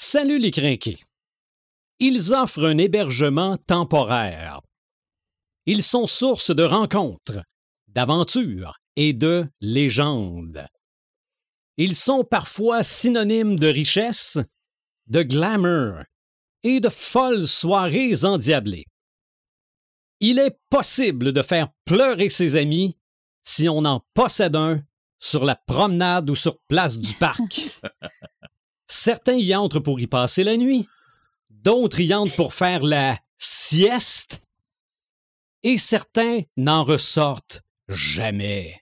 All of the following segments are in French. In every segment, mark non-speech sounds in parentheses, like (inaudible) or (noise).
Salut les crinqués. Ils offrent un hébergement temporaire. Ils sont source de rencontres, d'aventures et de légendes. Ils sont parfois synonymes de richesse, de glamour et de folles soirées endiablées. Il est possible de faire pleurer ses amis si on en possède un sur la promenade ou sur place du parc. (laughs) Certains y entrent pour y passer la nuit, d'autres y entrent pour faire la sieste, et certains n'en ressortent jamais.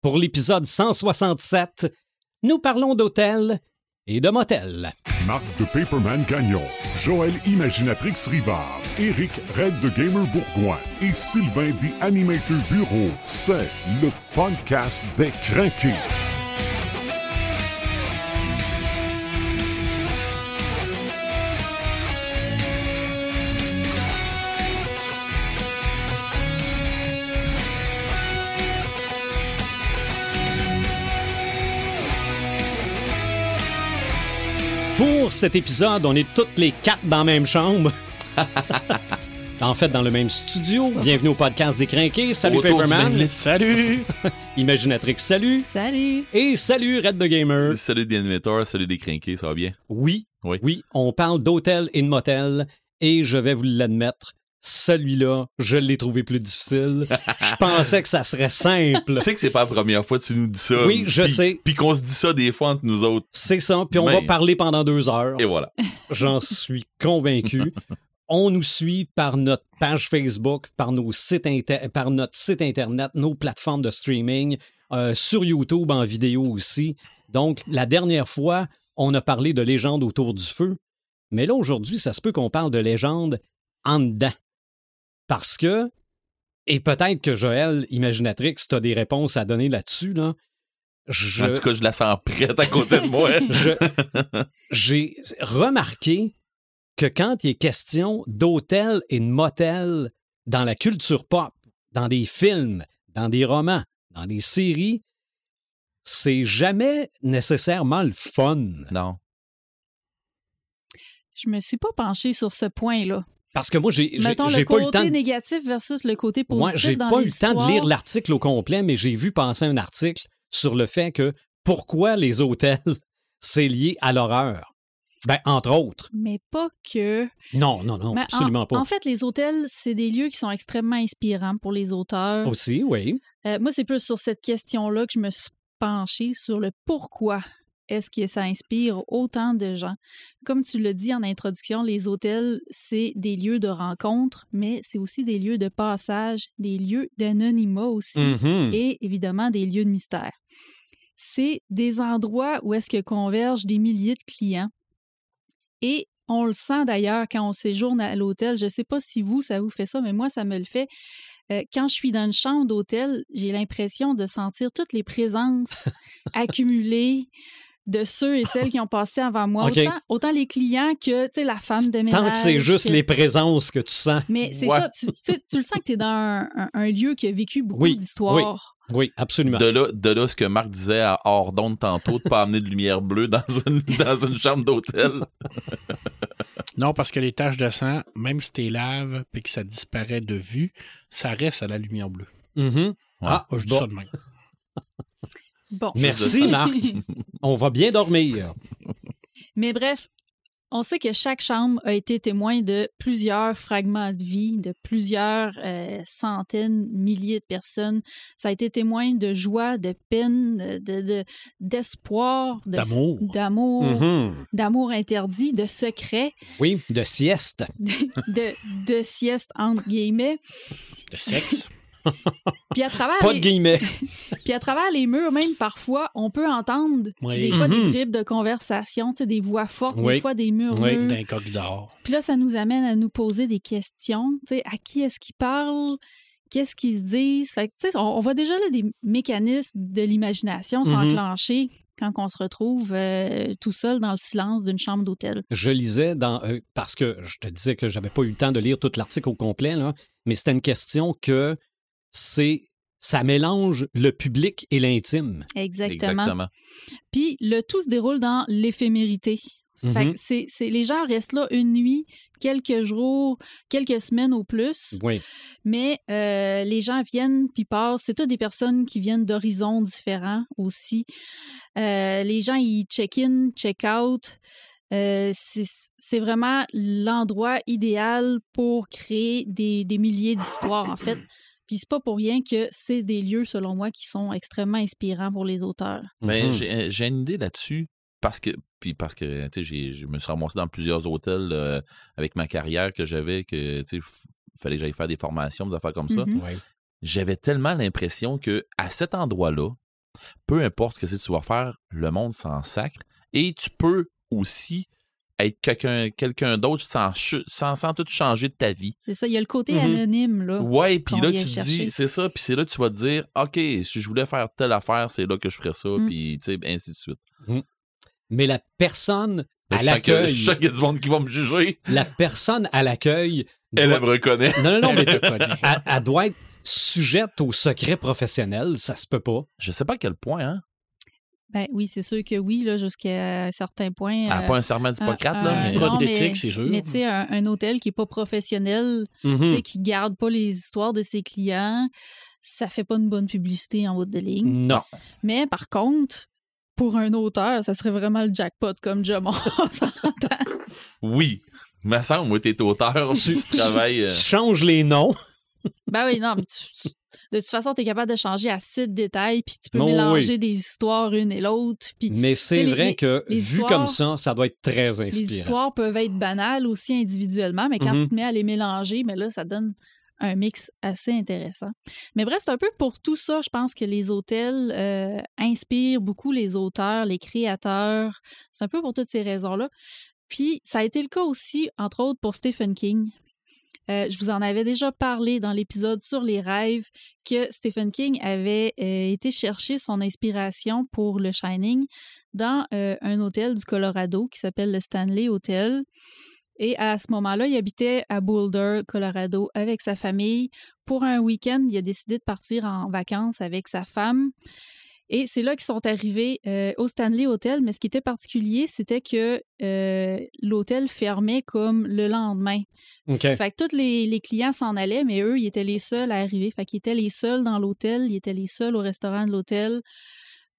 Pour l'épisode 167, nous parlons d'hôtels et de motels. Marc de Paperman Gagnon, Joël Imaginatrix Rivard, Eric Red de Gamer Bourgoin et Sylvain des Animator Bureau, c'est le podcast des craqués. Pour cet épisode, on est toutes les quatre dans la même chambre. (laughs) en fait, dans le même studio. Bienvenue au podcast des Crinqués. Salut Autour Paperman. Salut. (laughs) Imaginatrix, salut. Salut! Et salut Red the Gamer. Salut des animateurs, salut des crinqués, ça va bien? Oui, Oui. oui, on parle d'hôtel et de motel. Et je vais vous l'admettre, celui-là, je l'ai trouvé plus difficile. (laughs) je pensais que ça serait simple. Tu sais que c'est pas la première fois que tu nous dis ça. Oui, je sais. Puis qu'on se dit ça des fois entre nous autres. C'est ça. Puis on Mais- va parler pendant deux heures. Et voilà. (laughs) J'en suis convaincu. On nous suit par notre page Facebook, par, nos sites inter- par notre site Internet, nos plateformes de streaming, euh, sur YouTube en vidéo aussi. Donc, la dernière fois, on a parlé de légendes autour du feu. Mais là, aujourd'hui, ça se peut qu'on parle de légendes en dedans. Parce que, et peut-être que Joël, Imaginatrix, tu as des réponses à donner là-dessus, là. Je- En tout cas, je la sens prête à côté de moi. (laughs) je- j'ai remarqué que quand il est question d'hôtels et de motels dans la culture pop, dans des films, dans des romans, dans des séries, c'est jamais nécessairement le fun. non. Je me suis pas penchée sur ce point-là. Parce que moi, j'ai pas eu côté le temps. de- négatif versus le côté positif Moi, j'ai pas eu le temps de lire l'article au complet, mais j'ai vu passer un article sur le fait que pourquoi les hôtels, (laughs) c'est lié à l'horreur. Ben, entre autres. Mais pas que. Non, non, non, en- absolument pas. En fait, les hôtels, c'est des lieux qui sont extrêmement inspirants pour les auteurs. Aussi, oui. Euh, moi, c'est plus sur cette question-là que je me suis penchée sur le pourquoi est-ce que ça inspire autant de gens? Comme tu l'as dit en introduction, les hôtels, c'est des lieux de rencontre, mais c'est aussi des lieux de passage, des lieux d'anonymat aussi. Mhm. et évidemment des lieux de mystère. C'est des endroits où est-ce que convergent des milliers de clients. Et on le sent d'ailleurs quand on séjourne à l'hôtel. Je ne sais pas si vous, ça vous fait ça, mais moi, ça me le fait. Euh, quand je suis dans une chambre d'hôtel, j'ai l'impression de sentir toutes les présences (laughs) accumulées de ceux et celles qui ont passé avant moi. Autant, autant les clients que tu sais, la femme de ménage. Tant que c'est juste que- les présences que tu sens. Mais c'est Ouais. ça, tu, tu le sens que tu es dans un, un- un lieu qui a vécu beaucoup Oui, d'histoires. Oui, absolument. De là, de là, ce que Marc disait à hors d'onde tantôt, de pas amener de lumière bleue dans une, (laughs) dans une chambre d'hôtel. (laughs) Non, parce que les taches de sang, même si tu laves et que ça disparaît de vue, ça reste à la lumière bleue. Mhm. Ah, Je dis bon. ça de même. Bon. Merci, (laughs) Marc. On va bien dormir. Mais bref, on sait que chaque chambre a été témoin de plusieurs fragments de vie, de plusieurs euh, centaines, milliers de personnes. Ça a été témoin de joie, de peine, de, de- d'espoir, de- D'amour. d'amour, Mhm. d'amour interdit, de secret, Oui, de sieste. (laughs) de, de sieste entre guillemets. Le sexe. Puis à travers Pas de les- guillemets. (laughs) Puis à travers les murs, même parfois, on peut entendre Oui. des fois des bribes de conversation, tu sais, des voix fortes, Oui. des fois des murmures. Oui, D'un corridor. Puis là, ça nous amène à nous poser des questions. Tu sais, à qui est-ce qu'ils parlent? Qu'est-ce qu'ils se disent? Fait que, tu sais, on, on voit déjà là, des mécanismes de l'imagination Mhm. s'enclencher quand on se retrouve euh, tout seul dans le silence d'une chambre d'hôtel. Je lisais dans. euh, parce que je te disais que j'avais pas eu le temps de lire tout l'article au complet, là, mais c'était une question que c'est. Ça mélange le public et l'intime. Exactement. Exactement. Puis le tout se déroule dans l'éphémérité. Que c'est, c'est- les gens restent là une nuit, quelques jours, quelques semaines au plus, Oui. mais euh, les gens viennent puis passent. C'est toutes des personnes qui viennent d'horizons différents aussi. Euh, les gens, ils check-in, check-out. Euh, c'est, c'est vraiment l'endroit idéal pour créer des, des milliers d'histoires, en fait. Puis c'est pas pour rien que c'est des lieux, selon moi, qui sont extrêmement inspirants pour les auteurs. Mais Mhm. j'ai j'ai une idée là-dessus parce que puis parce que tu sais j'ai- je me suis ramassé dans plusieurs hôtels euh, avec ma carrière que j'avais que tu sais fallait que j'aille faire des formations des affaires comme ça. Mhm. Ouais. J'avais tellement l'impression que à cet endroit-là, peu importe ce que tu vas faire, le monde s'en sacre et tu peux aussi être quelqu'un quelqu'un d'autre sans, sans sans tout changer de ta vie. C'est ça, il y a le côté Mhm. anonyme, là. Ouais, puis là, tu chercher. dis, c'est ça, puis c'est là que tu vas te dire, OK, si je voulais faire telle affaire, c'est là que je ferais ça, Mm. puis tu sais, ainsi de suite. Mais la personne à sens que- l'accueil, je sens qu'il y a du monde qui va me juger. la personne à l'accueil, Elle, doit- elle me reconnaît. non, non, non, mais Elle te (laughs) connaît. elle, elle doit être sujette au secret professionnel, ça se peut pas. Je sais pas à quel point, hein. Ben oui, c'est sûr que oui, là, jusqu'à un certain point. Elle a euh, pas un serment d'Hippocrate, là. un mais- code d'éthique, c'est sûr. Mais tu sais, un, un hôtel qui est pas professionnel, Mhm. sais, qui garde pas les histoires de ses clients, ça fait pas une bonne publicité en haut de ligne. Non. Mais par contre, pour un auteur, ça serait vraiment le jackpot comme job. On (laughs) s'entend. Oui. Me semble, moi, t'es auteur, tu (laughs) travailles. euh, Tu changes les noms. Ben oui, non, mais tu- tu- de toute façon, tu es capable de changer à six détails, puis tu peux mélanger des histoires une et l'autre. Puis Mais c'est les- vrai les- que les vu comme ça, ça doit être très les inspirant. histoires peuvent être banales aussi individuellement, mais quand Mhm. tu te mets à les mélanger, mais là, ça donne un mix assez intéressant. Mais bref, c'est un peu pour tout ça, je pense que les hôtels euh, inspirent beaucoup les auteurs, les créateurs. C'est un peu pour toutes ces raisons-là. Puis, ça a été le cas aussi, entre autres, pour Stephen King. Euh, je vous en avais déjà parlé dans l'épisode sur les rêves que Stephen King avait euh, été chercher son inspiration pour le Shining dans euh, un hôtel du Colorado qui s'appelle le Stanley Hotel. Et à ce moment-là, il habitait à Boulder, Colorado, avec sa famille. Pour un week-end, il a décidé de partir en vacances avec sa femme. Et c'est là qu'ils sont arrivés euh, au Stanley Hotel. Mais ce qui était particulier, c'était que euh, l'hôtel fermait comme le lendemain. Fait que tous les, les clients s'en allaient, mais eux, ils étaient les seuls à arriver. Fait qu'ils étaient les seuls dans l'hôtel, ils étaient les seuls au restaurant de l'hôtel.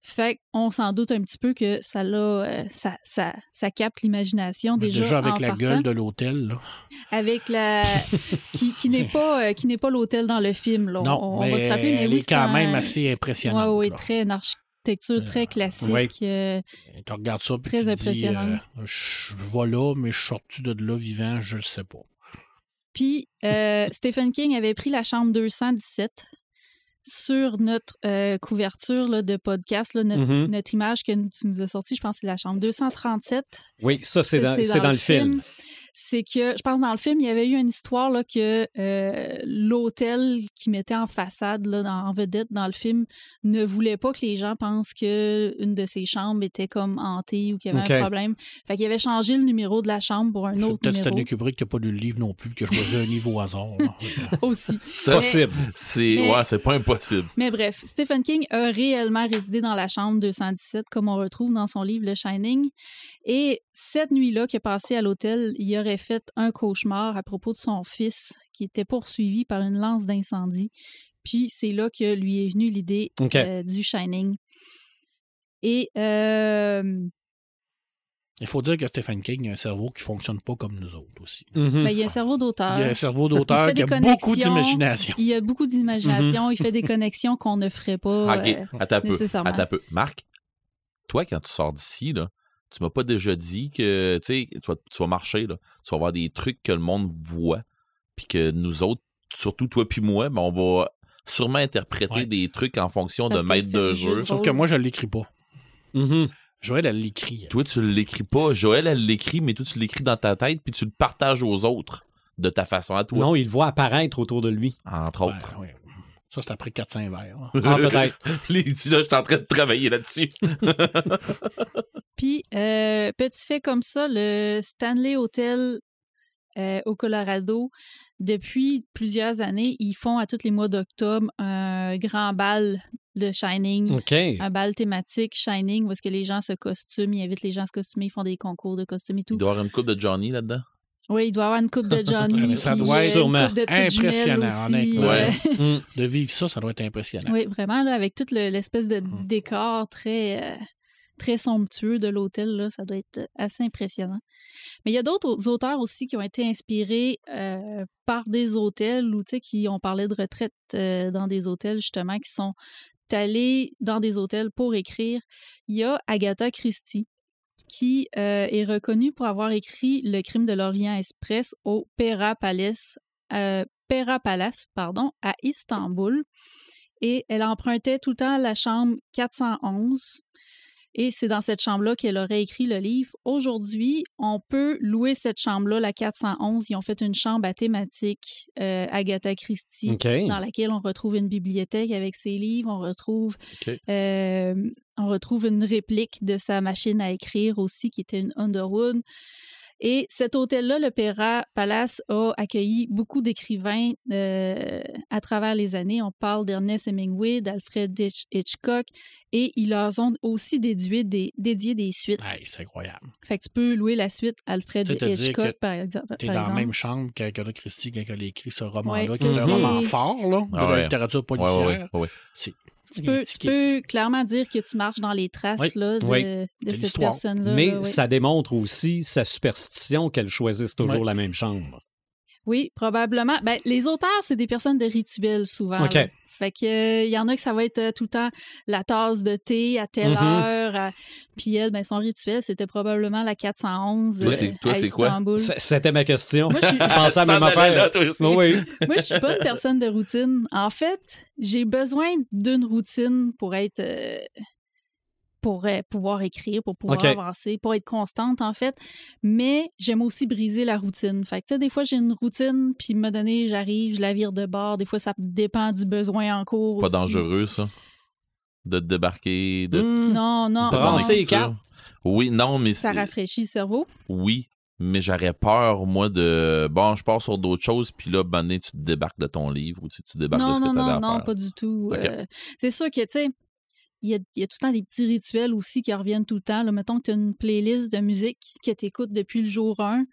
Fait qu'on s'en doute un petit peu que ça l'a, euh, ça, ça, ça capte l'imagination déjà. Déjà, avec en la partant. gueule de l'hôtel, là. Avec la. (laughs) qui, qui n'est pas, euh, qui n'est pas l'hôtel dans le film, là. Non, on, va se rappeler, mais elle oui, est quand un- même assez impressionnante, Oui, oui, là. très une architecture très classique. ouais. euh, Tu regardes ça, puis Très tu dis, impressionnant. euh, je je vais là, mais je suis sorti de là vivant, je le sais pas. Puis euh, Stephen King avait pris la chambre 217 sur notre euh, couverture là, de podcast, là, notre, notre image que tu nous as sortie, je pense que c'est la chambre 237. Oui, ça, c'est dans, c'est dans le film. C'est que, je pense, dans le film, il y avait eu une histoire là, que euh, l'hôtel qui mettait en façade, là, dans- en vedette dans le film, ne voulait pas que les gens pensent qu'une de ses chambres était comme hantée ou qu'il y avait un problème. Fait qu'il avait changé le numéro de la chambre pour un C'est autre Peut-être numéro Stanley Kubrick qui n'a pas lu le livre non plus, qui a choisi un livre au hasard. (laughs) aussi. Ça, Possible. c'est Mais- ouais, c'est pas impossible. Mais bref, Stephen King a réellement résidé dans la chambre 217, comme on retrouve dans son livre Le Shining. Et cette nuit-là qu'il a passé à l'hôtel, il aurait fait un cauchemar à propos de son fils qui était poursuivi par une lance d'incendie. Puis c'est là que lui est venue l'idée euh, du Shining. Et euh, Il faut dire que Stephen King a un cerveau qui fonctionne pas comme nous autres aussi. Mhm. ben, il y a un cerveau d'auteur. Il a un cerveau d'auteur qui a beaucoup d'imagination. Il a beaucoup d'imagination, il fait des connexions qu'on ne ferait pas. Ah, OK, euh, attends nécessairement. Attends un peu. Marc, toi, quand tu sors d'ici, là, tu m'as pas déjà dit que, tu sais, tu vas, tu vas marcher, là, tu vas voir des trucs que le monde voit, puis que nous autres, surtout toi puis moi, ben, on va sûrement interpréter Ouais. des trucs en fonction Parce de maître de jeu Sauf que moi, je l'écris pas. Mhm. Joël, elle l'écrit. Toi, tu l'écris pas. Joël, elle l'écrit, mais toi, tu l'écris dans ta tête, puis tu le partages aux autres de ta façon à toi, Non, il le voit apparaître autour de lui. entre Ouais, autres. ouais. Ça, c'est après 4-5 verres. là. Ah, peut-être. (laughs) Là, je suis en train de travailler là-dessus. (laughs) Puis, euh, petit fait comme ça, le Stanley Hotel euh, au Colorado, depuis plusieurs années, ils font à tous les mois d'octobre un grand bal de Shining. OK. Un bal thématique Shining où est-ce que les gens se costument, ils invitent les gens à se costumer, ils font des concours de costumes et tout. Il doit y avoir une coupe de Johnny là-dedans. Oui, il doit y avoir une coupe de (laughs) Johnny. Mais ça doit être sûrement impressionnant, aussi, honnêtement. Ouais. euh, (laughs) Mm. De vivre ça, ça doit être impressionnant. Oui, vraiment, là, avec tout le- l'espèce de Mm. décor très, euh, très somptueux de l'hôtel, là, ça doit être assez impressionnant. Mais il y a d'autres auteurs aussi qui ont été inspirés euh, par des hôtels ou, tu sais, qui ont parlé de retraite euh, dans des hôtels, justement, qui sont allés dans des hôtels pour écrire. Il y a Agatha Christie qui euh, est reconnue pour avoir écrit Le crime de l'Orient Express au Pera Palace, euh, pardon, à Istanbul. Et elle empruntait tout le temps la chambre 411. Et c'est dans cette chambre-là qu'elle aurait écrit le livre. Aujourd'hui, on peut louer cette chambre-là, la 411. Ils ont fait une chambre à thématique euh, Agatha Christie dans laquelle on retrouve une bibliothèque avec ses livres, on retrouve, euh, on retrouve une réplique de sa machine à écrire aussi, qui était une Underwood. Et cet hôtel-là, le Pera Palace, a accueilli beaucoup d'écrivains euh, à travers les années. On parle d'Ernest Hemingway, d'Alfred Hitch- Hitchcock, et ils leur ont aussi dédié des, dédié des suites. Hey, c'est incroyable. Fait que tu peux louer la suite Alfred Hitchcock, que par, exemple. T'es par dans la même chambre qu'Agatha Christie quand elle a écrit ce roman-là, Ouais, qui est un roman fort là, de Ah la littérature Ouais, policière. ouais, ouais, ouais. C'est Tu peux, tu peux clairement dire que tu marches dans les traces Oui. là, de, Oui. de De cette personne-là. Mais là, oui. ça démontre aussi sa superstition qu'elle choisisse toujours la même chambre. Oui, probablement. Ben, les auteurs, c'est des personnes de rituels souvent. OK. là. Fait que euh, il y en a que ça va être euh, tout le temps la tasse de thé à telle Mhm. heure. à- Puis elle, ben, son rituel, c'était probablement la 411 Toi, euh, c'est- toi, à c'est quoi? Istanbul. C'était ma question. Moi, je suis- (laughs) à même là, toi aussi. Oui. (laughs) Moi, je suis pas une personne de routine. En fait, j'ai besoin d'une routine pour être euh, pour euh, pouvoir écrire, pour pouvoir avancer, pour être constante en fait. Mais j'aime aussi briser la routine. Fait que tu sais, des fois j'ai une routine, puis me donné, j'arrive, je la vire de bord. Des fois, ça dépend du besoin en cours. Pas aussi. dangereux, ça? De te débarquer, de Hmm. Non, non. de Brasser. Oui, non, mais Ça rafraîchit le cerveau. oui, mais j'aurais peur, moi, de bon, je pars sur d'autres choses, puis là, ben, tu te débarques de ton livre ou tu, tu débarques de Non, ce non, que tu avais non, à non, pas du tout. Euh, c'est sûr que, tu sais, il y a, il y a tout le temps des petits rituels aussi qui reviennent tout le temps. Là, mettons que tu as une playlist de musique que tu écoutes depuis le jour 1.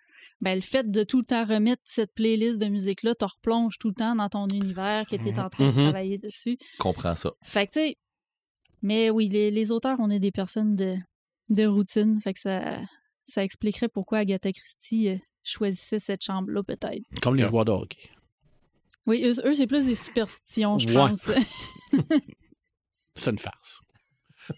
Ben, le fait de tout le temps remettre cette playlist de musique-là te replonge tout le temps dans ton univers que tu es en train de Mhm. travailler dessus. Comprends ça. Fait que, tu sais, mais oui, les, les auteurs, on est des personnes de, de routine. Fait que ça, ça expliquerait pourquoi Agatha Christie euh, choisissait cette chambre-là, peut-être. Comme les joueurs de hockey. Oui, eux, eux, c'est plus des superstitions, je Ouais. pense. (laughs) C'est une farce.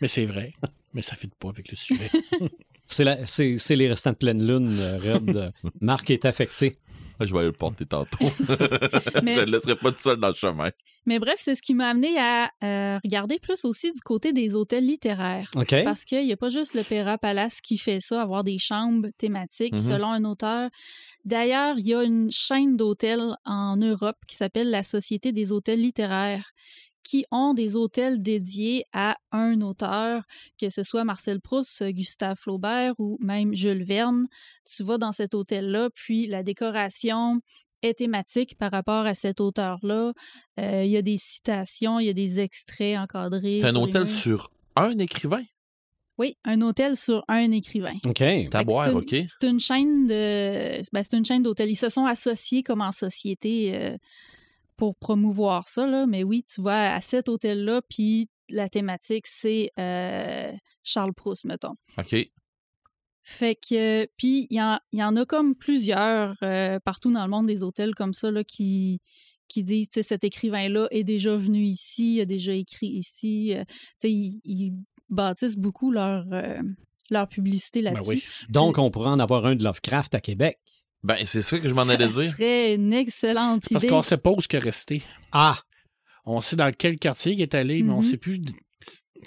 Mais c'est vrai. Mais ça ne fit pas avec le sujet. (laughs) C'est la- c'est c'est les restants de pleine lune, euh, Red. Marc est affecté. Je vais aller le porter tantôt. (laughs) Mais- Je ne le laisserai pas tout seul dans le chemin. Mais bref, c'est ce qui m'a amené à euh, regarder plus aussi du côté des hôtels littéraires. Parce qu'il n'y a pas juste le Pera Palace qui fait ça, avoir des chambres thématiques Mhm. selon un auteur. D'ailleurs, il y a une chaîne d'hôtels en Europe qui s'appelle la Société des hôtels littéraires qui ont des hôtels dédiés à un auteur, que ce soit Marcel Proust, Gustave Flaubert ou même Jules Verne. Tu vas dans cet hôtel-là, puis la décoration est thématique par rapport à cet auteur-là. Euh, Il y a des citations, il y a des extraits encadrés. C'est un hôtel sur un écrivain? Oui, un hôtel sur un écrivain. OK. Taboire, c'est une- OK. C'est une chaîne de. ben, c'est une chaîne d'hôtels. Ils se sont associés comme en société euh, pour promouvoir ça, là. Mais oui, tu vas à cet hôtel-là, puis la thématique, c'est euh, Charles Proust, mettons. OK. Fait que, puis il y, en- il y en a comme plusieurs euh, partout dans le monde des hôtels comme ça là, qui, qui disent, tu sais, cet écrivain-là est déjà venu ici, a déjà écrit ici. euh, tu sais, ils, bâtissent beaucoup leur, euh, leur publicité Ben là-dessus. oui. Donc, on pourrait en avoir un de Lovecraft à Québec. Ben, c'est ça que je m'en allais dire. serait une excellente Parce idée. qu'on ne sait pas où ce qui est resté. Ah! On sait dans quel quartier il est allé, mais on ne sait plus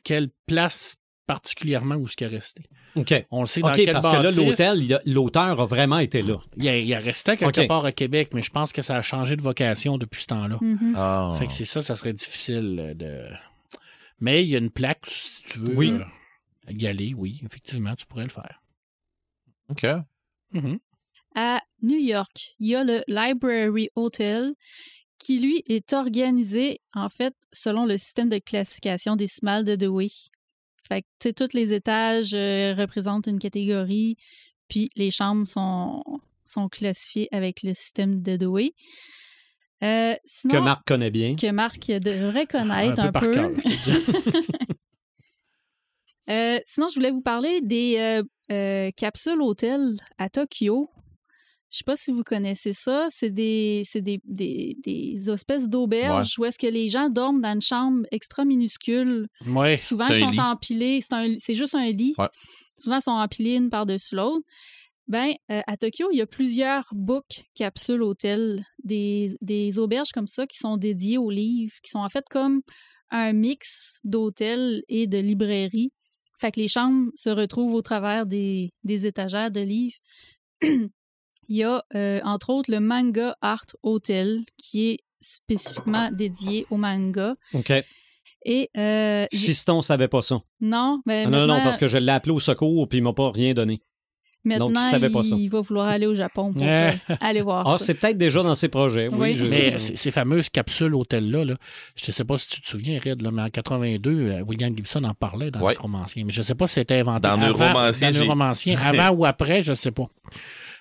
quelle place particulièrement où ce qui est resté. OK. On le sait dans OK, quel parce que là, l'hôtel, l'auteur a vraiment été là. Il il resté quelque part à Québec, mais je pense que ça a changé de vocation depuis ce temps-là. Ah. Fait que c'est ça, ça serait difficile euh, de. Mais il y a une plaque, si tu veux Oui. euh, y aller, oui, effectivement, tu pourrais le faire. OK. Mhm. À New York, il y a le Library Hotel qui, lui, est organisé, en fait, selon le système de classification décimale de Dewey. Fait que, tu sais, tous les étages euh, représentent une catégorie, puis les chambres sont, sont classifiées avec le système de Dewey. Euh, sinon, Que Marc connaît bien. que Marc devrait connaître un, peu. (laughs) Euh, sinon, je voulais vous parler des capsules hôtels à Tokyo. Je sais pas si vous connaissez ça. C'est des, c'est des, des, des espèces d'auberges où est-ce que les gens dorment dans une chambre extra minuscule. Ouais. Souvent, ils sont lit. empilés. C'est, juste un lit. Ouais. Souvent, ils sont empilés une par-dessus l'autre. Ben, euh, à Tokyo, il y a plusieurs books capsules hôtels, des, des auberges comme ça qui sont dédiées aux livres, qui sont en fait comme un mix d'hôtels et de librairies. Fait que les chambres se retrouvent au travers des, des étagères de livres. (clears throat) il y a, euh, entre autres, le Manga Art Hotel, qui est spécifiquement dédié au manga. OK. Et euh, Fiston savait pas ça. non, mais non, non, maintenant, non, parce que je l'ai appelé au secours puis il m'a pas rien donné. maintenant, donc, il savait pas ça. il va vouloir aller au Japon pour euh, aller voir Ah, ça. c'est peut-être déjà dans ses projets. Oui, Oui. je- Mais ces fameuses capsules hôtels-là, là, je ne sais pas si tu te souviens, Red, là, mais en 82, euh, William Gibson en parlait dans Ouais. le romancier. Mais je ne sais pas si c'était inventé Dans avant, Neuromancien, dans j'ai- Neuromancien, (laughs) avant ou après, je ne sais pas.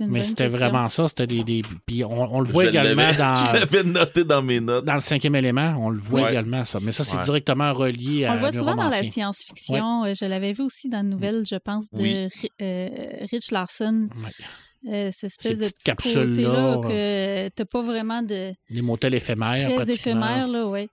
Mais c'était vraiment ça. C'était des, des- Puis on, on le voit Je également l'avais- (laughs) Je dans, l'avais noté dans mes notes. dans le cinquième élément. On le voit également, ça. Mais ça, c'est Ouais. directement relié à On le voit souvent dans la science-fiction. Euh, Je l'avais vu aussi dans une nouvelle, je pense, de Oui. Euh, Rich Larson. Euh, cette espèce de petit côté-là que t'as pas vraiment de Les motels éphémères. très pratiquement. éphémère, là, ouais.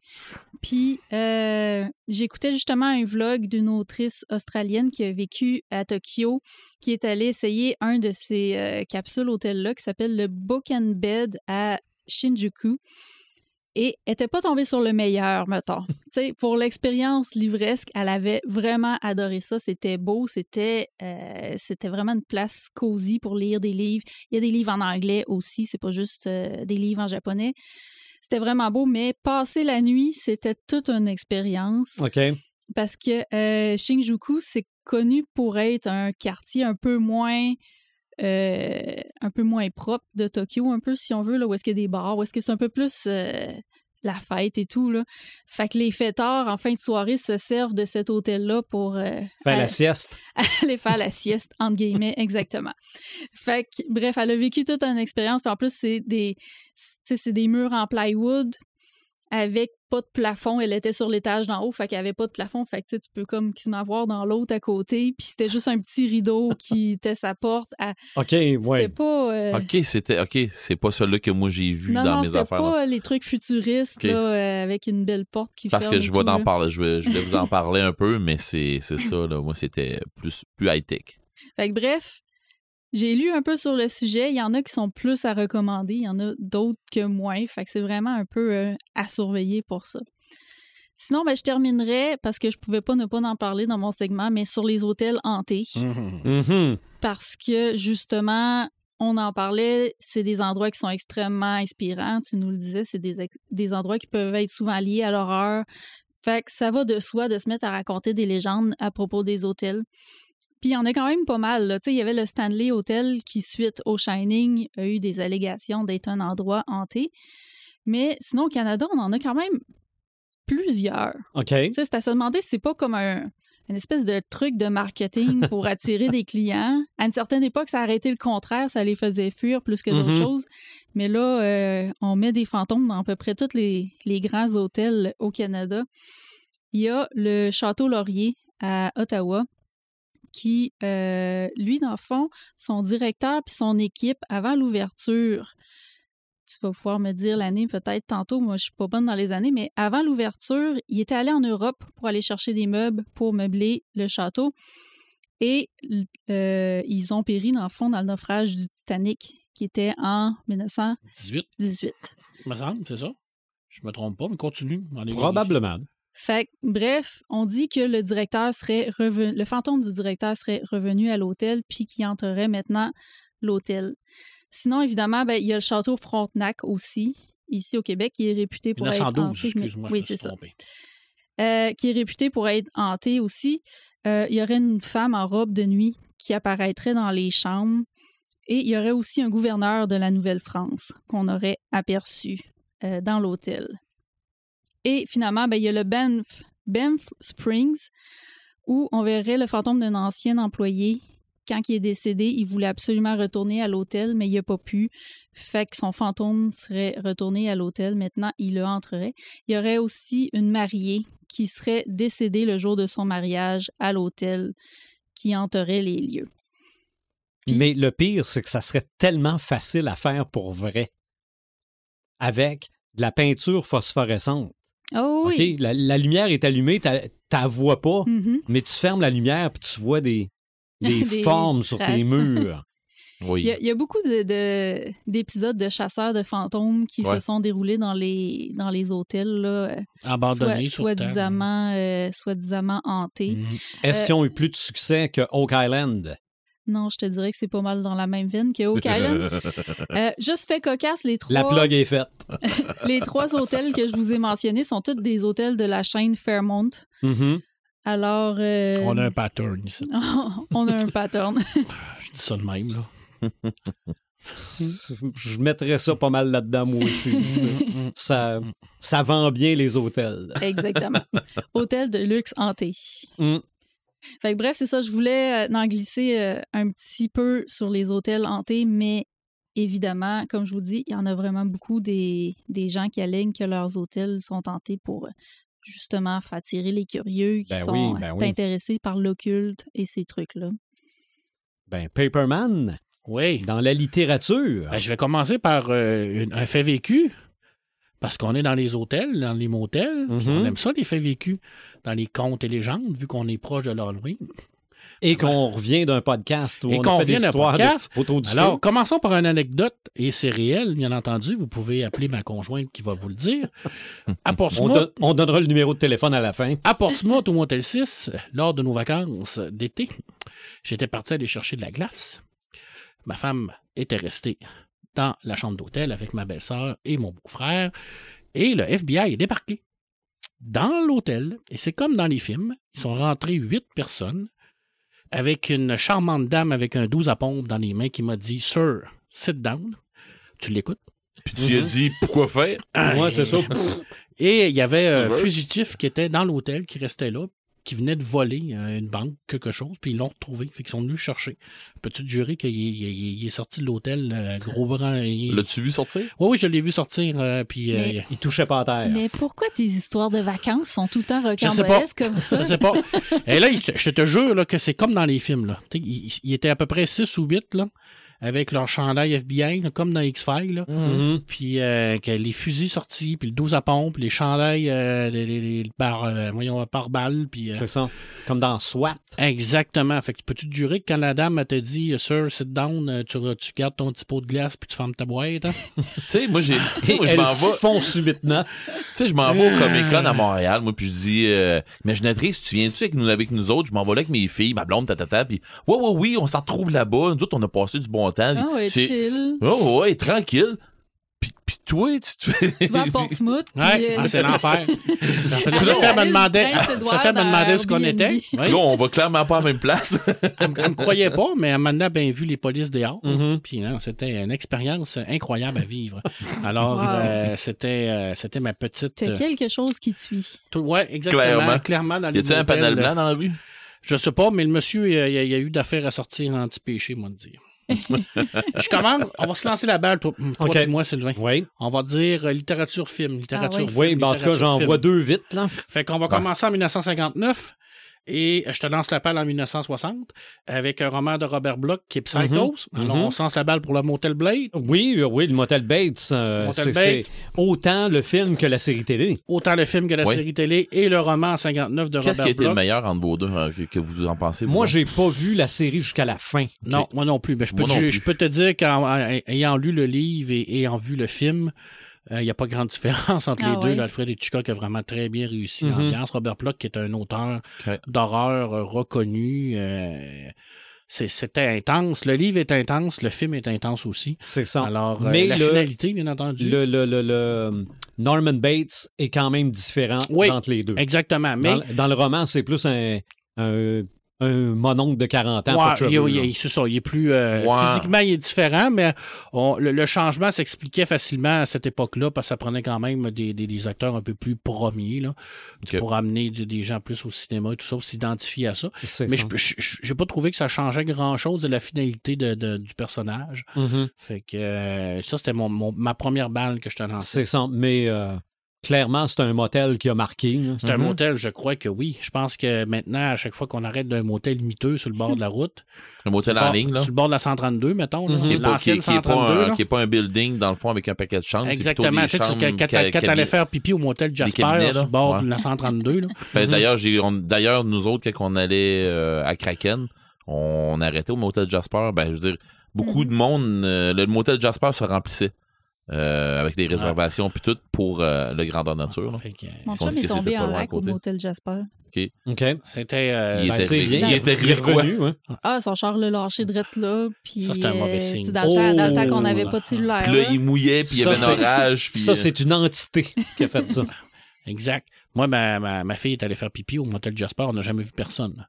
Puis, euh, j'écoutais justement un vlog d'une autrice australienne qui a vécu à Tokyo, qui est allée essayer un de ces euh, capsules hôtels-là qui s'appelle le Book and Bed à Shinjuku. Et elle était pas tombée sur le meilleur, mettons. (laughs) tu sais, pour l'expérience livresque, elle avait vraiment adoré ça. C'était beau, c'était euh, c'était vraiment une place cosy pour lire des livres. Il y a des livres en anglais aussi, c'est pas juste euh, des livres en japonais. C'était vraiment beau, mais passer la nuit, c'était toute une expérience OK. parce que euh, Shinjuku, c'est connu pour être un quartier un peu moins euh, un peu moins propre de Tokyo, un peu si on veut, là, où est-ce qu'il y a des bars, où est-ce que c'est un peu plus euh, la fête et tout. Là. Fait que les fêtards en fin de soirée se servent de cet hôtel-là pour euh, Faire aller- la sieste. (laughs) aller faire la sieste, entre guillemets, exactement. Fait que, bref, elle a vécu toute une expérience. Puis en plus, c'est des, c'est des murs en plywood avec pas de plafond. Elle était sur l'étage d'en haut, fait qu'il n'y avait pas de plafond. Fait que tu peux comme quasiment voir dans l'autre à côté. Puis c'était juste un petit rideau (laughs) qui était sa porte. à- OK, C'était ouais. pas... euh, OK, c'était OK, c'est pas celui que moi j'ai vu non, dans non, mes c'était affaires. là. pas les trucs futuristes là, euh, avec une belle porte qui Parce ferme que je vais parler, je vais, je vais vous en (laughs) parler un peu, mais c'est c'est ça là. Moi, c'était plus plus high tech. Fait que bref, j'ai lu un peu sur le sujet. Il y en a qui sont plus à recommander, il y en a d'autres que moins. Fait que c'est vraiment un peu euh, à surveiller pour ça. Sinon, ben, je terminerai parce que je pouvais pas ne pas en parler dans mon segment, mais sur les hôtels hantés. Mhm. Mhm. Parce que justement, on en parlait, c'est des endroits qui sont extrêmement inspirants. Tu nous le disais, c'est des, des endroits qui peuvent être souvent liés à l'horreur. Fait que ça va de soi de se mettre à raconter des légendes à propos des hôtels. Puis il y en a quand même pas mal. il y avait le Stanley Hotel qui, suite au Shining, a eu des allégations d'être un endroit hanté. Mais sinon, au Canada, on en a quand même plusieurs. OK. C'est à se demander si c'est pas comme un, une espèce de truc de marketing (laughs) pour attirer des clients. À une certaine époque, ça a arrêté le contraire, ça les faisait fuir plus que d'autres Mhm. choses. Mais là, euh, on met des fantômes dans à peu près tous les, les grands hôtels au Canada. Il y a le Château Laurier à Ottawa qui, euh, lui, dans le fond, son directeur puis son équipe, avant l'ouverture, tu vas pouvoir me dire l'année peut-être tantôt, moi je suis pas bonne dans les années, mais avant l'ouverture, il était allé en Europe pour aller chercher des meubles pour meubler le château. Et euh, ils ont péri, dans le fond, dans le naufrage du Titanic, qui était en 1918. 18, me semble, c'est ça? Je me trompe pas, mais continue. Probablement. Fait bref, on dit que le directeur serait revenu, le fantôme du directeur serait revenu à l'hôtel puis qui entrerait maintenant l'hôtel. Sinon, évidemment, ben, il y a le château Frontenac aussi, ici au Québec, qui est réputé pour être 1912, hanté. mais- Oui, c'est ça. Euh, qui est réputé pour être hanté aussi. Euh, il y aurait une femme en robe de nuit qui apparaîtrait dans les chambres. Et il y aurait aussi un gouverneur de la Nouvelle-France qu'on aurait aperçu euh, dans l'hôtel. Et finalement, ben, il y a le Banff, Springs, où on verrait le fantôme d'un ancien employé. Quand il est décédé, il voulait absolument retourner à l'hôtel, mais il n'a pas pu. Fait que son fantôme serait retourné à l'hôtel. Maintenant, il le entrerait. Il y aurait aussi une mariée qui serait décédée le jour de son mariage à l'hôtel, qui hanterait les lieux. Mais le pire, c'est que ça serait tellement facile à faire pour vrai. Avec de la peinture phosphorescente. Oh oui. La, la lumière est allumée, tu la vois pas, Mhm. mais tu fermes la lumière puis tu vois des, (laughs) des, Des formes sur tes murs. Oui. (laughs) Il y, a, il y a beaucoup de- de- d'épisodes de, chasseurs de fantômes qui Ouais. se sont déroulés dans les, dans les hôtels, là, euh, Abandonné sur soit, soi-disant euh, hantés. Mhm. Est-ce Euh, qu'ils ont eu plus de succès que Oak Island? Non, je te dirais que c'est pas mal dans la même veine que Oak Island. (laughs) Euh, juste fait cocasse, les trois, La plug est faite. (laughs) les trois hôtels que je vous ai mentionnés sont tous des hôtels de la chaîne Fairmont. Mhm. Alors, euh, On a un pattern ici. (laughs) on a un pattern. Je dis ça de même, là. Je mettrais ça pas mal là-dedans, moi aussi. ça, ça vend bien les hôtels. Exactement. Hôtel de luxe hanté. Mm. Fait que bref, c'est ça. Je voulais euh, en glisser euh, un petit peu sur les hôtels hantés, mais évidemment, comme je vous dis, il y en a vraiment beaucoup des, des gens qui alignent que leurs hôtels sont hantés pour euh, justement faire attirer les curieux qui Ben sont oui, ben oui. intéressés par l'occulte et ces trucs-là. Ben, Paperman, Oui. dans la littérature. Ben, je vais commencer par euh, une- un fait vécu. Parce qu'on est dans les hôtels, dans les motels. Mhm. On aime ça, les faits vécus. Dans les contes et légendes, vu qu'on est proche de l'Halloween. et qu'on revient d'un podcast où Et on a fait des histoires de- autour du Alors, feu. commençons par une anecdote, et c'est réel, bien entendu. Vous pouvez appeler ma conjointe qui va vous le dire. (laughs) À On, Portsmouth, don- on donnera le numéro de téléphone à la fin. à Portsmouth, au Motel 6, lors de nos vacances d'été, j'étais parti aller chercher de la glace. Ma femme était restée dans la chambre d'hôtel avec ma belle-sœur et mon beau-frère, et le FBI est débarqué dans l'hôtel, et c'est comme dans les films, ils sont rentrés huit personnes, avec une charmante dame avec un 12 à pompe dans les mains qui m'a dit « Sir, sit down ». Tu l'écoutes? Puis tu lui as dit pourquoi faire? Ouais, c'est ça. (laughs) Et il y avait un fugitif qui était dans l'hôtel, qui restait là, qui venait de voler euh, une banque, quelque chose, puis ils l'ont retrouvé. Fait qu'ils sont venus le chercher. Peux-tu te jurer qu'il est, il est- il est sorti de l'hôtel, euh, gros bras? il- L'as-tu vu sortir? Oui, oui, je l'ai vu sortir, euh, puis... euh, Mais- Il touchait pas à terre. Mais pourquoi tes histoires de vacances sont tout le temps rocambolesques comme ça? Je sais pas. (laughs) Et là, je te jure là, que c'est comme dans les films. Là. Il était à peu près 6 ou 8, là, avec leur chandail FBI, là, comme dans X-Files. là. Mhm. Puis euh, que les fusils sortis, puis le 12 à pompe, les chandails, euh, les, les, les par, euh, voyons, par balle, puis... euh, C'est ça. Comme dans SWAT. Exactement. Fait que peux-tu te jurer que quand la dame te dit Sir, sit down, tu, tu gardes ton petit pot de glace puis tu fermes ta boîte. hein? (laughs) Tu sais, moi, j'ai, moi, je Elle m'en vais, fond subitement. tu sais, je m'en vais au Comic Con à Montréal, moi, puis je dis, euh, imaginatrice, tu viens-tu avec nous, avec nous autres? Je m'en vais là avec mes filles, ma blonde, tatata, puis ouais, ouais, oui, on s'en retrouve là-bas. Nous autres, on a passé du bon temps. Ah ouais, C'est- chill. Oh, ouais, tranquille. Puis, puis toi, tu te fais. Tu vas à Portsmouth. (laughs) Ouais, euh, ah, c'est l'enfer. Elle me demandait, elle me demandait ce qu'on était. Oui. Là, on va clairement pas à la même place. (laughs) Elle, me- croyait pas, mais elle m'a bien vu les polices dehors. Mhm. Puis non, c'était une expérience incroyable à vivre. Alors, Wow. euh, c'était euh, c'était ma petite. C'est quelque chose qui tout- ouais, exactement. Clairement. Clairement. dans Y a-tu un panel blanc dans la rue? Je sais pas, mais le monsieur, il y a, il y a eu d'affaires à sortir anti-péché, moi, de dire. (laughs) je commence, on va se lancer la balle, toi, toi OK. et moi, Sylvain. Oui. On va dire euh, littérature film, littérature Ah oui. film. Oui, ben en tout cas, j'en vois deux vite, là. Fait qu'on va commencer en 1959 et je te lance la balle en 1960 avec un roman de Robert Bloch qui est Psychos. Mhm. Alors, Mhm. on se lance la balle pour le Motel Blade. Oui, euh, oui, le Motel Bates, euh, Motel c'est autant le film que la série télé. Autant le film que la Oui. série télé et le roman en 59 de Qu'est-ce Robert qui a été le Bloch. meilleur entre vos deux, euh, que, vous en pensez? vous Moi, j'ai pas vu la série jusqu'à la fin. Non, moi non plus. Mais je peux, te, je peux te dire qu'ayant lu le livre et ayant vu le film, il n'y a pas grande différence entre Ah les ouais. deux. Alfred Hitchcock a vraiment très bien réussi l'ambiance. Robert Bloch, qui est un auteur d'horreur euh, reconnu, euh, c'est- c'était intense. Le livre est intense, le film est intense aussi. C'est ça. Alors, euh, Mais la le- finalité, bien entendu. Le, le, le, le- Norman Bates est quand même différent Oui, entre les deux. Exactement. Mais Dans, dans le roman, c'est plus un, un un mononcle de 40 ans. Ouais, il, il- c'est ça, il est plus. euh, Ouais. Physiquement, il est différent, mais on- le, le changement s'expliquait facilement à cette époque-là parce que ça prenait quand même des, des- des acteurs un peu plus premiers là, pour amener des, des gens plus au cinéma et tout ça, pour s'identifier à ça. C'est Mais je je- j'ai pas trouvé que ça changeait grand-chose de la finalité de- de- du personnage. Mhm. Fait que euh, ça, c'était mon, mon- ma première balle que je te lançais. C'est ça. Mais euh, clairement, c'est un motel qui a marqué. C'est un Mhm. motel, je crois que oui. Je pense que maintenant, à chaque fois qu'on arrête d'un motel miteux sur le bord de la route, Un motel sur le en bord- ligne, là. sur le bord de la 132, mettons, là. Qui est, pas, qui, l'ancienne est- qui est pas 132. un, là. qui est pas un building, dans le fond, avec un paquet de chambres. Exactement. C'est Tu sais, quand t'allais faire pipi au motel Jasper, cabinets, sur le bord Ouais. de la 132, là. Ben, Mhm. D'ailleurs, nous autres, quand on allait euh, à Kraken, on arrêtait au motel Jasper. Ben, je veux dire, beaucoup Mhm. de monde, euh, le motel Jasper se remplissait euh, avec les réservations puis tout pour euh, le grandeur nature. là. Fait que, Mon On chum est c'était tombé en lac au motel Jasper. OK. C'était. euh, Il Ben, était c'est ré- bien. il était Il est quoi? revenu. hein. Ah, son char l'a lâché drette là. Puis, Ça, c'est un mauvais euh, signe. Dans, le temps- dans le temps qu'on Oh, n'avait là. pas de cellulaire. Puis là, là. il mouillait, puis il y avait un orage. Puis, Ça, euh, c'est une entité qui a fait ça. (laughs) Exact. Moi, ma, ma, ma fille est allée faire pipi au motel Jasper. On n'a jamais vu personne.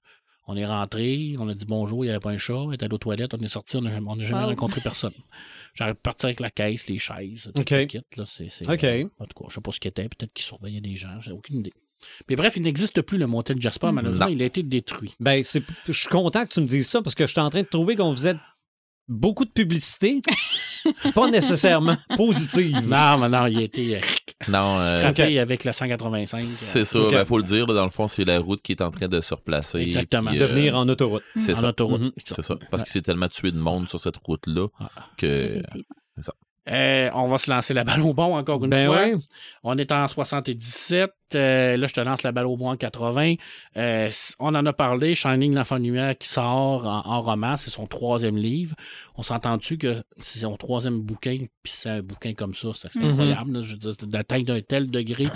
On est rentré, on a dit bonjour, il n'y avait pas un chat. Elle était allée aux toilettes, on est sorti, on n'a on n'a jamais Wow. rencontré personne. J'arrive parti avec la caisse, les chaises, tout OK. le kit, là, c'est, c'est- OK. en tout cas, je sais pas ce qu'il était. Peut-être qu'il surveillait des gens. J'ai aucune idée. Mais bref, il n'existe plus le motel Jasper. Malheureusement, Non. il a été détruit. Ben, c'est, je suis content que tu me dises ça parce que je suis en train de trouver qu'on faisait beaucoup de publicité, (laughs) pas nécessairement positive. Non, mais non, il a été euh, non, euh, avec la 185. c'est ça. OK. Ben, faut le dire. là, dans le fond, c'est la route qui est en train de se replacer. Exactement. puis, de euh, venir en autoroute. C'est ça. autoroute. Mhm. C'est ça. Parce qu'il s'est tellement tué de monde sur cette route-là Ah. que. Euh, on va se lancer la balle au bon encore une Ben fois. ouais. On est en 77. Euh, là, je te lance la balle au bon en 80. Euh, on en a parlé. Shining, l'enfant lumière qui sort en, en roman. C'est son troisième livre. On s'entend-tu que c'est son troisième bouquin, puis c'est un bouquin comme ça. C'est Mhm. incroyable. d'atteindre un tel degré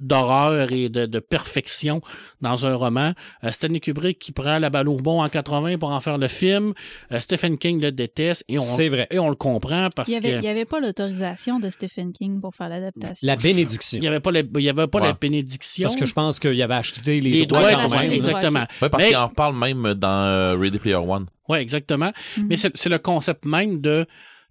d'horreur et de, de perfection dans un roman. Euh, Stanley Kubrick qui prend la balle au bon en 80 pour en faire le film. Euh, Stephen King le déteste et on, C'est vrai. et on le comprend parce Il n'y avait, que... il y avait pas l'autorisation de Stephen King pour faire l'adaptation. La bénédiction. Il n'y avait pas, la, il y avait pas Ouais. la bénédiction. Parce que je pense qu'il avait acheté les, les droits quand même. exactement. Ouais, parce Mais- qu'il en parle même dans euh, Ready Player One. Oui, exactement. Mhm. Mais c'est c'est le concept même de de-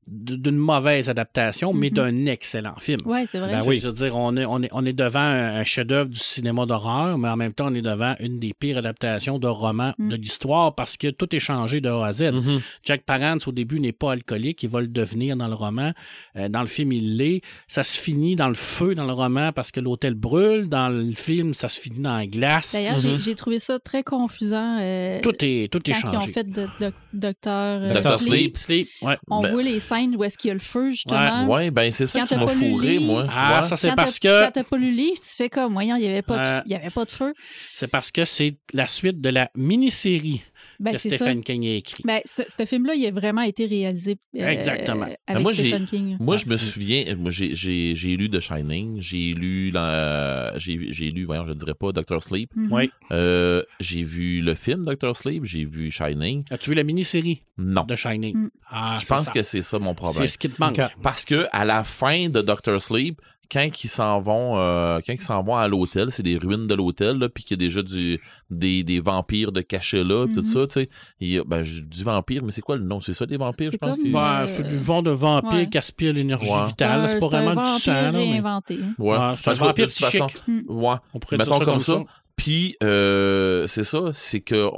d'une mauvaise adaptation, mais Mhm. d'un excellent film. Ouais, c'est vrai. Ben C'est- oui. Je veux dire, on est, on est, on est devant un, chef-d'œuvre du cinéma d'horreur, mais en même temps, on est devant une des pires adaptations de romans Mm. de l'histoire parce que tout est changé de A à Z. Mhm. Jack Palance, au début, n'est pas alcoolique. Il va le devenir dans le roman. Euh, dans le film, il l'est. Ça se finit dans le feu dans le roman parce que l'hôtel brûle. Dans le film, ça se finit dans la glace. D'ailleurs, j'ai- j'ai trouvé ça très confusant. euh, Tout est, tout est quand ils ont changé. fait de, Docteur euh, Docteur Sleep, Sleep, ouais. On Ben- voit les scènes où est-ce qu'il y a le feu, justement. Ouais, ben c'est ça Quand qui m'a fourré, moi. Ah, Ouais. ça, c'est parce que Quand t'as pas lu le livre, tu fais comme, voyons, il n'y avait, pas de- Euh, y avait pas de feu. c'est parce que c'est la suite de la mini-série Ben, que c'est ça. Stephen King a écrit. Ben, ce, ce film-là, il a vraiment été réalisé euh, Exactement. avec moi, j'ai- Stephen King. Moi, je me souviens, moi, j'ai, lu The Shining, j'ai lu, la, j'ai, j'ai lu, voyons, je ne dirais pas, Doctor Sleep. Mhm. Oui. Euh, j'ai vu le film Doctor Sleep, j'ai vu Shining. As-tu vu la mini-série? Non. de Shining? Mm. Ah, je pense ça. que c'est ça mon problème. c'est ce qui te manque. Parce que à la fin de Doctor Sleep, quand ils s'en vont, euh, quand ils s'en vont à l'hôtel, c'est des ruines de l'hôtel, là, puis qu'il y a déjà du, des, des vampires de cachet là, tout Mhm. ça, tu sais. Ben, je dis vampire, mais c'est quoi le nom? C'est ça des vampires, C'est je pense? Euh, c'est du genre de vampire ouais. qui aspire l'énergie Ouais. vitale. C'est pas un vraiment du vampire sang. là, mais- réinventé. Ouais. Ouais, Ben, c'est un vampire de toute façon- psychique. Ouais. On pourrait dire Mettons ça comme ça. ça. Puis, euh, c'est ça, c'est que,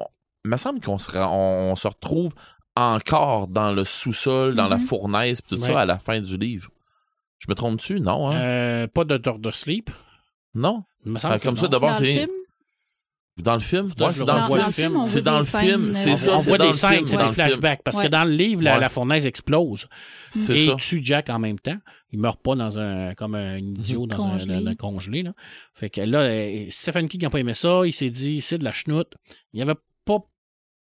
il me semble qu'on se, on, on se retrouve encore dans le sous-sol, dans la Mhm. fournaise, tout Ouais. ça à la fin du livre. Je me trompe-tu? Non, hein? Euh, pas de Doctor Sleep. Non? Il me semble Ah, que comme non. ça, d'abord, Dans le c'est. film, Dans le film? Que je c'est le dans, dans, le dans film. C'est dans des le film, scènes, c'est euh, ça, on c'est voit dans des le scènes, film, c'est c'est dans des le film. flashbacks. Parce que Ouais. dans le livre, la, Ouais. la fournaise explose. C'est Et ça. il tue Jack en même temps. Il meurt pas dans un comme un idiot dans Congelé. un, un congelé. Là. Fait que là, euh, Stephen King n'a pas aimé ça. Il s'est dit c'est de la chenoute. Il avait pas,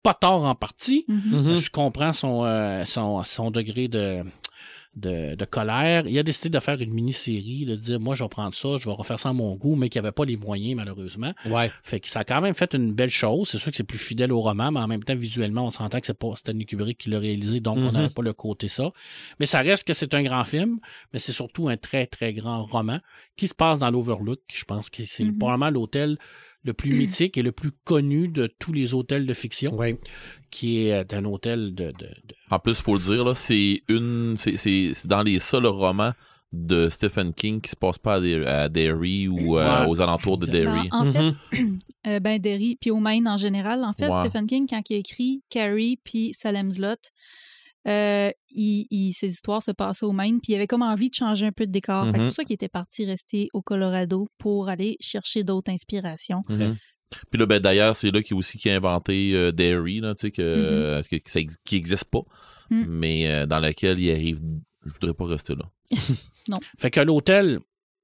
pas tort en partie. Mhm. Mhm. Je comprends son, euh, son, son degré de, de, de colère. Il a décidé de faire une mini-série, de dire moi je vais prendre ça, je vais refaire ça à mon goût, mais qu'il n'y avait pas les moyens malheureusement. Ouais. Fait que ça a quand même fait une belle chose. C'est sûr que c'est plus fidèle au roman, mais en même temps, visuellement, on s'entend que c'est pas Stanley Kubrick qui l'a réalisé, donc on Mhm. n'avait pas le côté ça. Mais ça reste que c'est un grand film, mais c'est surtout un très, très grand roman qui se passe dans l'Overlook. Je pense que c'est Mhm. probablement l'hôtel le plus mythique et le plus connu de tous les hôtels de fiction, Oui. qui est un hôtel de. de- de- En plus, faut le dire, là, c'est une. C'est, c'est- c'est dans les seuls romans de Stephen King qui se passe pas à, Derry- à Derry ou euh, Ouais. aux alentours de Ben, Derry. En, en fait, Mhm. (clears throat) euh, ben Derry, puis au Maine en général. En fait, Ouais. Stephen King, quand il a écrit Carrie puis Salem's Lot, euh, il, il- ses histoires se passaient au Maine, puis il avait comme envie de changer un peu de décor. C'est Mhm. pour ça qu'il était parti rester au Colorado pour aller chercher d'autres inspirations. Mhm. Puis là, ben, d'ailleurs, c'est là qu'il aussi qui a inventé euh, Derry, là, tu sais, que, euh, que- que ça ex- qui n'existe pas, Mm. mais euh, dans lequel il arrive. Je voudrais pas rester là. (laughs) Fait que l'hôtel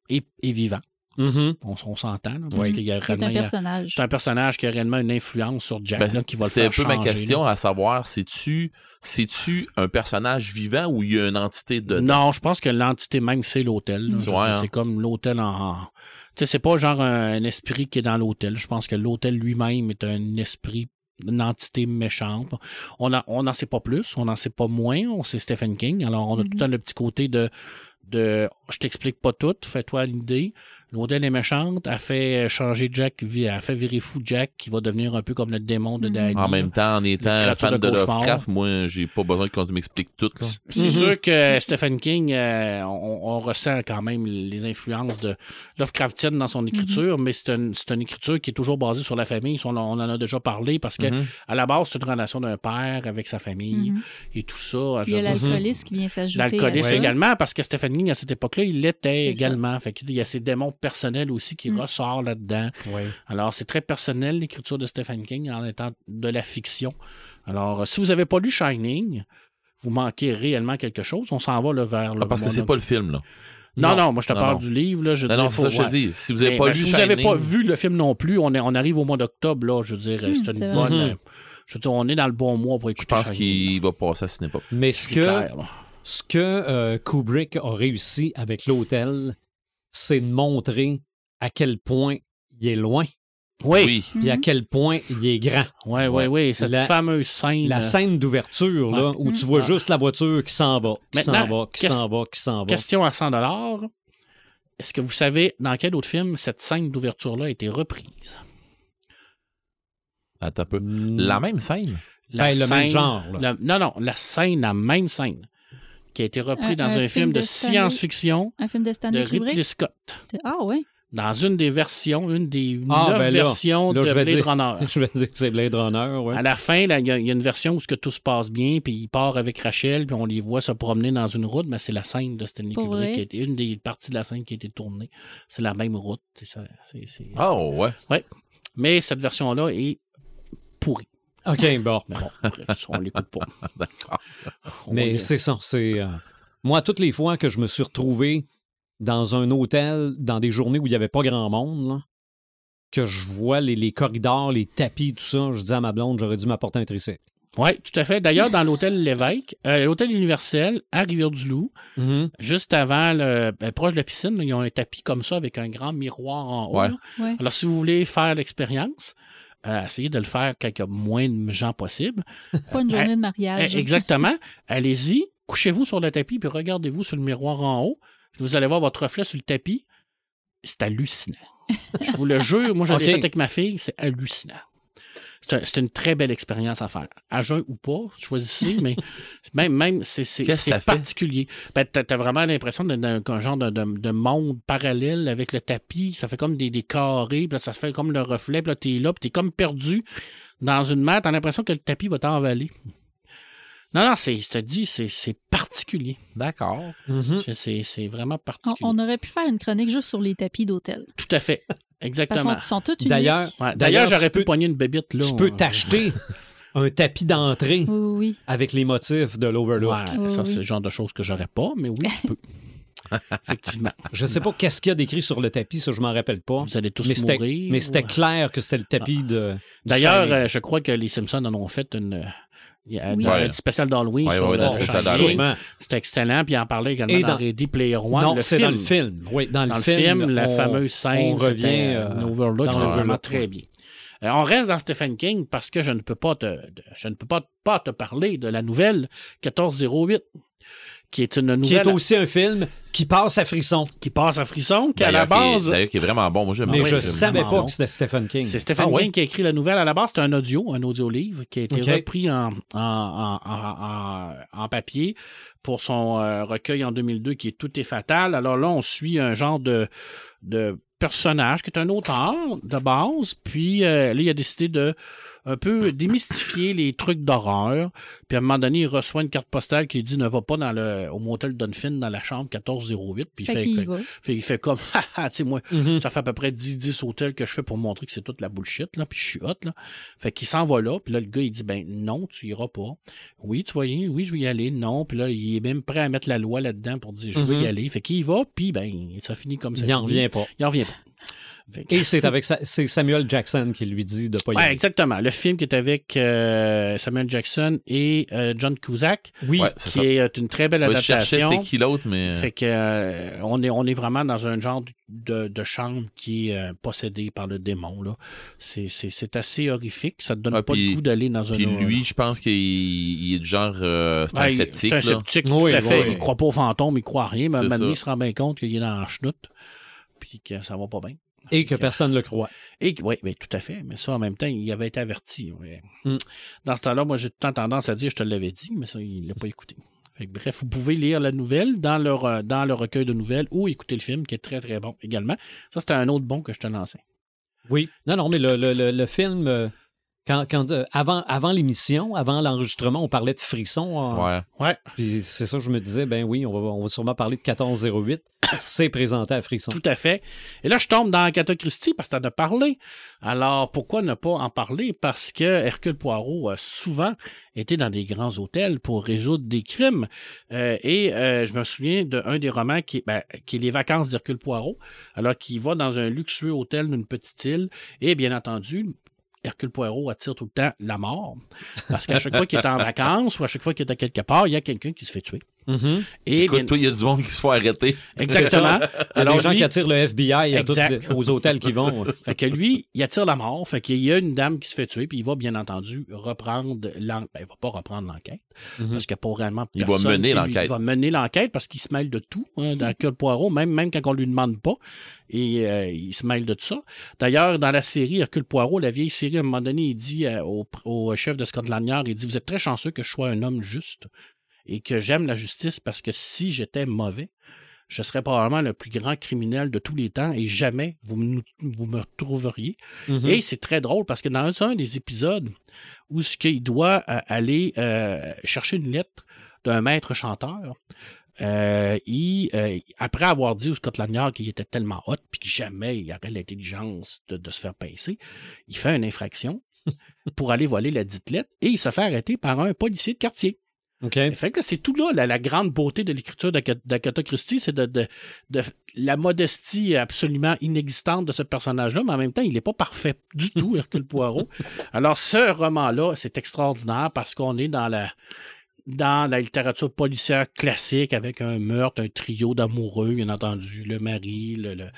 est, est vivant. Mhm. On, on s'entend, parce Oui. qu'il y a C'est réellement- un personnage. c'est un personnage qui a réellement une influence sur Jack, Ben, là, qui va le C'était un faire peu ma question là. à savoir, c'est-tu, c'est-tu un personnage vivant ou il y a une entité de Non, je pense que l'entité même, c'est l'hôtel. Mm. Dire, hein. C'est comme l'hôtel en. Tu sais, c'est pas genre un, un esprit qui est dans l'hôtel. Je pense que l'hôtel lui-même est un esprit, une entité méchante. On n'en on en sait pas plus, on n'en sait pas moins. On sait Stephen King. Alors, on a Mhm. tout le temps le petit côté de. de je t'explique pas tout, fais-toi l'idée. L'hôtel est méchante, elle fait changer Jack, elle fait virer fou Jack, qui va devenir un peu comme le démon de Mhm. Danny. En même temps, en étant fan de. Lovecraft, moi, j'ai pas besoin que tu m'expliques tout. Là. C'est Mhm. sûr que Stephen King, euh, on, on ressent quand même les influences de Lovecraftienne dans son écriture, mais c'est une, c'est une écriture qui est toujours basée sur la famille. On, en- on en a déjà parlé parce que Mhm. à la base, c'est une relation d'un père avec sa famille Mhm. et tout ça. Il y a l'alcoolisme qui vient s'ajouter. L'alcoolisme également, parce que Stephen King, à cette époque-là, il l'était également. Fait qu'il y a ses démons personnels aussi qui Mm. ressortent là-dedans. Oui. Alors, c'est très personnel, l'écriture de Stephen King, en étant de la fiction. Alors, euh, si vous n'avez pas lu Shining, vous manquez réellement quelque chose. On s'en va là, vers... Ah, le parce que c'est pas le film, là. Non, Non. non, moi, je te Non, parle non. du livre. Là, je Non, non, c'est ça que je te dis. Si vous avez Mais, pas ben, lu si vous n'avez pas vu le film non plus, on, est, on arrive au mois d'octobre, là, je veux dire, Hmm, c'est une vrai. bonne... Mhm. euh, Je veux dire, on est dans le bon mois pour je écouter pense Shining. qu'il va passer à Cinépa. Mais ce que, clair, ce que euh, Kubrick a réussi avec l'hôtel, c'est de montrer à quel point il est loin Oui, et à Mhm. quel point il est grand. oui, oui, oui, cette La- fameuse scène... La euh, scène d'ouverture, là, où tu vois Ah. juste la voiture qui s'en va, qui s'en va, qui s'en va, qui s'en va. Question à 100 Est-ce que vous savez dans quel autre film cette scène d'ouverture-là a été reprise? Attends un peu. Mm. La même scène? La Ben, le même genre, là. non, non, la scène, la même scène, qui a été reprise Un- dans un un, film film de, de science-fiction Un film de de Stanley Ridley Kubrick. Scott. Ah oui. Dans une des versions, une des Ah, neuf ben là, versions là, de Blade dire- Runner. (laughs) Je vais dire que c'est Blade Runner, ouais. À la fin, il y, a il y a une version où ce que tout se passe bien, puis il part avec Rachel, puis on les voit se promener dans une route, mais c'est la scène de Stanley Pour Kubrick, vrai? qui une des parties de la scène qui a été tournée. C'est la même route. c'est ça, c'est- c'est- Oh, ouais. Mais cette version-là est pourrie. OK, bon. Mais bon, bref, on l'écoute pas. (laughs) D'accord. Mais c'est ça, c'est... euh, Moi, toutes les fois que je me suis retrouvé dans un hôtel, dans des journées où il n'y avait pas grand monde, là, que je vois les, les corridors, les tapis, tout ça, je dis à ma blonde, j'aurais dû m'apporter un tricycle. Oui, tout à fait. D'ailleurs, dans l'hôtel Lévesque, euh, l'hôtel universel à Rivière-du-Loup, Mhm. juste avant, le, ben, proche de la piscine, ils ont un tapis comme ça avec un grand miroir en haut. Ouais. là. Ouais. Alors, si vous voulez faire l'expérience, euh, essayez de le faire avec le moins de gens possible. Pas une journée de Eh, mariage. Exactement. Allez-y, couchez-vous sur le tapis, puis regardez-vous sur le miroir en haut. Vous allez voir votre reflet sur le tapis. C'est hallucinant. (laughs) Je vous le jure, moi, je l'ai Ok. fait avec ma fille, c'est hallucinant. C'est un- c'est une très belle expérience à faire. À jeun ou pas, choisissez, (laughs) mais même, même c'est particulier. Ben, t'as as vraiment l'impression d'être dans un genre de, de- de monde parallèle avec le tapis. Ça fait comme des, des carrés, puis là, ça se fait comme le reflet, puis là, t'es là, puis t'es comme perdu dans une mer. T'as l'impression que le tapis va t'envaler. Non, non, c'est, je te dis, c'est c'est particulier. D'accord. Mhm. C'est- vraiment On, particulier. on aurait pu faire une chronique juste sur les tapis d'hôtel. Tout à fait. Exactement. sont tous uniques. D'ailleurs, Ouais, D'ailleurs, j'aurais tu pu pogner une bébite là. tu peux t'acheter un tapis d'entrée Oui, oui, oui. avec les motifs de l'Overlook. Ouais, Oui, ça, oui. c'est le genre de choses que j'aurais pas, mais oui, tu peux. (laughs) Effectivement. Je sais pas qu'est-ce qu'il y a d'écrit sur le tapis, ça je m'en rappelle pas. Vous allez tous Mais c'était, mourir. mais c'était clair que c'était le tapis de. du D'ailleurs, euh, je crois que les Simpsons en ont fait une. Il y a Oui. un spécial d'Halloween. Spécial d'Halloween. Sûrement. C'était excellent, puis il en parlait également Et dans, dans- Ready Player One. non, le c'est film. dans le film. Oui, dans, Dans le film, la on- fameuse scène, on revient, c'était, euh, Overlook, dans c'était vraiment Overlook, très ouais. bien. Euh, on reste dans Stephen King parce que je ne peux pas te, de- je ne peux pas, pas te parler de la nouvelle 1408. Qui est une Qui est aussi un film qui passe à frisson. qui passe à frisson, qui à la base. D'ailleurs, qui est vraiment bon. Moi, j'aime Mais je savais pas bon. que c'était Stephen King. C'est Stephen Ah ouais? King qui a écrit la nouvelle. À la base, c'est un audio, un audio-livre qui a été repris en, en, en, en- en- en papier pour son euh, recueil en 2002 qui est Tout est fatal. Alors là, on suit un genre de, de personnage qui est un auteur de base. Puis euh, là, il a décidé de un peu démystifier les trucs d'horreur. Puis à un moment donné, il reçoit une carte postale qui dit ne va pas dans le, au motel Dunfin dans la chambre 1408. Puis il Fait va. fait- il fait comme, haha, (laughs) tu sais, moi, Mhm. ça fait à peu près 10, 10 hôtels que je fais pour montrer que c'est toute la bullshit, là, puis je suis hot, là. Fait qu'il s'en va là, puis là, le gars, il dit, ben non, tu iras pas. Oui, tu vas y oui, je vais y aller, non. Puis là, il est même prêt à mettre la loi là-dedans pour dire, je veux Mhm. y aller. Fait qu'il y va, puis ben, ça finit comme ça. Il en revient pas. Il en revient pas. Que- Et c'est avec sa- c'est Samuel Jackson qui lui dit de pas y Ouais, aller. exactement. Le film qui est avec euh, Samuel Jackson et euh, John Cusack, Oui. Ouais, c'est qui ça. est euh, une très belle Moi, je cherchais adaptation. c'était qui l'autre, mais. Fait que euh, on, est, on est vraiment dans un genre de, de chambre qui est euh, possédé par le démon. Là. C'est, c'est, c'est assez horrifique. Ça te donne pas puis- le goût d'aller dans un Puis lui, je pense qu'il il est du genre. euh, c'est un Ouais, sceptique. C'est un là. sceptique. Oui, fait. Il croit pas aux fantômes, il croit à rien, mais à un C'est moment donné, ça. il se rend bien compte qu'il est dans la chenoute, puis que ça va pas bien. Et que personne ne le croit. Et oui, tout à fait. Mais ça, en même temps, il avait été averti. ouais. Mm. Dans ce temps-là, moi, j'ai tout le temps tendance à dire je te l'avais dit, mais ça, il l'a pas écouté. Fait que, bref, vous pouvez lire la nouvelle dans leur, euh, dans le recueil de nouvelles ou écouter le film qui est très, très bon également. Ça, c'était un autre bon que je te lançais. Oui. Non, non, mais le, le- le- le film, euh, quand, quand, euh, avant, avant l'émission, avant l'enregistrement, on parlait de frisson. euh, Ouais. Ouais, Puis c'est ça, je me disais, ben oui, on va, on va sûrement parler de 1408. C'est présenté à frisson. tout à fait. Et là, je tombe dans Agatha Christie parce que tu en as parlé. Alors, pourquoi ne pas en parler? Parce que Hercule Poirot a souvent été dans des grands hôtels pour résoudre des crimes. Euh, et euh, je me souviens d'un des romans qui, est- ben, qui est Les vacances d'Hercule Poirot. Alors, qu'il va dans un luxueux hôtel d'une petite île. Et bien entendu, Hercule Poirot attire tout le temps la mort. Parce qu'à chaque fois qu'il est en (laughs) vacances ou à chaque fois qu'il est à quelque part, il y a quelqu'un qui se fait tuer. Mhm. Et Écoute, bien- toi, il y a du monde qui se fait arrêter? exactement. (laughs) Alors, des gens lui- qui attirent le FBI à les- aux hôtels qui vont. (laughs) Fait que lui, il attire la mort. Fait qu'il y a une dame qui se fait tuer, puis il va bien entendu reprendre l'enquête. Ben, il va pas reprendre l'enquête, Mhm. parce qu'il n'y a pas vraiment Il va mener l'enquête. Il va mener l'enquête parce qu'il se mêle de tout, hein, dans Hercule Poirot, même, même quand on lui demande pas. Et euh, il se mêle de tout ça. D'ailleurs, dans la série Hercule Poirot, la vieille série, à un moment donné, il dit euh, au, au chef de Scotland Yard, il dit, vous êtes très chanceux que je sois un homme juste et que j'aime la justice parce que si j'étais mauvais, je serais probablement le plus grand criminel de tous les temps et jamais vous me, vous me retrouveriez. Mhm. Et c'est très drôle parce que dans un des épisodes où ce qu'il doit euh, aller euh, chercher une lettre d'un maître chanteur, euh, il, euh, après avoir dit au Scotland Yard qu'il était tellement hot puis que jamais il aurait l'intelligence de, de se faire pincer, il fait une infraction (laughs) pour aller voler la dite lettre et il se fait arrêter par un policier de quartier. OK. Fait que c'est tout là, la, la grande beauté de l'écriture d'Agatha Christie, c'est de, de- de la modestie absolument inexistante de ce personnage-là, mais en même temps, il n'est pas parfait du tout, Hercule Poirot. (laughs) Alors, ce roman-là, c'est extraordinaire parce qu'on est dans la dans la littérature policière classique avec un meurtre, un trio d'amoureux, bien entendu, le mari, le, le-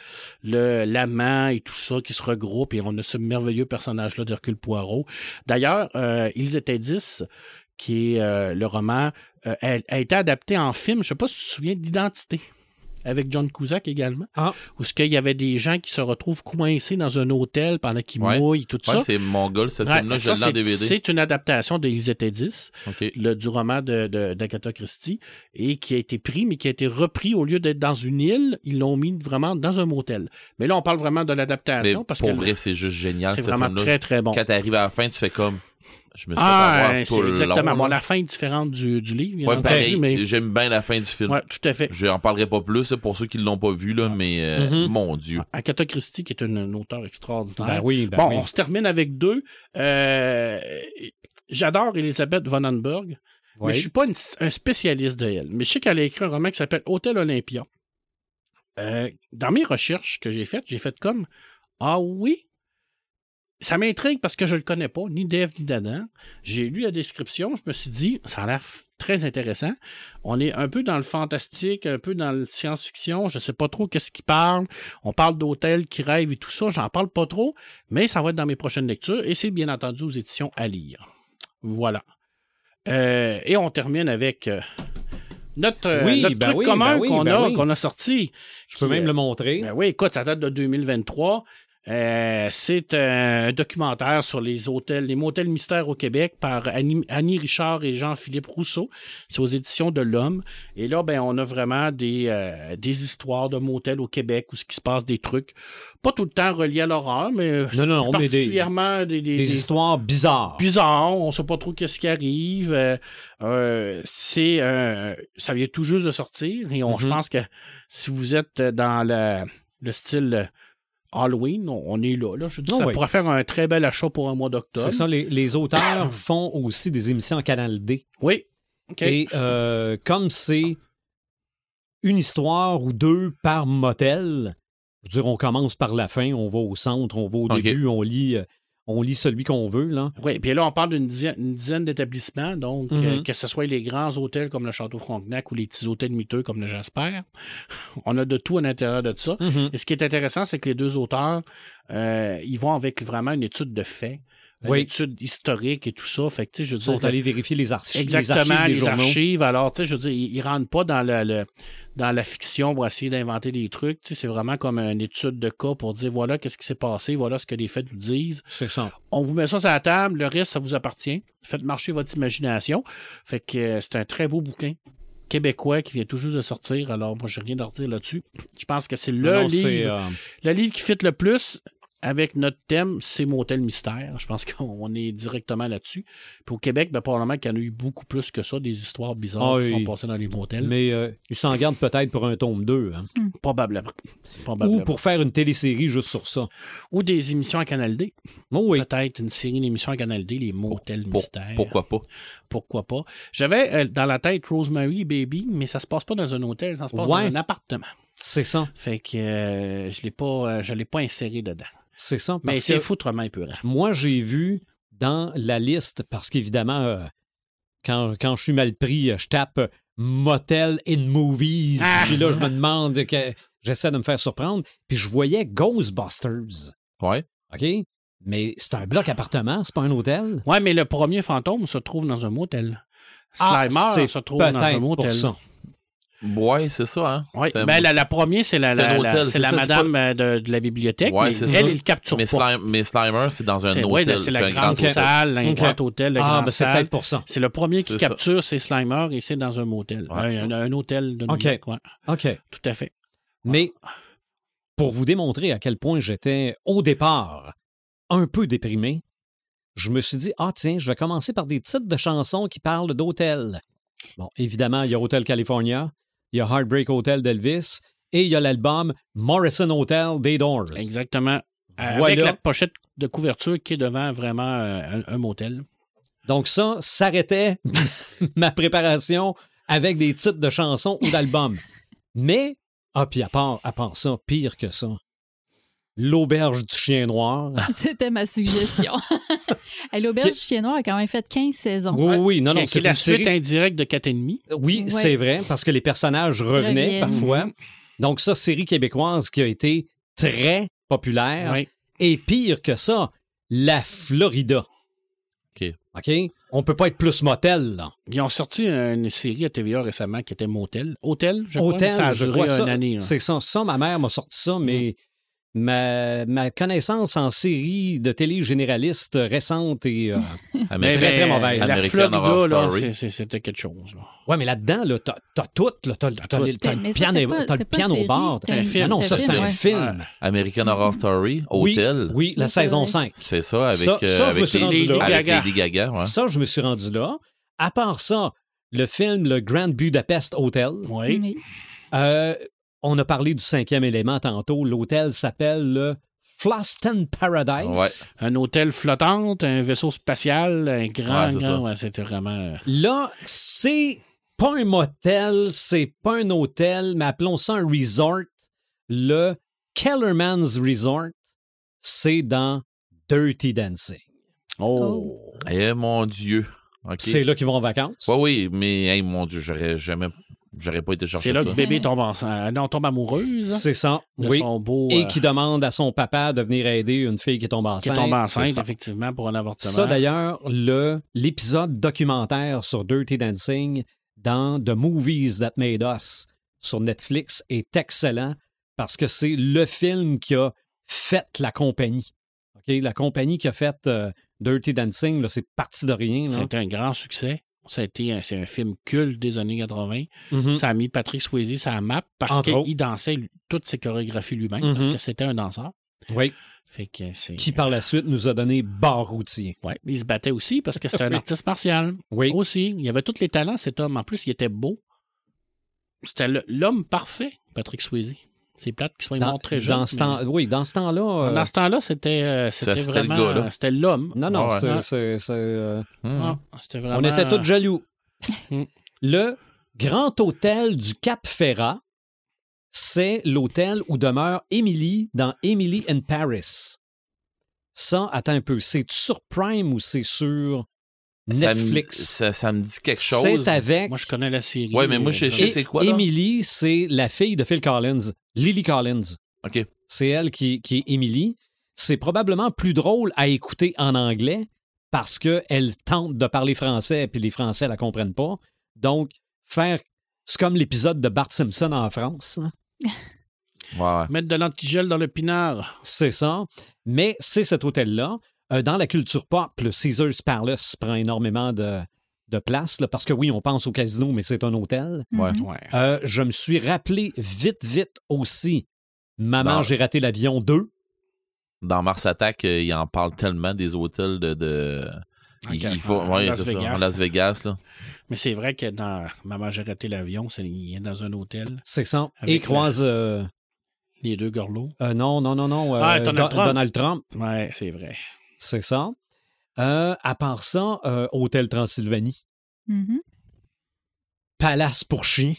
le- l'amant et tout ça qui se regroupent et on a ce merveilleux personnage-là d'Hercule Poirot. D'ailleurs, euh, Ils étaient dix, qui est euh, le roman, euh, a, a été adapté en film, je ne sais pas si tu te souviens, d'Identité, avec John Cusack également, Ah. où ce qu'il y avait des gens qui se retrouvent coincés dans un hôtel pendant qu'ils Ouais. mouillent, tout Ouais, ça. c'est mon gars, ce Ouais, film-là, je l'ai en DVD. C'est une adaptation de Ils étaient 10, OK. le, du roman de, de- d'Agatha Christie, et qui a été pris, mais qui a été repris au lieu d'être dans une île, ils l'ont mis vraiment dans un motel. Mais là, on parle vraiment de l'adaptation parce pour que vrai, c'est juste génial, c'est ce vraiment très, très bon. Quand t'arrives à la fin, tu fais comme. Je me suis Ah, fait avoir c'est exactement. long, Bon, la fin est différente du, du livre, Ouais, pareil. mais J'aime bien la fin du film. ouais, tout à fait. Je n'en parlerai pas plus là, pour ceux qui ne l'ont pas vu, là, mais euh, Mhm. mon Dieu. Agatha Christie, qui est une, une auteure extraordinaire. Ben oui, ben bon, oui. on se termine avec deux. Euh, J'adore Elisabeth von Hamburg, mais Ouais. je suis pas une- un spécialiste de elle. Mais je sais qu'elle a écrit un roman qui s'appelle Hôtel Olympia. Euh, dans mes recherches que j'ai faites, j'ai fait comme Ah oui, ça m'intrigue parce que je le connais pas, ni d'Ève ni d'Adam. J'ai lu la description, je me suis dit, ça a l'air très intéressant. On est un peu dans le fantastique, un peu dans le science-fiction, je sais pas trop qu'est-ce qu'il parle. On parle d'hôtels qui rêvent et tout ça, j'en parle pas trop, mais ça va être dans mes prochaines lectures et c'est bien entendu aux éditions à lire. Voilà. Euh, et on termine avec euh, Notre, Oui, notre ben truc oui, commun ben oui, qu'on ben a, a sorti. Je peux même le montrer. Ben oui, écoute, ça date de 2023. Euh, c'est un documentaire sur les hôtels, les motels mystères au Québec par Annie, Annie Richard et Jean-Philippe Rousseau. C'est aux éditions de l'Homme. Et là, ben, on a vraiment des, euh, des histoires de motels au Québec où ce qui se passe des trucs, pas tout le temps reliés à l'horreur, mais non, non, non, mais des, particulièrement des, des- des histoires bizarres. bizarre, on sait pas trop qu'est-ce qui arrive. Euh, euh, c'est euh, ça vient tout juste de sortir et on, je Mhm. pense que si vous êtes dans le, le style euh, Halloween, on, est là. là. Je dis, Ah ça oui. pourrait faire un très bel achat pour un mois d'octobre. C'est ça, les, les auteurs (coughs) font aussi des émissions en Canal D. Oui. Et euh, comme c'est une histoire ou deux par motel, je veux dire, on commence par la fin, on va au centre, on va au début, on lit, euh, on lit celui qu'on veut. Là. Oui, puis là, on parle d'une dizaine, d'établissements, donc euh, Mhm. que ce soit les grands hôtels comme le Château Frontenac ou les petits hôtels miteux comme le Jasper. (laughs) On a de tout à l'intérieur de ça. Mhm. Et ce qui est intéressant, c'est que les deux auteurs, euh, ils vont avec vraiment une étude de faits, Oui. une étude historique et tout ça. Fait que, je Ils sont allés vérifier les, archi- Exactement, les archives les archives. Alors, tu sais, je veux dire, ils, ils rentrent pas dans le, le- dans la fiction pour essayer d'inventer des trucs. Tu sais, c'est vraiment comme une étude de cas pour dire voilà qu'est-ce qui s'est passé, voilà ce que les faits nous disent. C'est ça. On vous met ça sur la table, le reste, ça vous appartient. Faites marcher votre imagination. Fait que euh, c'est un très beau bouquin québécois qui vient tout juste de sortir. Alors, moi, j'ai rien à redire là-dessus. Je pense que c'est le Non, livre euh, le livre qui fit le plus avec notre thème, c'est Motel Mystère. Je pense (laughs) qu'on est directement là-dessus. Puis au Québec, ben, probablement qu'il y en a eu beaucoup plus que ça, des histoires bizarres Ah qui oui. sont passées dans les motels. mais euh, ils s'en gardent peut-être pour un tome 2. hein. Probablement. Ou pour faire une télésérie juste sur ça. Ou des émissions à Canal D. Oh oui. Peut-être une série d'émissions à Canal D, les Motels Pour- Mystères. Pourquoi pas? Pourquoi pas? J'avais euh, dans la tête Rosemary Baby, mais ça se passe pas dans un hôtel, ça se passe Ouais. dans un appartement. C'est ça. Fait que euh, je l'ai pas, euh, je l'ai pas inséré dedans. C'est ça. Mais c'est foutrement épeurant. moi, j'ai vu dans la liste, parce qu'évidemment, euh, quand, quand je suis mal pris, euh, je tape euh, Motel in Movies. Ah! Puis là, je me demande que j'essaie de me faire surprendre. Puis je voyais Ghostbusters. Ouais. OK? Mais c'est un bloc appartement, c'est pas un hôtel? Ouais, mais le premier fantôme se trouve dans un motel. Ah, Slimer c'est se trouve dans un motel. pour ça. Ouais, c'est ça, hein? Un- ben, la, la première, c'est la, c'est la, un la- hôtel, c'est c'est la ça, c'est madame euh, de, de la bibliothèque. Ouais, mais c'est elle, ça. il le capture mais, pas. Mais Slimer, c'est dans un C'est, hôtel. ouais, c'est la un grande salle, un grand hôtel, la Ah, ben c'est peut-être pour ça. C'est le premier qui capture, c'est Slimer, et c'est dans un motel. Ouais. un, un- un hôtel de New Ok. York, ouais. OK. Tout à fait. Mais pour vous démontrer à quel point j'étais, au départ, un peu déprimé, je me suis dit, ah tiens, je vais commencer par des titres de chansons qui parlent d'hôtels. Bon, évidemment, il y a Hotel California, il y a Heartbreak Hotel d'Elvis, et il y a l'album Morrison Hotel des Doors. Exactement. Euh, Voilà. Avec la pochette de couverture qui est devant vraiment euh, un, un motel. Donc ça, s'arrêtait (laughs) ma préparation avec des titres de chansons ou d'albums. Mais, ah, puis à part, à part ça, pire que ça, L'Auberge du Chien Noir. (laughs) C'était ma suggestion. (laughs) L'Auberge du Chien Noir a quand même fait 15 saisons. Oui, oui, non, non, c'est est la suite série- indirecte de 4,5. Oui, Ouais. c'est vrai, parce que les personnages revenaient Reviennent. parfois. Donc ça, série québécoise qui a été très populaire. Oui. Et pire que ça, la Florida. OK. OK? On peut pas être plus motel, là. Ils ont sorti une série à TVA récemment qui était Motel. Hôtel, je crois. Hôtel, mais ça a je crois une ça. année. C'est ça. Ça, ma mère m'a sorti ça, mais ma, ma connaissance en série de télé généraliste récente et... euh, Mais, (laughs) très, très mauvaise. La Florida, Story. c'était quelque chose. là. Ouais, mais là-dedans, là, t'as, t'as tout. Là, t'as, le- piano, t'as le piano au film. Ah non, ça, c'est un ouais. film. American Horror Story, Oui, Hôtel. oui, la saison vrai. 5. C'est ça, avec, Ça- euh. Lady Gaga. ouais. Ça, je me suis rendu là. À part ça, le film Le Grand Budapest Hotel. Oui. Oui. Euh, on a parlé du cinquième élément tantôt. L'hôtel s'appelle le Flaston Paradise. Ouais. Un hôtel flottant, un vaisseau spatial, un grand, Ouais, grand. ouais, c'était vraiment. euh, Là, c'est pas un motel, c'est pas un hôtel, mais appelons ça un resort. Le Kellerman's Resort, c'est dans Dirty Dancing. Oh. Eh mon Dieu. C'est là qu'ils vont en vacances. Ouais, oui, mais hey, mon Dieu, j'aurais jamais. J'aurais pas été chercher C'est là ça. que bébé tombe enceinte. Non, tombe amoureuse. C'est ça. de Oui. son beau. Et euh, qui demande à son papa de venir aider une fille qui tombe qui enceinte. tombe c'est enceinte, effectivement, pour un avortement. Ça, d'ailleurs, le, l'épisode documentaire sur Dirty Dancing dans The Movies That Made Us sur Netflix est excellent parce que c'est le film qui a fait la compagnie. OK? La compagnie qui a fait euh, Dirty Dancing, là, c'est parti de rien. Ça a là. été un grand succès. Ça a été un, c'est un film culte des années 80. Mhm. Ça a mis Patrick Swayze sur la map parce qu'il dansait toutes ses chorégraphies lui-même, parce Mhm. que c'était un danseur. Oui. Fait que c'est. Qui par la suite nous a donné bar routier. Ouais, il se battait aussi parce que c'était un (laughs) Oui. artiste martial. Oui. Aussi. Il avait tous les talents, cet homme. En plus, il était beau. C'était l'homme parfait, Patrick Swayze. C'est plate qu'il soit Dans, mort très jeune. dans ce mais- temps, oui, dans ce temps-là. euh, Dans ce temps-là, c'était euh, vraiment. euh, C'était l'homme. non, non, Ouais. c'est- Ouais. euh, vraiment. on était tous jaloux. Mm. (laughs) Le Grand Hôtel du Cap Ferrat, c'est l'hôtel où demeure Emily dans Emily in Paris. Ça, attends un peu, c'est sur Prime ou c'est sur Netflix? Ça, ça me dit quelque chose. C'est avec Moi, je connais la série. Ouais, mais moi, je sais- je sais Et- c'est quoi, là? Emily, c'est la fille de Phil Collins, Lily Collins. OK. C'est elle qui, qui est Emily. C'est probablement plus drôle à écouter en anglais parce qu'elle tente de parler français puis les Français la comprennent pas. Donc, faire. C'est comme l'épisode de Bart Simpson en France. ouais. Mettre de l'antigel dans le pinard. C'est ça. Mais c'est cet hôtel-là. Euh, dans la culture pop, le Caesars Palace prend énormément de, de place là, parce que oui, on pense au casino, mais c'est un hôtel. Ouais. Mhm. Ouais. Euh, je me suis rappelé vite, vite aussi. Maman, j'ai raté l'avion 2. Dans Mars Attack, euh, il en parle tellement des hôtels de. de... Il, faut, en ouais, Las c'est ça. Vegas. En Las Vegas, là. Mais c'est vrai que dans Maman, j'ai raté l'avion, c'est- il est dans un hôtel. C'est ça. Et croise. euh, Les deux gorlots. euh, non, non, non, non. euh, Ah, Donald Don- Trump. Donald Trump. Ouais, c'est vrai. C'est ça. Euh, à part ça, euh, Hôtel Transylvanie. Mhm. Palace pour chiens.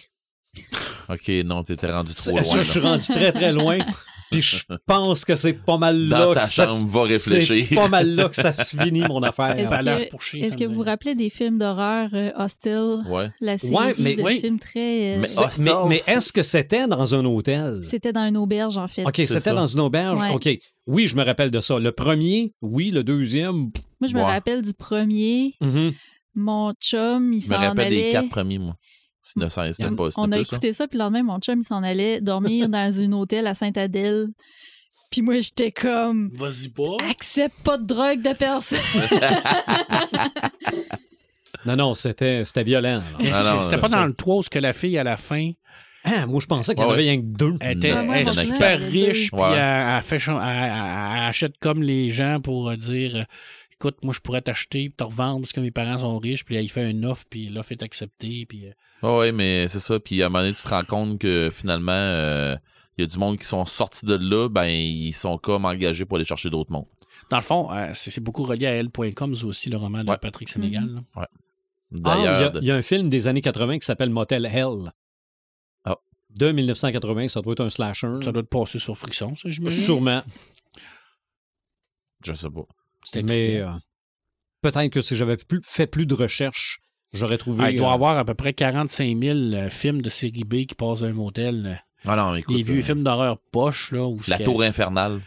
OK, non, t'étais rendu trop loin. je suis rendu très, très loin. (laughs) Puis je pense que c'est pas mal Dans là ta que ça chambre, va réfléchir. C'est pas mal là que ça se finit, mon affaire. Est-ce que- vous vous rappelez des films d'horreur euh, Hostel, Ouais. la série Ouais, mais- de oui. films très... euh, Mais- est-ce que c'était dans un hôtel? C'était dans une auberge, en fait. OK, c'était ça. dans une auberge? Ouais. OK. Oui, je me rappelle de ça. Le premier, oui. Le deuxième, Moi, je me Ouais. rappelle du premier. mhm. Mon chum, il Je me s'en rappelle allait... des quatre premiers, moi. Innocent, On, pas. on a plus, écouté ça, puis le lendemain, mon chum, il s'en allait dormir (laughs) dans un hôtel à Sainte-Adèle. Puis moi, j'étais comme... Vas-y pas. Accepte pas de drogue de personne. (laughs) Non, non, c'était c'était violent. Ah C'était pas dans le 3 où ce que la fille, à la fin, Ah, moi, je pensais qu'il y en avait rien que deux. elle était elle super riche, puis Ouais. elle, achète comme les gens pour euh, dire euh, écoute, moi, je pourrais t'acheter, puis te revendre parce que mes parents sont riches, puis elle, il fait une offre, puis l'offre est acceptée, puis. euh, Ouais, ouais, mais c'est ça. Puis à un moment donné, tu te rends compte que finalement, euh, il y a du monde qui sont sortis de là, ben, ils sont comme engagés pour aller chercher d'autres mondes. Dans le fond, euh, c'est beaucoup relié à elle.com, c'est aussi le roman de Ouais. Patrick Sénégal. là. Ah, il y a- D'ailleurs, il y, a un film des années 80 qui s'appelle Motel Hell. Ah. De 1980, ça doit être un slasher. Ça doit te passer sur Friction, ça, j'imagine. Sûrement. je sais pas. Mais euh, peut-être que si j'avais plus, fait plus de recherches, j'aurais trouvé. Ah, il doit y euh, avoir à peu près 45 000 euh, films de série B qui passent dans un motel. Ah non, écoute. Les vieux euh, films d'horreur poche, là. Où La Tour Infernale,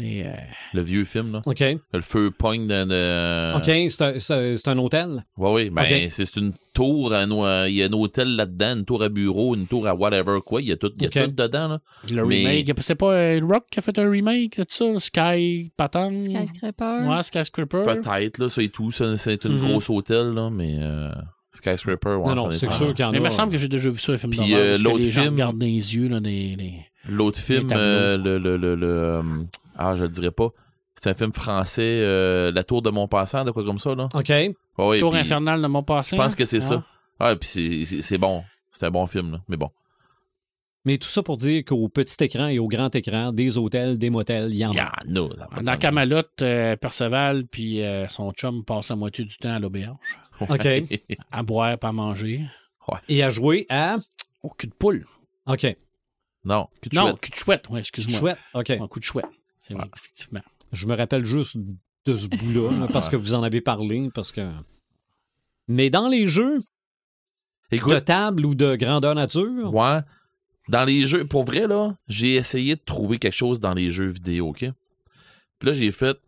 euh, le vieux film, là. OK. Le feu pogne de. de- OK, c'est un, c'est- c'est un hôtel? Ouais, oui, ben, c'est c'est une tour, euh, il y a un hôtel là-dedans, une tour à bureau, une tour à whatever, quoi. Il y a tout, il y a tout dedans, là. le Mais- remake. C'est pas euh, Rock qui a fait un remake de ça? Sky Patang? Skyscraper. Ouais, Skyscraper. Peut-être, là, ça et tout. ça, C'est une Mhm. grosse hôtel, là, mais euh, Skyscraper, ouais, non, non, c'est sûr qu'il y en Mais a. il me semble que j'ai déjà vu ça, un film Puis, euh, l'autre film- regardent dans les yeux, là, des... des- L'autre film, euh, le, le, le, le, euh, ah, je le dirais pas. C'est un film français, euh, La Tour de Montpassant, de quoi comme ça, là. OK. Ouais, ouais, Tour infernale de Montpassant. Je pense que c'est Ah. ça. Ouais, puis c'est- bon. C'est un bon film, là. Mais bon. Mais tout ça pour dire qu'au petit écran et au grand écran, des hôtels, des motels, il y en Il y a. en a, a Dans euh, Perceval puis euh, son chum passent la moitié du temps à l'auberge, OK. à boire, pas à manger. Et à jouer à. Au cul de poule. OK. non, cul de Non, chouette. cul de chouette, ouais, excuse-moi. Chouette. OK. Un coup de chouette. Ouais. effectivement. Je me rappelle juste de ce bout-là, là, parce que vous en avez parlé, parce que. Mais dans les jeux de table ou de grandeur nature, ouais, dans les jeux, pour vrai, là, j'ai essayé de trouver quelque chose dans les jeux vidéo, OK? Puis là, j'ai fait...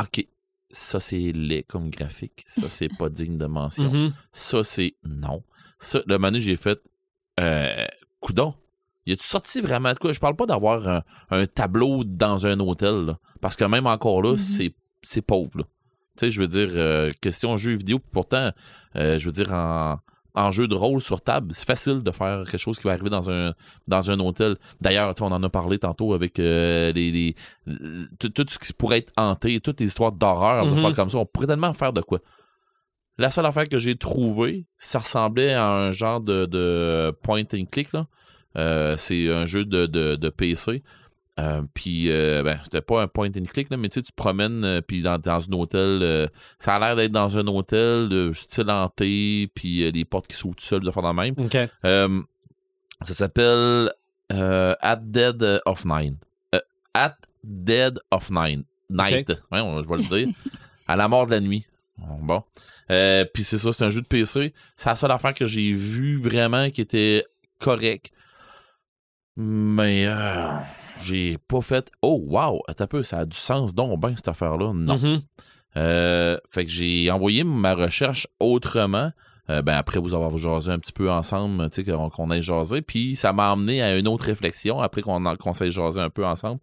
OK. ça c'est laid comme graphique, ça (laughs) c'est pas digne de mention, Mhm. ça c'est non. Ça, le moment j'ai fait, euh, coudon. Y a-tu sorti vraiment de quoi? Je parle pas d'avoir un, un tableau dans un hôtel, là, parce que même encore là, Mhm. c'est, c'est pauvre. là. Tu sais, je veux dire, euh, question jeu vidéo, pourtant, euh, je veux dire, en, en jeu de rôle sur table, c'est facile de faire quelque chose qui va arriver dans un, dans un hôtel. D'ailleurs, on en a parlé tantôt avec euh, les, tout, ce qui pourrait être hanté, toutes les histoires d'horreur, de Mhm. faire comme ça. On pourrait tellement faire de quoi. La seule affaire que j'ai trouvée, ça ressemblait à un genre de, de point and click. Là. Euh, c'est un jeu de, de, de PC. Euh, puis, euh, ben, c'était pas un point and click, là, mais tu te promènes, euh, puis dans, dans un hôtel, ça a l'air d'être dans un hôtel de style hanté, puis les portes qui s'ouvrent tout seuls, de faire le même. Ça s'appelle At Dead of Nine. At Dead of Nine. Night. Ouais, on- je vais le dire. à la mort de la nuit. Bon. Puis c'est ça, c'est un jeu de PC. C'est la seule affaire que j'ai vue vraiment qui était correct. Mais euh, j'ai pas fait. Oh wow, attends un peu, ça a du sens donc ben cette affaire-là. Non. Mhm. Euh, fait que j'ai envoyé ma recherche autrement. Euh, ben après vous avoir jasé un petit peu ensemble, tu sais, qu'on ait jasé. Puis ça m'a amené à une autre réflexion après qu'on qu'on s'est jasé un peu ensemble.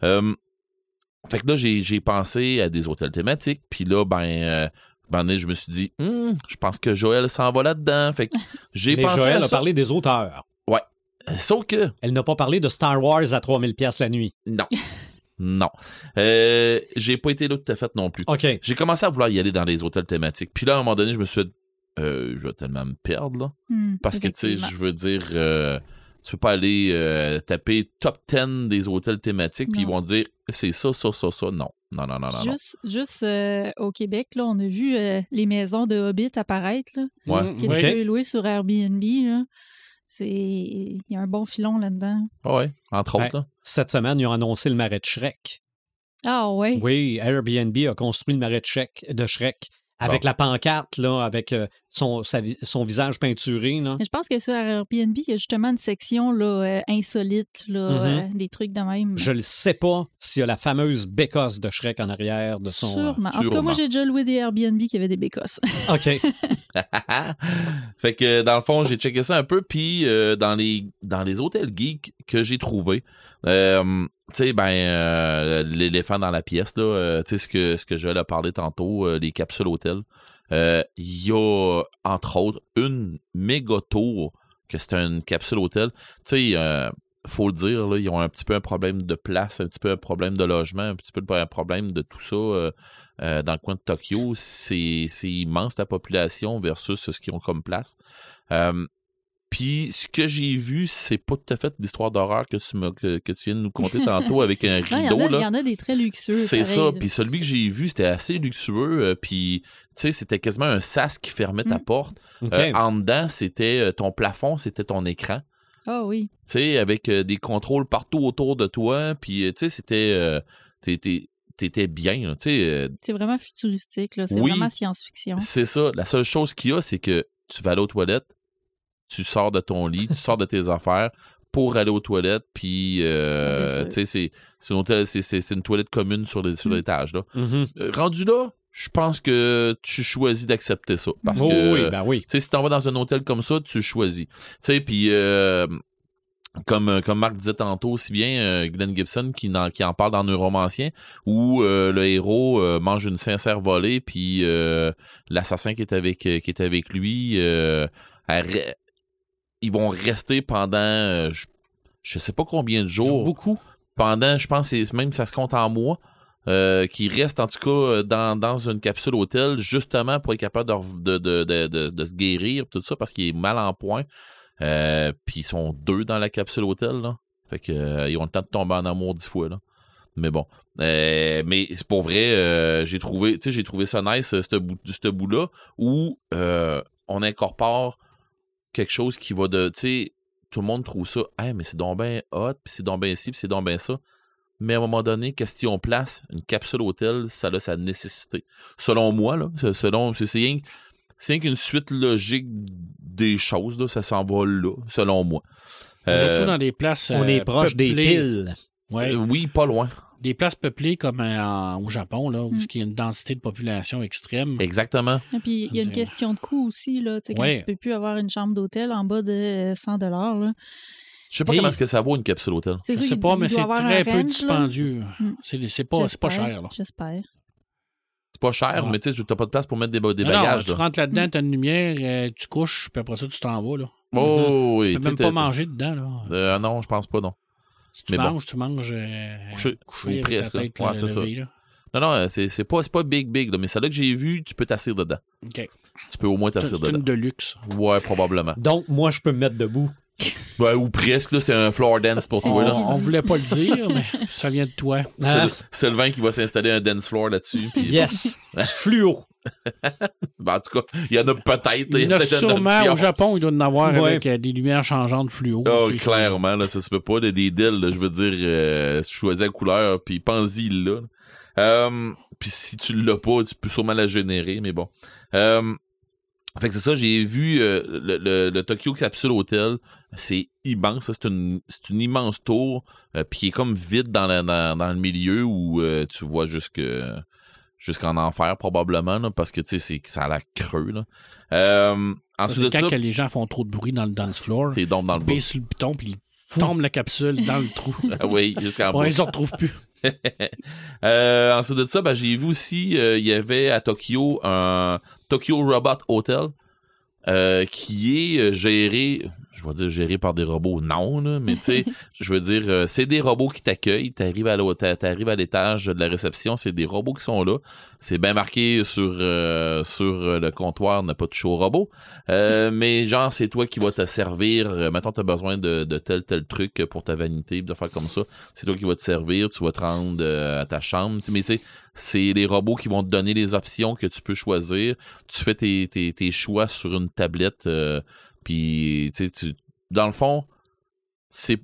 Fait que là, j'ai pensé à des hôtels thématiques. Puis là, ben, ben, je me suis dit, Hum, je pense que Joël s'en va là-dedans. Fait que j'ai pensé Joël à a ça. parlé des auteurs. Sauf que, Elle n'a pas parlé de Star Wars à 3000 pièces la nuit. non. (laughs) non. Euh, j'ai pas été là tout à fait non plus. OK. J'ai commencé à vouloir y aller dans les hôtels thématiques. Puis là, à un moment donné, je me suis dit, euh, je vais tellement me perdre, là. Hmm, Parce que, tu sais, je veux dire, euh, tu peux pas aller euh, taper top 10 des hôtels thématiques, puis ils vont te dire, c'est ça, ça, ça, ça. Non, non, non, non, non. non. Juste, juste euh, au Québec, là, on a vu euh, les maisons de Hobbit apparaître, là, Ouais. Tu peux louer sur Airbnb. Là. C'est... Il y a un bon filon là-dedans. Ah ouais, entre autres. là. Cette semaine, ils ont annoncé le marais de Shrek. Ah ouais. Oui, Airbnb a construit le marais de Shrek, de Shrek avec la pancarte, là, avec euh, son, sa son visage peinturé. Là. Je pense que sur Airbnb, il y a justement une section là, euh, insolite, là, Mhm. euh, des trucs de même. Je ne sais pas s'il y a la fameuse bécosse de Shrek en arrière de son. euh, Sûrement. En tout cas, moi, j'ai déjà loué des Airbnb qui avaient des bécosses. OK. (laughs) (laughs) fait que dans le fond, j'ai checké ça un peu, puis euh, dans les dans les hôtels geeks que j'ai trouvé, euh, tu sais, ben euh, l'éléphant dans la pièce là, euh, tu sais ce que ce que je a parlé tantôt, les capsules hôtels. Il y a entre autres une méga tour que c'est une capsule hôtel. Tu sais, faut le dire là, ils ont un petit peu un problème de place, un petit peu un problème de logement, un petit peu un problème de tout ça. euh, euh, dans le coin de Tokyo, c'est immense la population versus ce qu'ils ont comme place. Euh, Puis ce que j'ai vu, c'est pas tout à fait l'histoire d'horreur que tu m'as- que, que tu viens de nous conter (laughs) tantôt avec un Non, il y, en rideau. a- il y en a des très luxueux. C'est ça. Puis celui que j'ai vu, c'était assez luxueux. euh, Puis tu sais, c'était quasiment un sas qui fermait ta Mm. porte. Euh, en dedans, c'était ton plafond, c'était ton écran Ah oui. tu sais, avec euh, des contrôles partout autour de toi, puis euh, tu sais, c'était, euh, t'étais, t'étais bien, là, tu sais, euh, C'est vraiment futuristique. là. C'est Oui. vraiment science-fiction. c'est ça. La seule chose qu'il y a, c'est que tu vas aller aux toilettes, tu sors de ton lit, tu sors de tes affaires pour aller aux toilettes, puis euh, C'est sûr. tu sais, c'est, c'est, une hôtel- c'est, c'est- c'est une toilette commune sur, les- sur Mm. l'étage, là. Mhm. Euh, rendu là, je pense que tu choisis d'accepter ça, parce Oh que... oui, ben oui. Si t'en vas dans un hôtel comme ça, tu choisis. Tu sais, puis euh, comme, euh, comme Marc disait tantôt aussi bien, euh, Glenn Gibson qui, en- qui en parle dans Neuromancien, où euh, le héros mange une sincère volée, puis l'assassin qui est avec qui est avec lui, ils vont rester pendant, je, je sais pas combien de jours, Beaucoup. pendant, je pense, même ça se compte en mois, euh, qui reste en tout cas euh, dans, dans une capsule hôtel, justement pour être capable de, de, de, de, se guérir, tout ça, parce qu'il est mal en point. Euh, Puis ils sont deux dans la capsule hôtel, là. Fait que ils ont le temps de tomber en amour dix fois, là. Mais bon. Mais c'est pour vrai, j'ai trouvé, j'ai trouvé ça nice, ce bout, ce bout-là, où on incorpore quelque chose qui va de, tu sais, tout le monde trouve ça, mais c'est donc ben hot, puis c'est donc ben ci, puis c'est donc ben ça. Mais à un moment donné, question place, une capsule hôtel, ça a sa nécessité. Selon moi, là, c'est- selon, c'est c'est rien, c'est rien qu'une suite logique des choses, là, ça s'en va là, selon moi. Euh, Surtout dans des places. On euh, est proche des piles. Ouais. euh, oui, pas loin. des places peuplées comme euh, en- au Japon, là, où Mm. il y a une densité de population extrême. Exactement. Et puis, il y a une question de coût aussi, là. Tu sais, quand Ouais. tu peux plus avoir une chambre d'hôtel en bas de 100 là. Je sais pas Et- comment est-ce que ça vaut une capsule hôtel. C'est Je sûr, pas, il mais c'est avoir un très peu range, là. dispendieux. Mm. C'est c'est pas, c'est pas J'espère, cher. Là. J'espère. C'est pas cher, Ouais. mais tu sais, t'as pas de place pour mettre des, des Non, non, bagages. tu là. rentres là-dedans, t'as une lumière, euh, tu couches, puis après ça, tu t'en vas. Là. Oh, oui. Tu peux tu même pas manger dedans. Là. Euh, non, je pense pas, non. Si tu mais bon. manges, tu manges euh, Couché, couché ou presque, la là. tête Ouais, c'est ça. Non, non, euh, c'est c'est pas, c'est pas big, big, là, mais celle-là que j'ai vu, tu peux t'asseoir dedans. OK. Tu peux au moins C'est t'asseoir c'est dedans. une de luxe. Ouais, probablement. Donc, moi, je peux me mettre debout. Ouais, ou presque, là, c'était un floor dance pour toi, là. On, voulait pas le dire, mais ça vient de toi. C'est le- vin qui va s'installer un dance floor là-dessus. Yes! (laughs) Du fluo. Ben, en tout cas, il y en a peut-être. Il y en a sûrement au Japon, il doit en avoir Ouais. avec euh, des lumières changeantes fluo. Oh, clairement, là, ça se peut pas. Des, des deals, là, je veux dire, euh, choisis la couleur, puis pense-y là. Euh, puis si tu l'as pas, tu peux sûrement la générer, mais bon. Euh, fait que c'est ça, j'ai vu euh, le, le- le Tokyo Capsule Hotel, c'est immense, ça, c'est une, une immense tour, euh, puis qui est comme vide dans, la- dans, dans le milieu où euh, tu vois jusque jusqu'en enfer probablement, là, parce que tu sais, c'est- ça a l'air creux. Là. Euh, Ça, ensuite de ça, quand que les gens font trop de bruit dans le dance floor. t'es donc dans le sur le piton, puis ils tombent la capsule dans le trou. (laughs) Ah oui, jusqu'en bas. Ouais, ils ne retrouvent plus. (laughs) Euh, ensuite de ça, ben, j'ai vu aussi, euh, il y avait à Tokyo un Tokyo Robot Hotel euh, qui est euh, géré, je vais dire géré par des robots, non, là, mais tu sais, (laughs) je veux dire, euh, c'est des robots qui t'accueillent, t'arrives à l'étage de la réception, c'est des robots qui sont là, c'est bien marqué sur euh, sur le comptoir, n'a pas touché au robot, Euh, mais genre c'est toi qui vas te servir, mettons t'as besoin de, de tel tel truc pour ta vanité, de faire comme ça, c'est toi qui vas te servir, tu vas te rendre à ta chambre, Tu sais, mais tu sais, c'est les robots qui vont te donner les options que tu peux choisir. Tu fais tes, tes, tes choix sur une tablette, euh, puis tu sais, tu- dans le fond, c'est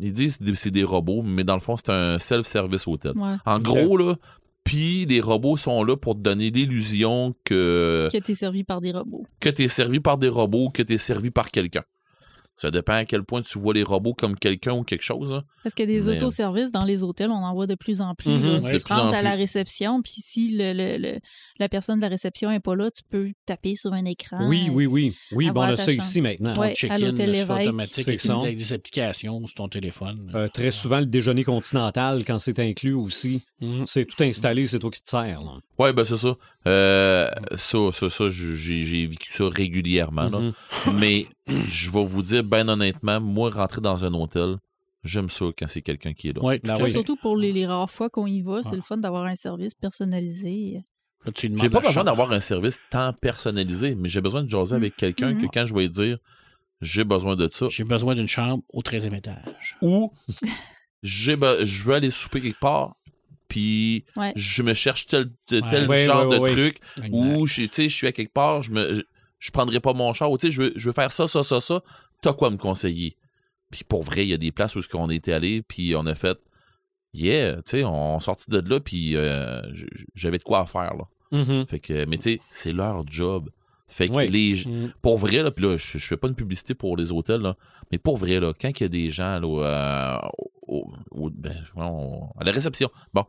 ils disent que c'est des robots, mais dans le fond, c'est un self-service hôtel. Ouais. En gros, là, puis les robots sont là pour te donner l'illusion que, Que t'es servi par des robots. que tu es servi par des robots, que tu es servi par quelqu'un. Ça dépend à quel point tu vois les robots comme quelqu'un ou quelque chose. Parce qu'il y a des Mais- autoservices dans les hôtels, on en voit de plus en plus. Là. Ouais, de tu rentres à la réception, puis si le, le- le- la personne de la réception n'est pas là, tu peux taper sur un écran. Oui, oui, oui. Oui, bon, on a ça chambre. ici maintenant. Ouais. Check-in Lévesque. automatique C'est avec, avec des applications sur ton téléphone. Euh, très souvent, le déjeuner continental, quand c'est inclus aussi, Mhm. c'est tout installé, c'est toi qui te sers. Ouais, ben c'est ça. Euh, ça, ça, ça, j'ai j'ai vécu ça régulièrement. là. Mhm. Mais je vais vous dire, ben honnêtement, moi, rentrer dans un hôtel, j'aime ça quand c'est quelqu'un qui est là. Ouais, Ben oui. Surtout pour les, les rares fois qu'on y va, c'est Ah. le fun d'avoir un service personnalisé. J'ai pas besoin d'avoir un service tant personnalisé, mais j'ai besoin de jaser avec quelqu'un Mhm. que quand je vais dire, j'ai besoin de ça. J'ai besoin d'une chambre au 13e étage. Ou j'ai be- je veux aller souper quelque part, puis Ouais. je me cherche tel, tel Ouais. Ouais, genre ouais, de ouais, truc, ou je, tu sais, je suis à quelque part, je me je, prendrai pas mon char, ou tu sais, je veux, je veux faire ça, ça, ça, ça, t'as quoi me conseiller? Puis pour vrai, il y a des places où on était allé, puis on a fait, yeah, tu sais, on sortit de là, puis euh, j'avais de quoi à faire, là. Mhm. Fait que, mais tu sais, c'est leur job. Fait que les, Mhm. pour vrai, là, puis là, je, je fais pas une publicité pour les hôtels, là, mais pour vrai, là, quand il y a des gens là, au- euh, au- ben, on- à la réception, bon,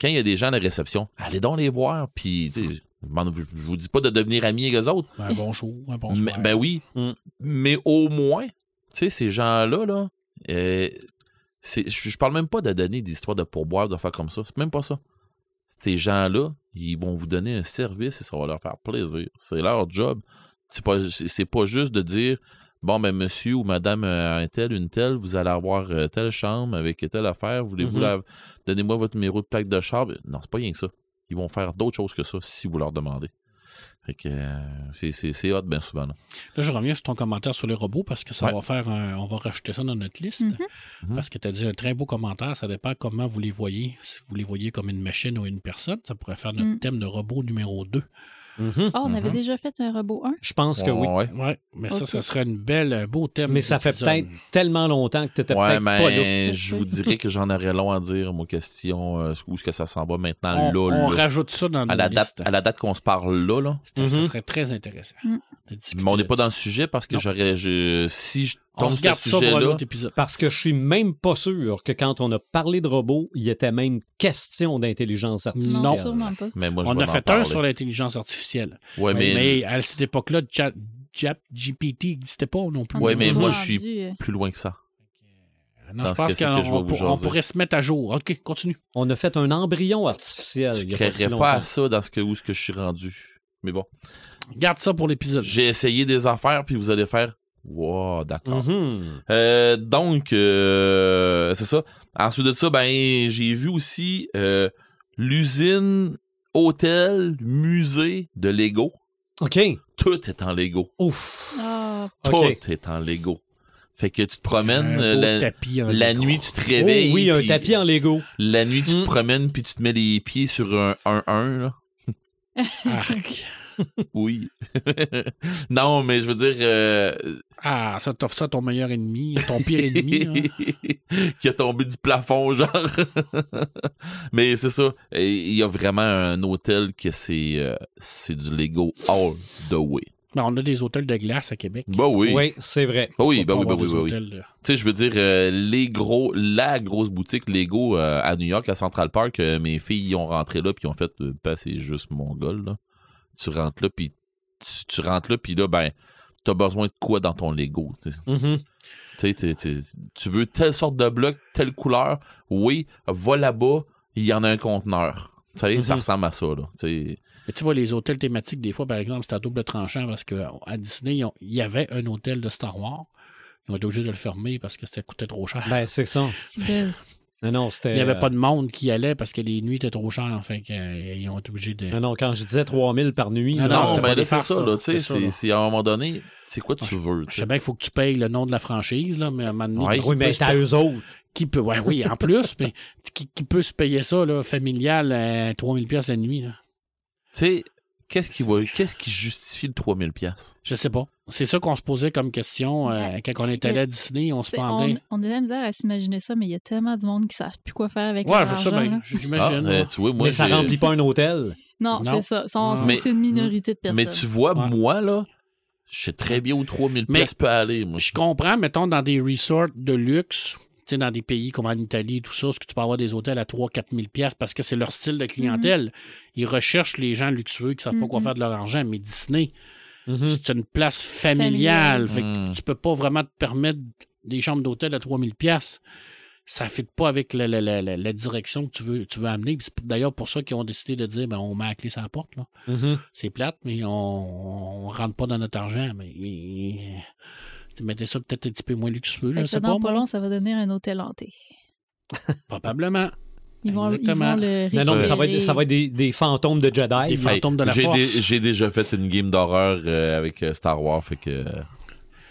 quand il y a des gens à la réception, allez donc les voir, puis tu sais, je je vous dis pas de devenir amis avec eux autres, Un bon show, un bon mais- ben oui, Mm. mais au moins, tu sais, ces gens-là, là, euh, je, parle même pas de donner des histoires de pourboire, de faire comme ça, c'est même pas ça. Ces gens-là, ils vont vous donner un service et ça va leur faire plaisir. C'est leur job. C'est pas, c'est pas juste de dire bon ben monsieur ou madame euh, un tel, une telle, vous allez avoir euh, telle chambre avec telle affaire, voulez-vous Mhm. la donnez-moi votre numéro de plaque de char. Non, c'est pas rien que ça. Ils vont faire d'autres choses que ça si vous leur demandez. Fait que euh, c'est- hot bien souvent. là. Là, je reviens sur ton commentaire sur les robots parce que ça Ouais. va faire un- On va rajouter ça dans notre liste. Mhm. Mhm. Parce que tu as dit un très beau commentaire. Ça dépend comment vous les voyez. Si vous les voyez comme une machine ou une personne, ça pourrait faire notre Mm. thème de robot numéro 2. Ah, on avait Mhm. déjà fait un robot 1. Je pense que oui. Ouais. Ouais, mais ça, ça serait une belle, un beau thème. Mais ça fait peut-être tellement longtemps que tu n'étais Ouais, peut-être pas là. je vous dirais que j'en aurais long à dire, mon question, euh, où est-ce que ça s'en va maintenant, On, là, on là. rajoute ça dans à la date, à la date qu'on se parle là, Ça Mhm. serait très intéressant. Mm. Mais on n'est pas dans le sujet parce que j'aurais, si je On se ce garde ça pour un sujet-là- autre épisode. Parce que je suis même pas sûr que quand on a parlé de robots, il était même question d'intelligence artificielle. Non, Non. sûrement pas. Mais moi, je On a fait un sur l'intelligence artificielle. Ouais, mais, Mais, à cette époque-là, Chat Chat GPT n'existait pas non plus. Est mais moi, je suis- euh, plus loin que ça. Non, dans je pense je qu'on pour- pourrait se mettre à jour. OK, continue. On a fait un embryon artificiel. Y a créerais pas si pas, à ça dans ce que, où ce que je suis rendu. Mais bon. Garde ça pour l'épisode. J'ai essayé des affaires, puis vous allez faire. Wow, d'accord. Mhm. Euh, donc, euh, c'est ça. Ensuite de ça, ben, j'ai vu aussi euh, l'usine, hôtel, musée de Lego. OK. Tout est en Lego. Ouf. Ah, Tout est en Lego. Fait que tu te promènes la, la nuit, tu te Oh, réveilles. oui, un tapis en Lego. La nuit, tu Mm. te promènes, puis tu te mets les pieds sur un 1-1, là. (laughs) Arc. (laughs) Oui. (laughs) non, mais je veux dire, euh, Ah, ça t'offre ça à ton meilleur ennemi, ton pire ennemi. hein. (laughs) qui a tombé du plafond, genre. Mais c'est ça. Il y a vraiment un hôtel que c'est euh, c'est du Lego all the way. Ben, on a des hôtels de glace à Québec. Bah oui. Oui, c'est vrai. Bah oui, bah oui, bah oui, bah oui. de- Tu sais, je veux dire, euh, les gros, la grosse boutique Lego euh, à New York, à Central Park, euh, mes filles y ont rentré là, puis ont fait, euh, ben, c'est juste mon gars, là. Tu rentres là, puis tu, tu rentres là, puis là, ben, t'as besoin de quoi dans ton Lego? tu? Mhm. Tu veux telle sorte de bloc, telle couleur, oui, va là-bas, il y en a un conteneur. Tu sais, ça Mhm. ressemble à ça, là. Mais tu vois, les hôtels thématiques, des fois, par exemple, c'était à double tranchant parce qu'à Disney, il y avait un hôtel de Star Wars. Ils ont été obligés de le fermer parce que ça coûtait trop cher. Ben, c'est ça. Non, non, c'était. il n'y avait pas de monde qui allait parce que les nuits étaient trop chères. Fait qu'ils ont été obligés de. Non, non, quand je disais 3000 par nuit. Ah non, Non, pas mais c'est ça, là. Tu sais, C'est c'est c'est à un moment donné, c'est quoi tu veux, Je sais? bien qu'il faut que tu payes le nom de la franchise, là, mais à un moment donné, Ouais. Oui, mais se t'as eux autres. Qui peut, ouais, oui, en plus, (laughs) mais qui, qui peut se payer ça, là, familial, à 3000 pièces la nuit, là? Tu sais, qu'est-ce qui va, qu'est-ce qui justifie le 3000 pièces Je sais pas. C'est ça qu'on se posait comme question euh, Ouais. quand on est allé à Disney, on se demandait. on, on a de la misère à s'imaginer ça, mais il y a tellement de monde qui ne savent plus quoi faire avec Ouais, leur argent. Ah, J'imagine. tu vois, moi, mais ça remplit pas un hôtel. Non, Non. c'est ça. C'est une minorité de personnes. Mais tu vois, Ouais. moi, là, je sais très bien où 3000 Mais- pièces peut aller, moi. Je comprends, mettons, dans des resorts de luxe, tu sais, dans des pays comme en Italie, tout ça, ce que tu peux avoir des hôtels à 3-4 000 pièces parce que c'est leur style de clientèle? Ils recherchent les gens luxueux qui savent pas quoi Mhm. faire de leur argent. Mais Disney, Mhm. c'est une place familiale. Familiale. Fait que Mm. tu peux pas vraiment te permettre des chambres d'hôtel à 3000 pièces. Ça ne fit pas avec la, la- la- la- direction que tu veux, tu veux amener. C'est d'ailleurs pour ça qu'ils ont décidé de dire ben, on met la clé sur la porte. Là. Mhm. C'est plate, mais on, on rentre pas dans notre argent. Mais tu mettais ça peut-être un petit peu moins luxueux. Sais dans pas, pas long, ça va devenir un hôtel hanté. Probablement. Ils vont, ils vont le Non, non, mais ça va être, ça va être des, des fantômes de Jedi. Des fantômes de la j'ai, force. dé- j'ai déjà fait une game d'horreur euh, avec euh, Star Wars, fait que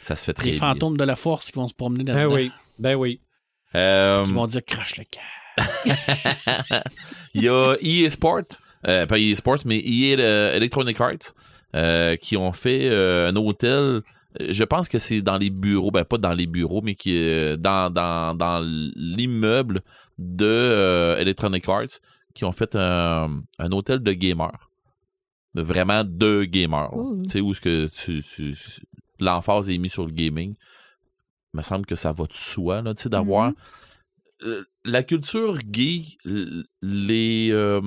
ça se fait très Les bien. fantômes de la force qui vont se promener Ben là-dedans. oui, ben oui. Euh, Qui vont dire crache le cœur. (laughs) Il y a EA Sport, euh, pas EA Sports, mais EA Electronic Arts, euh, qui ont fait euh, un hôtel. Je pense que c'est dans les bureaux, ben pas dans les bureaux, mais qui est dans, dans, dans l'immeuble de euh, Electronic Arts, qui ont fait un, un hôtel de gamers. Vraiment de gamers. Tu sais, où est-ce que tu, tu- l'emphase est mise sur le gaming. Il me semble que ça va de soi, là, tu sais, d'avoir Mhm. euh, la culture gay, les, euh,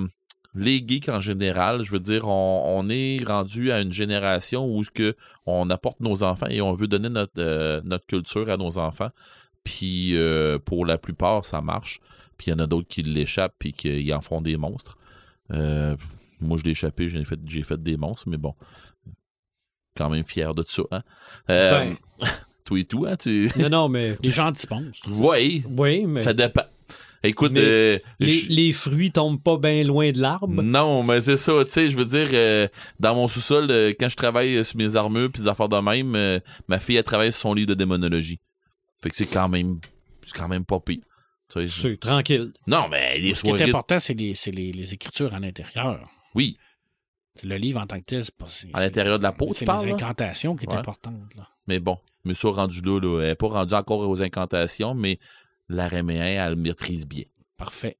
les geeks en général, je veux dire, on, on est rendu à une génération où ce que on apporte nos enfants et on veut donner notre, notre culture à nos enfants. Puis euh, pour la plupart, ça marche. Puis il y en a d'autres qui l'échappent puis qui en font des monstres. Euh, moi, je l'ai échappé, j'ai fait, j'ai fait des monstres, mais bon. Quand même fier de ça. Hein? Euh, Ben. (laughs) toi et tout, hein? Tu... Non, non, mais. Les gens t'y pensent. Oui, Oui, mais. ça dépend. Écoute, Mais euh, Les, je- les fruits tombent pas bien loin de l'arbre. non, mais c'est ça, tu sais, je veux dire, euh, dans mon sous-sol, euh, quand je travaille sur mes armures puis des affaires de même, euh, ma fille, elle travaille sur son livre de démonologie. Fait que c'est quand même, c'est quand même pas pire. C'est tranquille. non, mais les Ce qui est important, c'est les, c'est les- les écritures à l'intérieur. oui, C'est le livre en tant que tel. c'est pas- c'est- à l'intérieur de la peau, C'est tu les parles, là? incantations qui est Ouais. importante. Là. Mais bon, mais ça rendu là, là, elle est pas rendue encore aux incantations, mais la Réméen, elle le maîtrise bien. Parfait.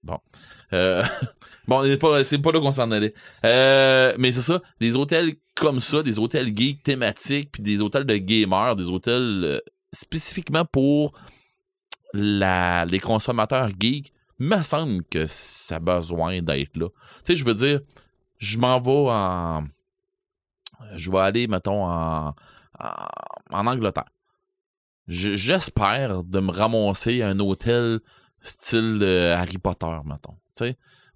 Euh, (laughs) bon, on est pas- c'est pas là qu'on s'en allait. Euh, mais c'est ça, des hôtels comme ça, des hôtels geeks thématiques, puis des hôtels de gamers, des hôtels, euh, spécifiquement pour la, les consommateurs geeks, me semble que ça a besoin d'être là. Tu sais, je veux dire, je m'en vais en. Je vais aller, mettons, en, en, Angleterre. Je- J'espère de me ramasser à un hôtel style euh, Harry Potter, mettons.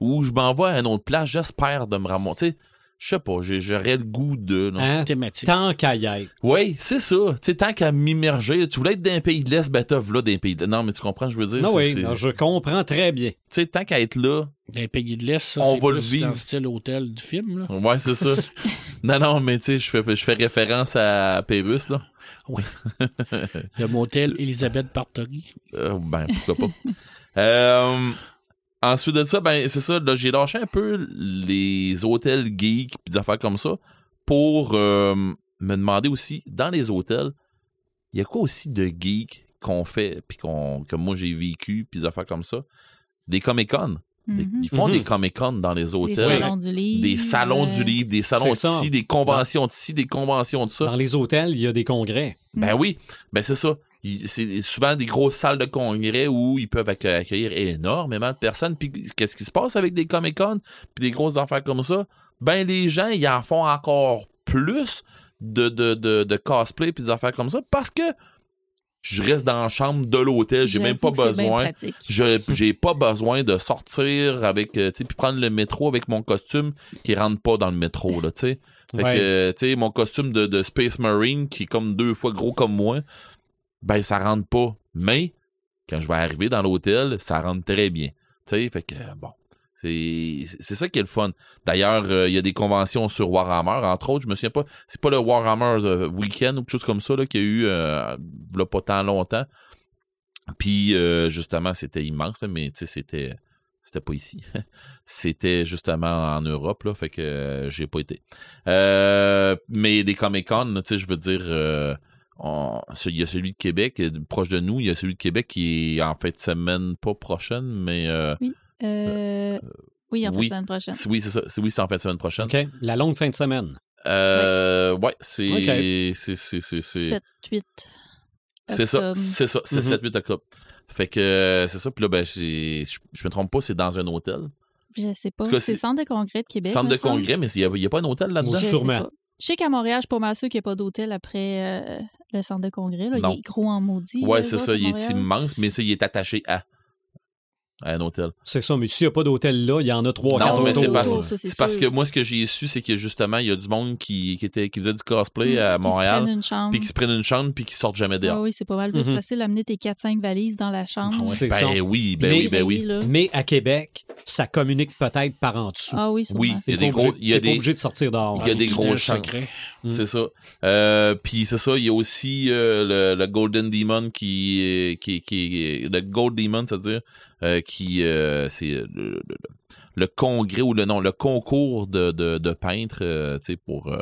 Ou je m'en vais à une autre place, j'espère de me ramasser. Je sais pas, j'ai- j'aurais le goût de. Hein? Thématique. Tant qu'à y être. Oui, c'est ça. Tu sais, tant qu'à m'immerger, tu voulais être d'un pays de l'Est, ben t'as là d'un pays de Non, mais tu comprends, je veux dire. Non, c'est- oui, c'est- non, je comprends très bien. Tu sais, tant qu'à être là, Dans les pays de l'Est, ça, On c'est va le vivre. dans le style hôtel du film. Là. ouais, c'est ça. (laughs) non, non, mais tu sais, je fais, je fais référence à Pérus, là. (laughs) Le motel Elisabeth Partory. Euh, ben, pourquoi pas. Euh, ensuite de ça, ben, c'est ça, là, j'ai lâché un peu les hôtels geeks pis des affaires comme ça pour euh, me demander aussi, dans les hôtels, il y a quoi aussi de geek qu'on fait, puis qu'on, que moi j'ai vécu, puis des affaires comme ça? Des Comic-Con. Des- Mhm. Ils font des Comic-Con dans les Des hôtels. salons du livre. Des salons euh, du livre, des salons C'est ça. ici, des conventions de ci, des conventions de ça. Dans les hôtels, il y a des congrès. Ben oui, ben c'est ça. C'est souvent des grosses salles de congrès où ils peuvent accue- accueillir énormément de personnes. Puis qu'est-ce qui se passe avec des Comic-Con puis des grosses affaires comme ça? Ben les gens, ils en font encore plus de, de, de, de cosplay puis des affaires comme ça parce que je reste dans la chambre de l'hôtel, j'ai même pas besoin. Je j'ai pas besoin de sortir avec euh, tu sais puis prendre le métro avec mon costume qui rentre pas dans le métro là, tu sais. Fait Ouais. que tu sais mon costume de, de Space Marine qui est comme deux fois gros comme moi, ben ça rentre pas. Mais quand je vais arriver dans l'hôtel, ça rentre très bien. Tu sais, fait que bon, c'est ça qui est le fun. D'ailleurs, euh, il y a des conventions sur Warhammer, entre autres, je me souviens pas, c'est pas le Warhammer euh, Weekend ou quelque chose comme ça qu'il y a eu euh, là, pas tant longtemps. Puis justement, c'était immense, mais tu sais, c'était c'était pas ici. (laughs) c'était justement en Europe, là, fait que j'ai pas été. Euh, mais des Comic-Con, là, tu sais, je veux dire, on- il y a celui de Québec, euh, proche de nous, il y a celui de Québec qui est en fin de semaine, pas prochaine, mais euh, Euh, oui, en fait, oui. la semaine prochaine. c'est- oui, c'est ça, c'est oui, c'est en fin de semaine prochaine. OK? La longue fin de semaine. Euh, ouais, c'est Ok. c'est c'est c'est c'est 7, 8. c'est ça, c'est ça, c'est Mhm. 7 8 octobre. Fait que euh, c'est ça, puis là ben je je me trompe pas, c'est dans un hôtel. Je sais pas. C'est centre de congrès de Québec. Centre de congrès, mais il n'y a, pas un hôtel là-dedans? Je sais Sûrement. Je sais qu'à Montréal, je suis pas mal sûr qu'il n'y a pas d'hôtel après euh, le centre de congrès. Là. Il est gros en maudit. Ouais, c'est ça, il est immense, mais ça, il est attaché à, à un hôtel. C'est ça, mais s'il n'y a pas d'hôtel là, il y en a trois, Non, mais c'est parce, autour, ça, c'est c'est parce que moi, ce que j'ai su, c'est que justement, il y a du monde qui, qui, était, qui faisait du cosplay Mm, à Montréal, prennent une chambre. puis qui se prennent une chambre, puis qui sortent jamais Ah dehors. oui, c'est pas mal plus Mhm. facile d'amener tes 4-5 valises dans la chambre. Ah ouais. C'est ben ça. oui, ben Mais- oui, ben oui. Là. Mais à Québec, ça communique peut-être par en dessous. Ah oui, sûrement. Oui, il y a des pas gros, obligé- il y a t'es pas des, obligé de sortir dehors. il y a des tunnel chances. secret. Mm. C'est ça. Euh, puis c'est ça, il y a aussi euh, le, le Golden Demon qui, est- qui, le Gold Demon, c'est-à-dire euh, qui euh, c'est le, le- le- le congrès ou le non, le concours de, de, de peintres, euh, tu sais pour euh,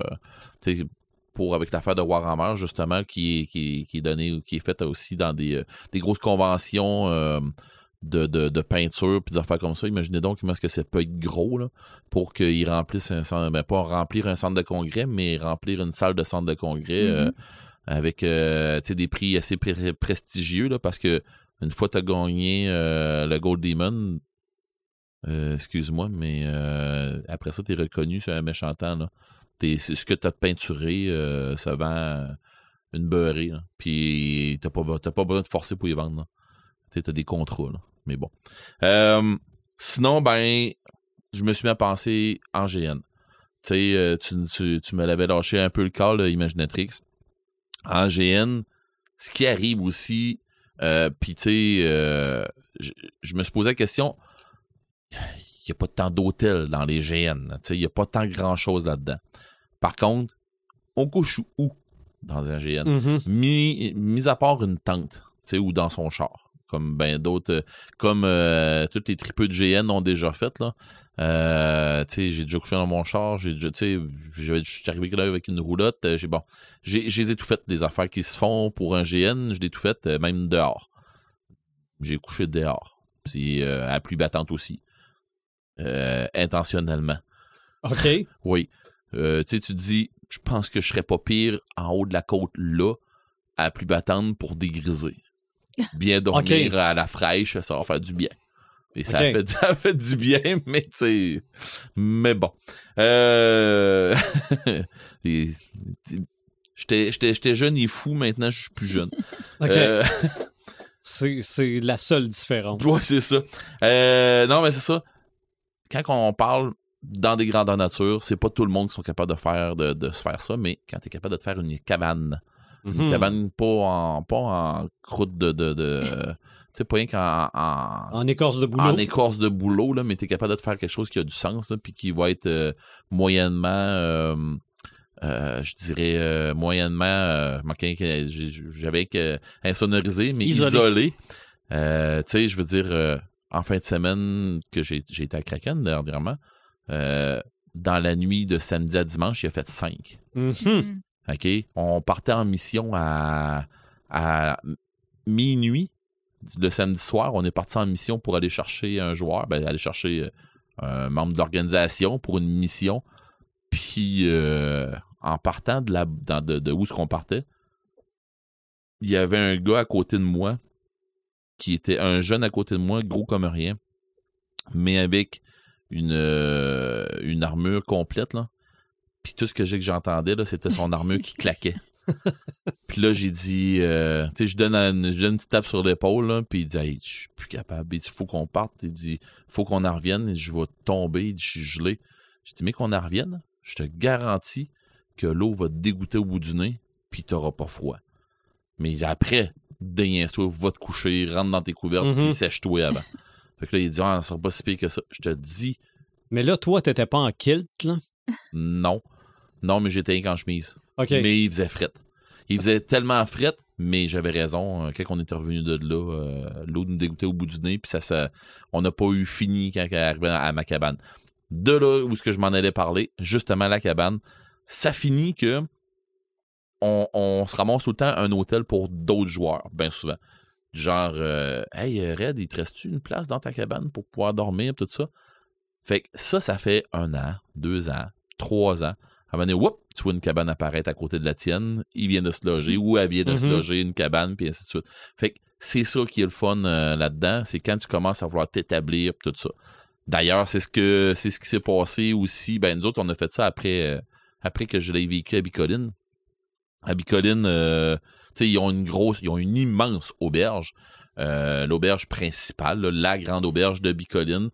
tu sais, pour avec l'affaire de Warhammer justement qui est, qui, est- qui est donné qui est faite aussi dans des, euh, des grosses conventions euh, de, de, de peinture puis des affaires comme ça. Imaginez donc comment est-ce que ça peut être gros là, pour qu'ils remplissent un centre, ben pas remplir un centre de congrès, mais remplir une salle de centre de congrès euh, avec euh, tu sais, des prix assez pré- prestigieux là, parce que une fois tu as gagné euh, le Gold Demon, euh, excuse-moi, mais euh, après ça, tu es reconnu sur un méchant temps. Là. C'est ce que tu as peinturé, ça vend une beurrée. là. Puis t'as pas, t'as pas besoin de forcer pour y vendre. Tu as des contrats. là. Mais bon. Sinon, ben, je me suis mis à penser en GN. Tu tu, tu, tu me l'avais lâché un peu le cas, là, Imaginatrix. En GN, ce qui arrive aussi, euh, puis tu sais, euh, je, me suis posé la question, il n'y a pas tant d'hôtels dans les GN. Tu sais, il n'y a pas tant grand-chose là-dedans. Par contre, on couche où dans un GN? Mis, mis à part une tente, tu sais, ou dans son char, comme ben d'autres, euh, comme euh, tous les tripeux de GN ont déjà fait, là. Euh, j'ai déjà couché dans mon char, j'ai déjà, tu sais, j'avais- je suis arrivé là avec une roulotte, j'ai bon, j'ai, tout faites, des affaires qui se font pour un GN, je l'ai tout fait, euh, même dehors. J'ai couché dehors, puis euh, à pluie battante aussi, intentionnellement. OK. (laughs) Oui. Tu sais, tu te dis, je pense que je serais pas pire en haut de la côte là à la plus battante pour dégriser. Bien dormir à la fraîche, ça va faire du bien. Et ça, a fait, (laughs) ça a fait du bien, mais tu. Mais bon. Euh... (laughs) J'étais jeune et fou, maintenant je suis plus jeune. (laughs) OK. Euh, C'est c'est la seule différence. Ouais, c'est ça. Euh, non, mais c'est ça. Quand on parle dans des grandeurs nature, c'est pas tout le monde qui sont capables de faire de, de se faire ça, mais quand tu es capable de te faire une cabane, une Mhm. cabane pas en pas en croûte de, de, de tu sais pas rien qu'en en, En écorce de boulot. en écorce de boulot là, mais tu es capable de te faire quelque chose qui a du sens là, puis qui va être euh, moyennement euh, euh, je dirais euh, moyennement euh, j'avais que insonorisé mais Isolé. isolé, Euh, tu sais je veux dire euh, en fin de semaine que j'ai été à Kraken dernièrement euh, dans la nuit de samedi à dimanche il a fait 5 Mhm. Mm. On partait en mission à, minuit le samedi soir. On est parti en mission pour aller chercher un joueur, ben, aller chercher euh, un membre de l'organisation pour une mission. Puis, euh, en partant de, la, de où est-ce qu'on partait, il y avait un gars à côté de moi qui était un jeune à côté de moi, gros comme rien, mais avec une, euh, une armure complète, là. Puis tout ce que j'ai que j'entendais, là, c'était son armure qui claquait. (laughs) Puis là, j'ai dit, euh, tu sais, je donne, un- je donne une petite tape sur l'épaule, puis il dit, hey, je suis plus capable. Il dit, faut qu'on parte. Il dit, faut qu'on en revienne. Je vais tomber. Il dit, je suis gelé. Je dis, mais qu'on en revienne, je te garantis que l'eau va te dégoûter au bout du nez, puis t'auras pas froid. Mais après, dégaine-toi, va te coucher, rentre dans tes couvertes, Mhm. puis sèche-toi avant. (laughs) Fait que là, il dit, ah, ça sera pas si pire que ça. Je te dis, Mais là, toi, t'étais pas en kilt, là? non. Non, mais j'étais qu'en chemise. Mais il faisait fret. Il faisait tellement fret, mais j'avais raison. euh, Quand on était revenu de là, euh, l'eau nous dégoûtait au bout du nez, puis ça, ça on n'a pas eu fini quand elle arrivait à ma cabane. De là où ce que je m'en allais parler, justement la cabane, ça finit que on, on se ramasse tout le temps à un hôtel pour d'autres joueurs, bien souvent. Genre, euh, hey Red, il te reste-tu une place dans ta cabane pour pouvoir dormir, tout ça? Fait que ça, ça fait un an, deux ans, trois ans. À un moment donné, whoop, tu vois une cabane apparaître à côté de la tienne, il vient de se loger, ou elle vient de se Mhm. loger, une cabane, puis ainsi de suite. Fait que c'est ça qui est le fun euh, là-dedans, c'est quand tu commences à vouloir t'établir, tout ça. D'ailleurs, c'est ce que c'est ce qui s'est passé aussi. Ben, nous autres, on a fait ça après, euh, après que je l'ai vécu à Bicoline. À Bicoline, euh, tu sais, ils ont une grosse, ils ont une immense auberge. Euh, L'auberge principale, là, la grande auberge de Bicoline.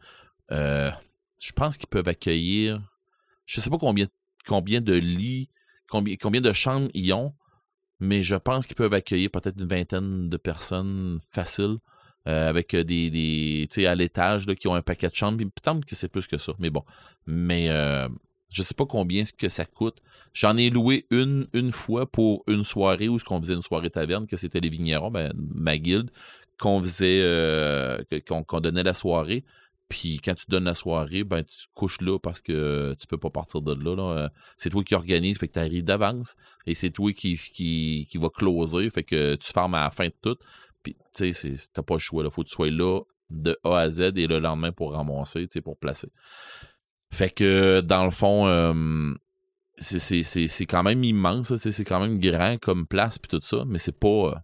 Je pense qu'ils peuvent accueillir, je sais pas combien, combien de lits, combien, de chambres ils ont, mais je pense qu'ils peuvent accueillir peut-être une vingtaine de personnes faciles. euh, avec euh, des, des tu sais, à l'étage qui ont un paquet de chambres. Il me que c'est plus que ça, mais bon. Mais euh, je sais pas combien que ça coûte. J'en ai loué une une fois pour une soirée où ce qu'on faisait une soirée taverne, que c'était les vignerons, ben, ma guilde, qu'on faisait euh, qu'on donnait la soirée. Puis quand tu donnes la soirée, ben tu couches là parce que tu peux pas partir de là. Euh, C'est toi qui organise, fait que tu arrives d'avance. Et c'est toi qui, qui, qui va closer, fait que tu fermes à la fin de tout. Puis tu sais, t'as pas le choix. Là. Faut que tu sois là de A à Z et le lendemain pour ramasser, tu sais, pour placer. Fait que dans le fond, c'est- quand même immense, c'est quand même grand comme place puis tout ça, mais c'est pas euh,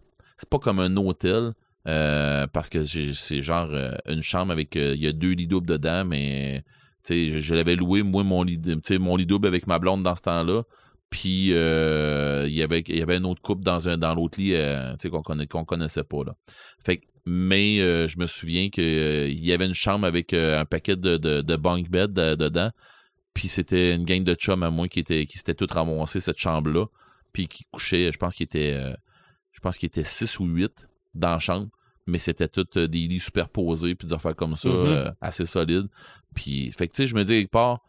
pas comme un hôtel euh, parce que c'est genre euh, une chambre avec euh, il y a deux lits doubles dedans, mais tu je, je l'avais loué moi mon lit double avec ma blonde dans ce temps-là. Puis il y avait y avait une autre couple dans dans l'autre lit qu'on connaît connaissait pas là. Fait que mais je me souviens que il y avait une chambre avec un paquet de, bunk euh, dedans. Puis c'était une gang de chums à moi qui qui s'était tout ramassé cette chambre là, puis qui couchait, je pense qu'il était je pense était 6 ou 8 dans la chambre, mais c'était tout euh, des lits superposés puis des affaires comme ça Mhm. euh, assez solides. Puis fait que tu sais, je me dis quelque part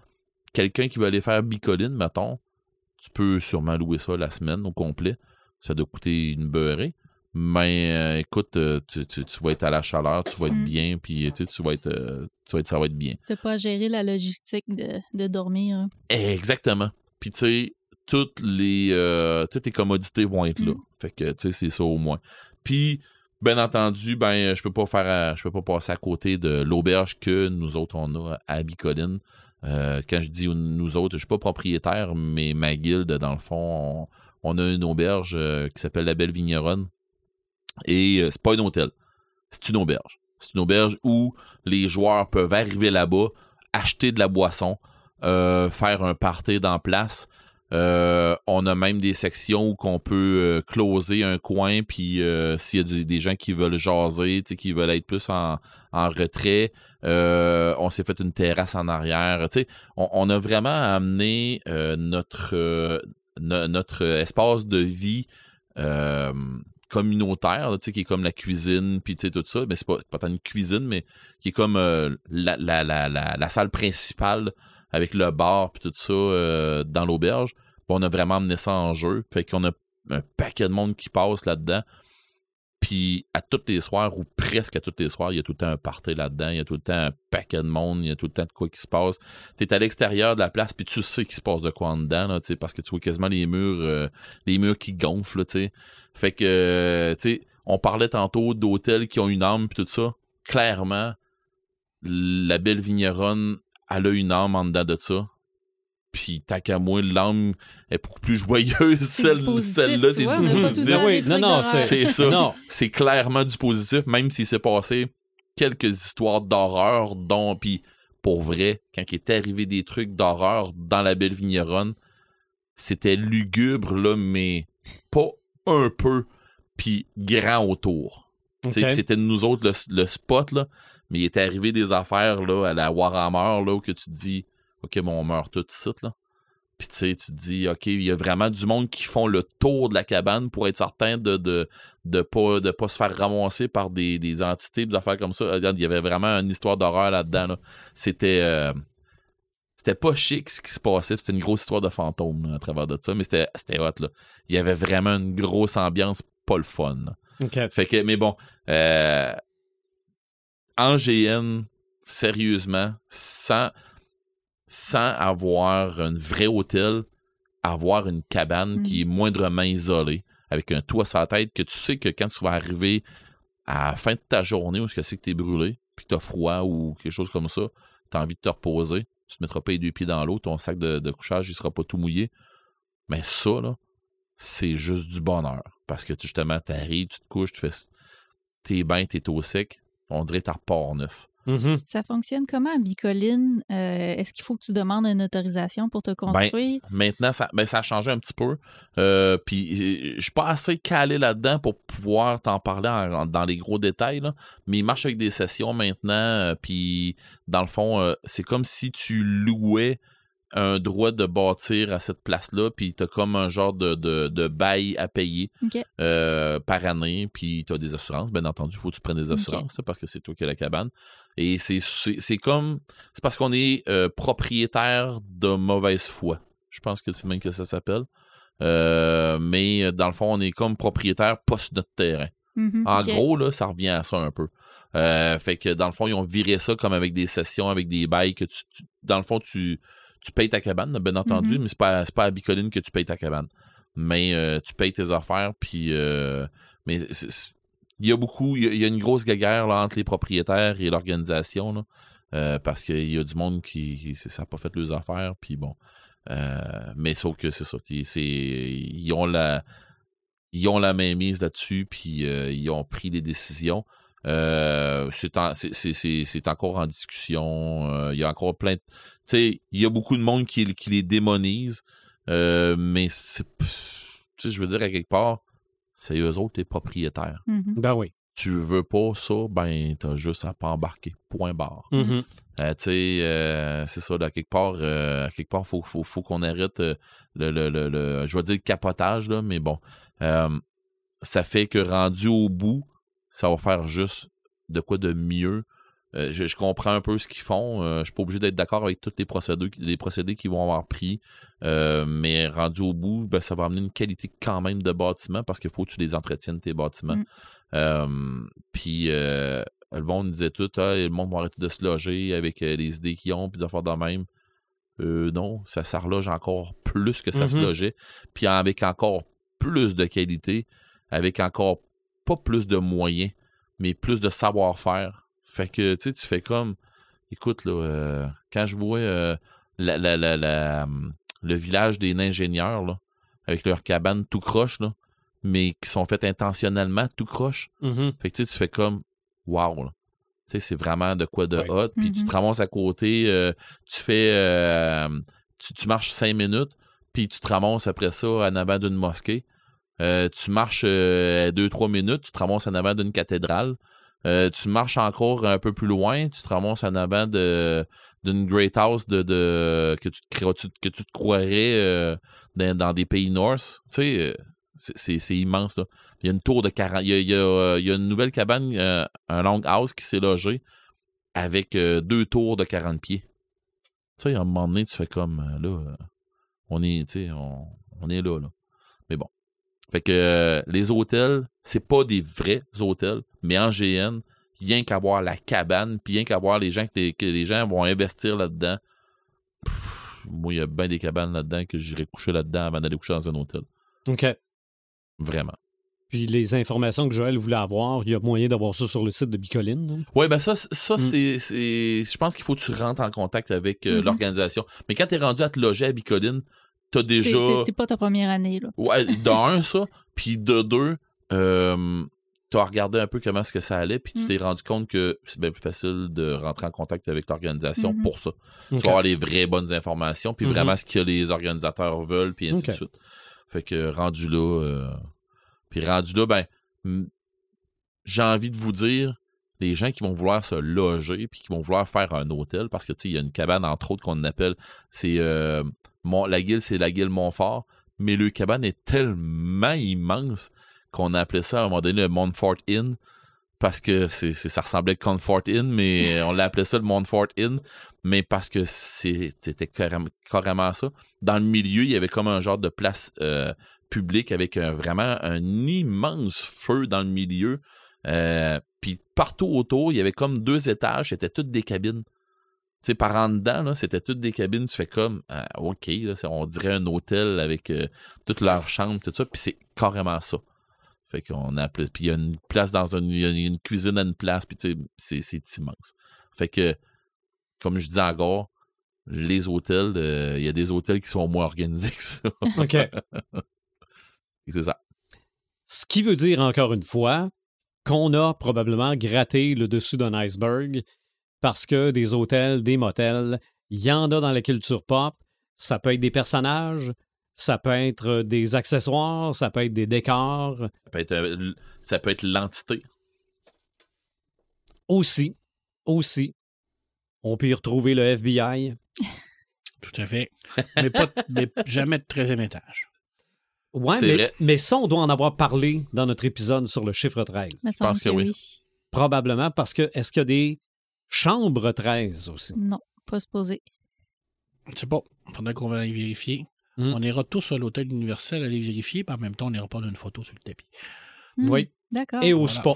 quelqu'un qui veut aller faire bicoline mettons, tu peux sûrement louer ça la semaine au complet. Ça doit coûter une beurrée. Mais euh, écoute, euh, tu, tu- tu vas être à la chaleur, tu vas être Mm. bien, puis tu sais, tu vas être, euh, tu vas être, ça va être bien. T'as pas à gérer la logistique de, de dormir. hein. Exactement. Puis tu sais, toutes les euh, toutes les commodités vont être là. Mm. Fait que tu sais, c'est ça au moins. Puis bien entendu, ben je peux pas faire à- je peux pas passer à côté de l'auberge que nous autres on a à Bicoline. Euh, quand je dis nous autres, je suis pas propriétaire, mais ma guilde, dans le fond, on a une auberge euh, qui s'appelle la Belle Vigneronne. Et euh, c'est pas un hôtel, c'est une auberge. C'est une auberge où les joueurs peuvent arriver là-bas, acheter de la boisson, euh, faire un party dans place. Euh, on a même des sections où on peut euh, closer un coin, puis euh, s'il y a des gens qui veulent jaser, qui veulent être plus en, en retrait, on s'est fait une terrasse en arrière. On, on a vraiment amené notre, no- notre espace de vie communautaire, tu qui est comme la cuisine, puis tu tout ça. Mais c'est pas, pas tant une cuisine, mais qui est comme la, la, la, la salle principale avec le bar puis tout ça euh, dans l'auberge. On a vraiment amené ça en jeu. Fait qu'on a un paquet de monde qui passe là-dedans. Puis à toutes les soirs, ou presque à toutes les soirs, il y a tout le temps un party là-dedans, il y a tout le temps un paquet de monde, il y a tout le temps de quoi qui se passe. T'es à l'extérieur de la place, puis tu sais qu'il se passe de quoi en dedans, tu parce que tu vois quasiment les murs, euh, les murs qui gonflent, tu. Fait que, euh, tu on parlait tantôt d'hôtels qui ont une âme, puis tout ça. Clairement, la belle vigneronne, elle a une âme en dedans de ça. Puis, tant qu'à moi, l'âme est beaucoup plus joyeuse. C'est du Celle, positif, celle-là, tu c'est vois, du positif. Oui, non, non. C'est ça. Non. C'est clairement du positif, même s'il s'est passé quelques histoires d'horreur, dont, puis pour vrai, quand il est arrivé des trucs d'horreur dans la belle vigneronne, c'était lugubre, là, mais pas un peu, puis grand autour. Tu sais, Ok. puis C'était nous autres le, le spot, là, mais il était arrivé des affaires là, à la Warhammer, là, où que tu te dis, OK, bon, on meurt tout de suite, là. Puis tu sais, tu te dis, OK, il y a vraiment du monde qui font le tour de la cabane pour être certain de de, de pas de pas se faire ramasser par des, des entités, des affaires comme ça. Regarde, Il y avait vraiment une histoire d'horreur là-dedans. là. C'était euh, c'était pas chic ce qui se passait. C'était une grosse histoire de fantôme là, à travers de ça, mais c'était c'était hot. Là. Il y avait vraiment une grosse ambiance, pas le fun. là. OK. Fait que, mais bon, euh, en GN, sérieusement, sans, sans avoir un vrai hôtel, avoir une cabane Mm. qui est moindrement isolée, avec un toit sur la tête, que tu sais que quand tu vas arriver à la fin de ta journée où ce que c'est que t'es brûlé, puis que t'as froid ou quelque chose comme ça, t'as envie de te reposer, tu te mettras pas les deux pieds dans l'eau, ton sac de, de couchage, il sera pas tout mouillé. Mais ça, là, c'est juste du bonheur. Parce que tu, justement, t'arrives, tu te couches, tu fais t'es bien, t'es au sec, on dirait que repars neuf. Mhm. Ça fonctionne comment, Bicoline? Euh, Est-ce qu'il faut que tu demandes une autorisation pour te construire? Maintenant, ça, ben, ça a changé un petit peu. Euh, puis euh, je suis pas assez calé là-dedans pour pouvoir t'en parler en- en- dans les gros détails. là. Mais il marche avec des sessions maintenant. euh, puis dans le fond, euh, c'est comme si tu louais un droit de bâtir à cette place-là, puis t'as comme un genre de, de, de bail à payer euh, par année, puis tu as des assurances. Bien entendu, il faut que tu prennes des assurances, parce que c'est toi qui as la cabane. Et c'est- comme. C'est parce qu'on est euh, propriétaire de mauvaise foi. Je pense que c'est même que ça s'appelle. Euh, mais dans le fond, on est comme propriétaire sur notre terrain. Mhm, En gros, là, ça revient à ça un peu. Fait que dans le fond, ils ont viré ça comme avec des sessions, avec des bails que tu. tu- dans le fond, tu, tu payes ta cabane, bien entendu, Mhm. mais c'est pas, pas à Bicoline que tu payes ta cabane. Mais euh, tu payes tes affaires, puis. euh, mais il y a beaucoup. Il y a, il y a une grosse guéguerre là, entre les propriétaires et l'organisation, euh, parce qu'il y a du monde qui. qui ça n'a pas fait leurs affaires, puis bon. Mais sauf que c'est ça. ils ont la ils ont la main mise là-dessus, puis euh, ils ont pris des décisions. Euh, c'est, en- c'est- c'est- c'est- c'est encore en discussion. euh, il y a encore plein de. Tu sais, il y a beaucoup de monde qui, qui les démonise, euh, mais c'est. Tu sais, je veux dire, à quelque part, c'est eux autres les propriétaires. Mhm. Ben oui. Tu veux pas ça, ben, t'as juste à pas embarquer. Point barre. Mhm. Euh, tu sais, euh, c'est ça, là, quelque part, euh, à quelque part, faut, faut, faut qu'on arrête euh, le, le, le, le- je vais dire le capotage, là, mais bon. Euh, ça fait que rendu au bout, ça va faire juste de quoi de mieux. Euh, je, je comprends un peu ce qu'ils font. euh, je suis pas obligé d'être d'accord avec tous les procédés, les procédés qu'ils vont avoir pris. euh, mais rendu au bout, ben, ça va amener une qualité quand même de bâtiment parce qu'il faut que tu les entretiennes, tes bâtiments. Mm. Euh, Puis le monde disait tout, ah, le monde va arrêter de se loger avec les idées qu'ils ont, puis des affaires de même. Euh, non, ça s'arloge encore plus que ça se Mhm. logeait, puis avec encore plus de qualité, avec encore pas plus de moyens, mais plus de savoir-faire. Fait que, tu sais, tu fais comme, écoute, là, euh, quand je vois euh, la, la- la- la, hum, le village des ingénieurs, là, avec leurs cabanes tout croche, là, mais qui sont faites intentionnellement tout croche. Mhm. Fait que tu sais, tu fais comme wow. là. Tu sais, c'est vraiment de quoi de Ouais. hot. Puis tu Mhm. te ramasses à côté, euh, tu fais euh, tu, tu marches cinq minutes, puis tu te ramasses après ça en avant d'une mosquée. Euh, tu marches euh, deux, trois minutes, tu te ramasses en avant d'une cathédrale. Euh, tu marches encore un peu plus loin, tu te ramasses en avant de d'une great house de, de que tu te que tu te croirais euh, dans, des pays north. Tu sais, euh, c'est- immense là. Il y a une tour de 40. Il y a, il y a, euh, une nouvelle cabane, euh, un long house qui s'est logé avec euh, deux tours de 40 pieds. Tu sais, à un moment donné, tu fais comme euh, là, euh, on est, tu sais, on, on est là, là. Mais bon. Fait que euh, les hôtels, c'est pas des vrais hôtels, mais en GN, rien qu'à voir la cabane, puis rien qu'à voir les gens que les, que les gens vont investir là-dedans. Moi, il y a bien des cabanes là-dedans que j'irais coucher là-dedans avant d'aller coucher dans un hôtel. OK. Vraiment. Puis les informations que Joël voulait avoir, il y a moyen d'avoir ça sur le site de Bicoline. Oui, ben ça, ça Mm. c'est, Je pense qu'il faut que tu rentres en contact avec euh, Mhm. l'organisation. Mais quand t'es rendu à te loger à Bicoline, t'as déjà. c'est- T'es pas ta première année, là. Ouais, (laughs) de un, ça. Puis de deux, euh, t'as regardé un peu comment est-ce que ça allait, puis tu Mm. t'es rendu compte que c'est bien plus facile de rentrer en contact avec l'organisation Mhm. pour ça. Tu vas avoir les vraies bonnes informations, puis Mhm. vraiment ce que les organisateurs veulent, puis ainsi de suite. Fait que rendu là, euh, puis rendu là, ben, j'ai envie de vous dire, les gens qui vont vouloir se loger, puis qui vont vouloir faire un hôtel, parce que, tu sais, il y a une cabane, entre autres, qu'on appelle, c'est, euh, la guilde, c'est la guilde Montfort, mais le cabane est tellement immense qu'on a appelé ça à un moment donné le Montfort Inn, parce que c'est, c'est- ça ressemblait à Comfort Inn, mais (laughs) on l'a appelé ça le Montfort Inn, mais parce que c'était carrément, carrément ça. Dans le milieu, il y avait comme un genre de place euh, publique avec un- vraiment un immense feu dans le milieu. Euh, Puis partout autour, il y avait comme deux étages, c'était toutes des cabines. Tu sais, par en dedans, c'était toutes des cabines. Tu fais comme, ah, OK, là, on dirait un hôtel avec euh, toutes leurs chambres, tout ça. Puis c'est carrément ça. Fait qu'on a Puis il y a une place dans une, il y a une cuisine à une place. Puis tu sais, c'est, immense. Fait que, comme je dis encore, les hôtels, euh, il y a des hôtels qui sont moins organisés que ça. OK. (laughs) C'est ça. Ce qui veut dire, encore une fois, qu'on a probablement gratté le dessus d'un iceberg parce que des hôtels, des motels, il y en a dans la culture pop. Ça peut être des personnages, ça peut être des accessoires, ça peut être des décors. Ça peut être, euh, ça peut être l'entité. Aussi, aussi, on peut y retrouver le FBI. (laughs) Tout à fait. Mais, pas, mais jamais de 13e étage. Ouais, C'est mais, vrai. mais ça, on doit en avoir parlé dans notre épisode sur le chiffre 13. Me pense semble que oui. Probablement parce que est-ce qu'il y a des chambres 13 aussi? Non, pas se poser. Je sais pas. Faudrait qu'on va aller vérifier. Hmm. On ira tous à l'hôtel universel aller vérifier, puis en même temps, on n'ira pas d'une photo sur le tapis. Hmm, Oui. D'accord. Et au voilà. spa.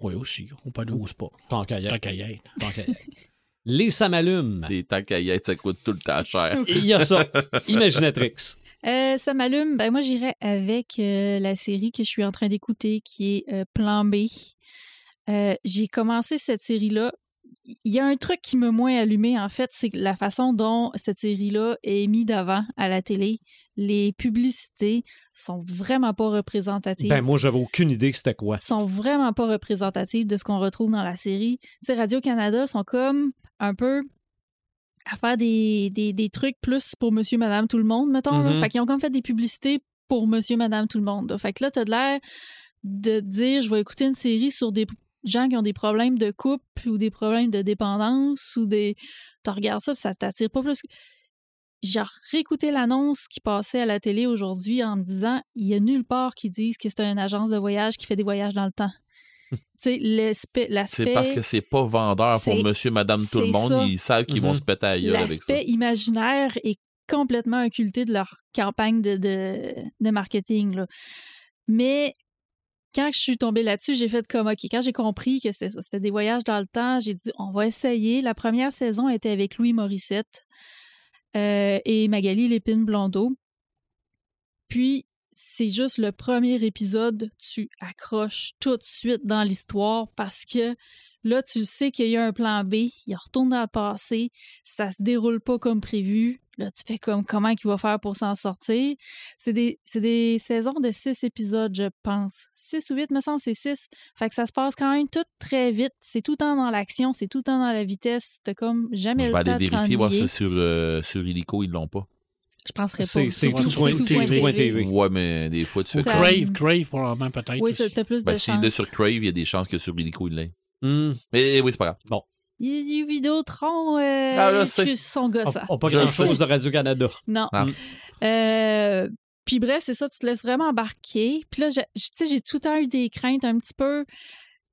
Oui, aussi. On peut aller au spa. Tant qu'à y être, Tant qu'à y être. tant qu'à y être. Les Samalumes. Les temps qu'à y être, ça coûte tout le temps cher. Il y a ça. (laughs) Imaginatrix. Euh, ça m'allume. Ben, moi, j'irais avec euh, la série que je suis en train d'écouter, qui est euh, Plan B. Euh, J'ai commencé cette série-là. Il y a un truc qui m'a moins allumé, en fait, c'est la façon dont cette série-là est mise d'avant à la télé. Les publicités sont vraiment pas représentatives. Ben, moi, j'avais aucune idée c'était quoi. sont vraiment pas représentatives de ce qu'on retrouve dans la série. Tu sais, Radio-Canada sont comme un peu à faire des, des, des trucs plus pour monsieur, madame, tout le monde, mettons. là. Mhm. Fait qu'ils ont comme fait des publicités pour monsieur, madame, tout le monde. là. Fait que là, t'as de l'air de dire, je vais écouter une série sur des gens qui ont des problèmes de couple ou des problèmes de dépendance ou des... Tu regardes ça, puis ça t'attire pas plus. J'ai réécouté l'annonce qui passait à la télé aujourd'hui en me disant, il y a nulle part qui disent que c'est une agence de voyage qui fait des voyages dans le temps. Tu sais, l'aspect... l'aspect- C'est parce que c'est pas vendeur pour monsieur, madame, tout le monde. ça. Ils savent qu'ils vont Mhm. se péter gueule avec ça. L'aspect imaginaire est complètement occulté de leur campagne de, de, de marketing. là. Mais quand je suis tombée là-dessus, j'ai fait comme OK. Quand j'ai compris que c'était ça, c'était des voyages dans le temps, j'ai dit on va essayer. La première saison était avec Louis Morissette euh, et Magali Lépine Blondeau. Puis, c'est juste le premier épisode, tu accroches tout de suite dans l'histoire parce que Là, tu le sais qu'il y a un plan B, il retourne dans le passé, ça se déroule pas comme prévu. Là, tu fais comme comment il va faire pour s'en sortir? C'est des, c'est des saisons de six épisodes, je pense. Six ou huit, me semble, c'est six. Fait que ça se passe quand même tout très vite. C'est tout le temps dans l'action, c'est tout le temps dans la vitesse. T'as comme jamais Je le vais temps aller de vérifier, voir si sur, euh, sur Illico, ils l'ont pas. Je penserais pas. C'est- c'est tout, tout c'est point tout TV. point Point TV. TV. Ouais, mais des fois, tu fais Ça-. Crave, Crave probablement peut-être. Oui, aussi. ça- t'as plus Ben, de s'il est sur Crave, il y a des chances que sur Illico, il l'ait. Hmm. Mais oui, c'est pas grave. Il y a du Vidéotron, euh, Ah, là, c'est- que son On gossant. on pas grand-chose de Radio-Canada. Non. Ah. Euh, puis bref, c'est ça, tu te laisses vraiment embarquer. Puis là, j'ai- tu sais, j'ai tout le temps eu des craintes un petit peu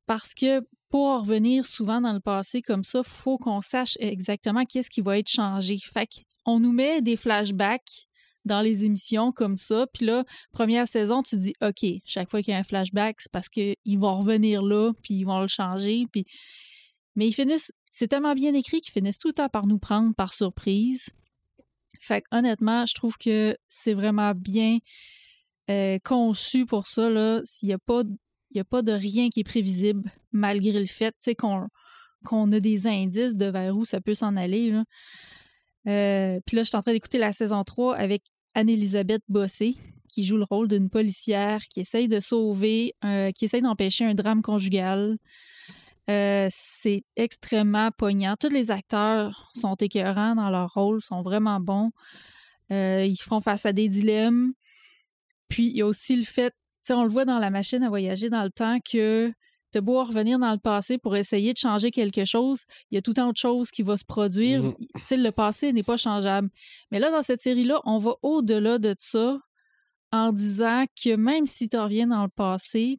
parce que pour en revenir souvent dans le passé comme ça, faut qu'on sache exactement qu'est-ce qui va être changé. Fait qu'on nous met des flashbacks dans les émissions comme ça. Puis là, première saison, tu dis, OK, chaque fois qu'il y a un flashback, c'est parce qu'ils vont revenir là, puis ils vont le changer. Mais ils finissent, c'est tellement bien écrit qu'ils finissent tout le temps par nous prendre par surprise. Fait honnêtement, je trouve que c'est vraiment bien euh, conçu pour ça. Il n'y a, pas- a pas de rien qui est prévisible, malgré le fait qu'on a des indices de vers où ça peut s'en aller. Euh, Puis là, je suis en train d'écouter la saison 3 avec Anne-Elisabeth Bossé, qui joue le rôle d'une policière qui essaye de sauver, euh, qui essaye d'empêcher un drame conjugal. Euh, c'est extrêmement poignant. Tous les acteurs sont écœurants dans leur rôle, sont vraiment bons. Ils font face à des dilemmes. Puis il y a aussi le fait, tu sais, on le voit dans la machine à voyager dans le temps que t'as beau revenir dans le passé pour essayer de changer quelque chose, il y a tout temps autre chose qui va se produire. Tu sais, le passé n'est pas changeable. Mais là, dans cette série-là, on va au-delà de ça en disant que même si tu reviens dans le passé,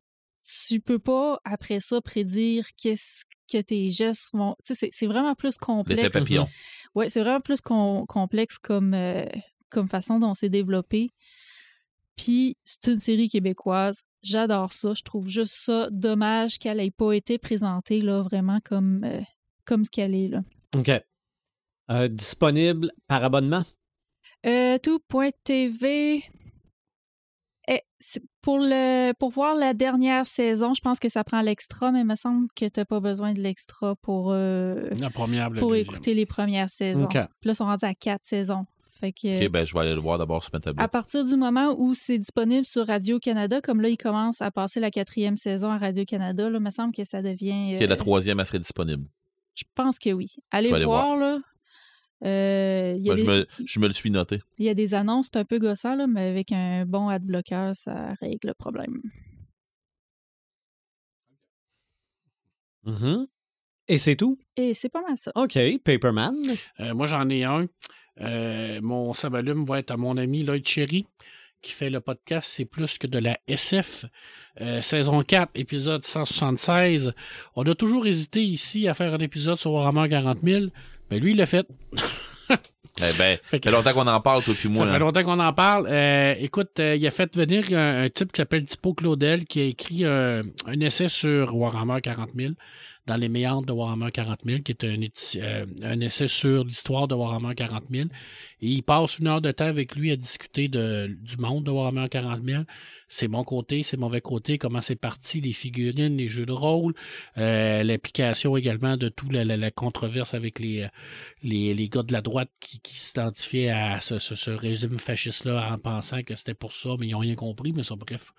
tu peux pas, après ça, prédire qu'est-ce que tes gestes vont. Tu sais, c'est- vraiment plus complexe. papillon. Ouais, c'est vraiment plus com- complexe comme, euh, comme façon dont c'est développé. Puis, c'est une série québécoise. J'adore ça. Je trouve juste ça dommage qu'elle ait pas été présentée là, vraiment comme, euh, comme ce qu'elle est. Là. OK. Euh, disponible par abonnement? Euh, tout.tv. Eh, pour, le, pour voir la dernière saison, je pense que ça prend l'extra, mais il me semble que tu n'as pas besoin de l'extra pour, euh, La première, la pour écouter les premières saisons. OK. Puis là, ils sont rendus à quatre saisons. Fait que, Ok, ben, je vais aller le voir d'abord sur ma à partir du moment où c'est disponible sur Radio-Canada, comme là, ils commencent à passer la quatrième saison à Radio-Canada, là, il me semble que ça devient. Ok, euh, la troisième, elle serait disponible. je pense que oui. Allez aller voir, là. Euh, il y a Ben, je, des- me, je me le suis noté. Il y a des annonces, c'est un peu gossant, là, mais avec un bon adblocker, ça règle le problème. Mhm. Et c'est tout? Et c'est pas mal ça. OK. Paperman? Euh, moi, j'en ai un. Euh, mon sabalume va être à mon ami Lloyd Cherry, qui fait le podcast C'est plus que de la SF. Euh, saison 4, épisode 176. On a toujours hésité ici à faire un épisode sur Warhammer 40 000. Mais lui, il l'a fait. (laughs) Eh ben, Fait que- fait longtemps qu'on en parle, toi puis moi. Ça fait longtemps qu'on en parle. Euh, écoute, euh, il a fait venir un, un type qui s'appelle Tipo Claudel qui a écrit un essai sur Warhammer 40 000 dans les méandres de Warhammer 40 000, qui est un, euh, un essai sur l'histoire de Warhammer 40 000. Et il passe une heure de temps avec lui à discuter de, du monde de Warhammer 40 000. Ses bons côtés, ses mauvais côtés, comment c'est parti, les figurines, les jeux de rôle, euh, l'application également de toute la, la- la controverse avec les, euh, les, les gars de la droite qui, qui s'identifiaient à ce, ce- ce régime fasciste-là en pensant que c'était pour ça, mais ils n'ont rien compris. Mais ça, bref,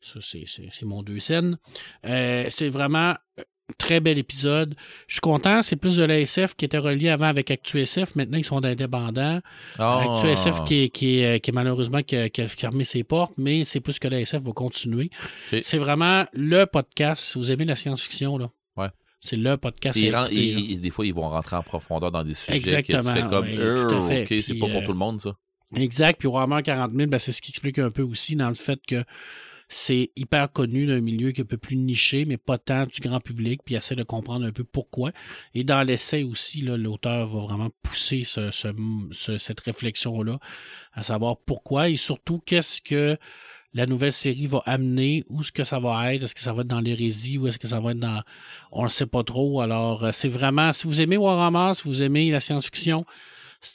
ça, c'est, mon deux scènes. Euh, c'est vraiment très bel épisode. Je suis content, c'est plus de l'ASF qui était relié avant avec ActuSF. Maintenant, ils sont indépendants. Ah. ActuSF qui est, qui, est malheureusement qui a, qui a fermé ses portes, mais c'est plus que l'ASF va continuer. C'est vraiment le podcast. Si vous aimez la science-fiction, là. Ouais. C'est le podcast. Écouter, ils- des fois, ils vont rentrer en profondeur dans des sujets Exactement, que tu fais comme Euh, à fait. OK, c'est pas pour euh, tout le monde, ça. Exact. Puis Warhammer 40 000, ben, c'est ce qui explique un peu aussi dans le fait que c'est hyper connu d'un milieu qui est un peu plus niché, mais pas tant du grand public, puis essaie de comprendre un peu pourquoi. Et dans l'essai aussi, l'auteur va vraiment pousser ce- ce- ce- cette réflexion-là, à savoir pourquoi et surtout qu'est-ce que la nouvelle série va amener, où est-ce que ça va être, est-ce que ça va être dans l'hérésie, ou est-ce que ça va être dans... On ne sait pas trop. Alors, euh, c'est vraiment... Si vous aimez Warhammer, si vous aimez la science-fiction,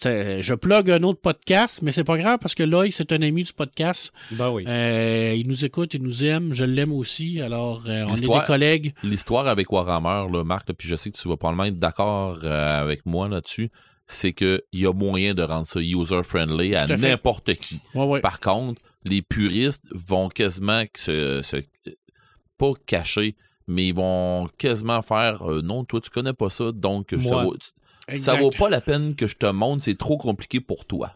je plug un autre podcast, mais c'est pas grave parce que Loïc, c'est un ami du podcast. Ben oui. Euh, il nous écoute, il nous aime, je l'aime aussi. Alors, euh, on est des collègues. L'histoire avec Warhammer, là, Marc, là, puis je sais que tu vas probablement être d'accord euh, avec moi là-dessus, c'est qu'il y a moyen de rendre ça user-friendly à n'importe qui. Ouais, ouais. Par contre, les puristes vont quasiment se, se- pas cacher, mais ils vont quasiment faire euh, non, toi tu connais pas ça, donc je te Ça vaut pas la peine que je te montre, c'est trop compliqué pour toi.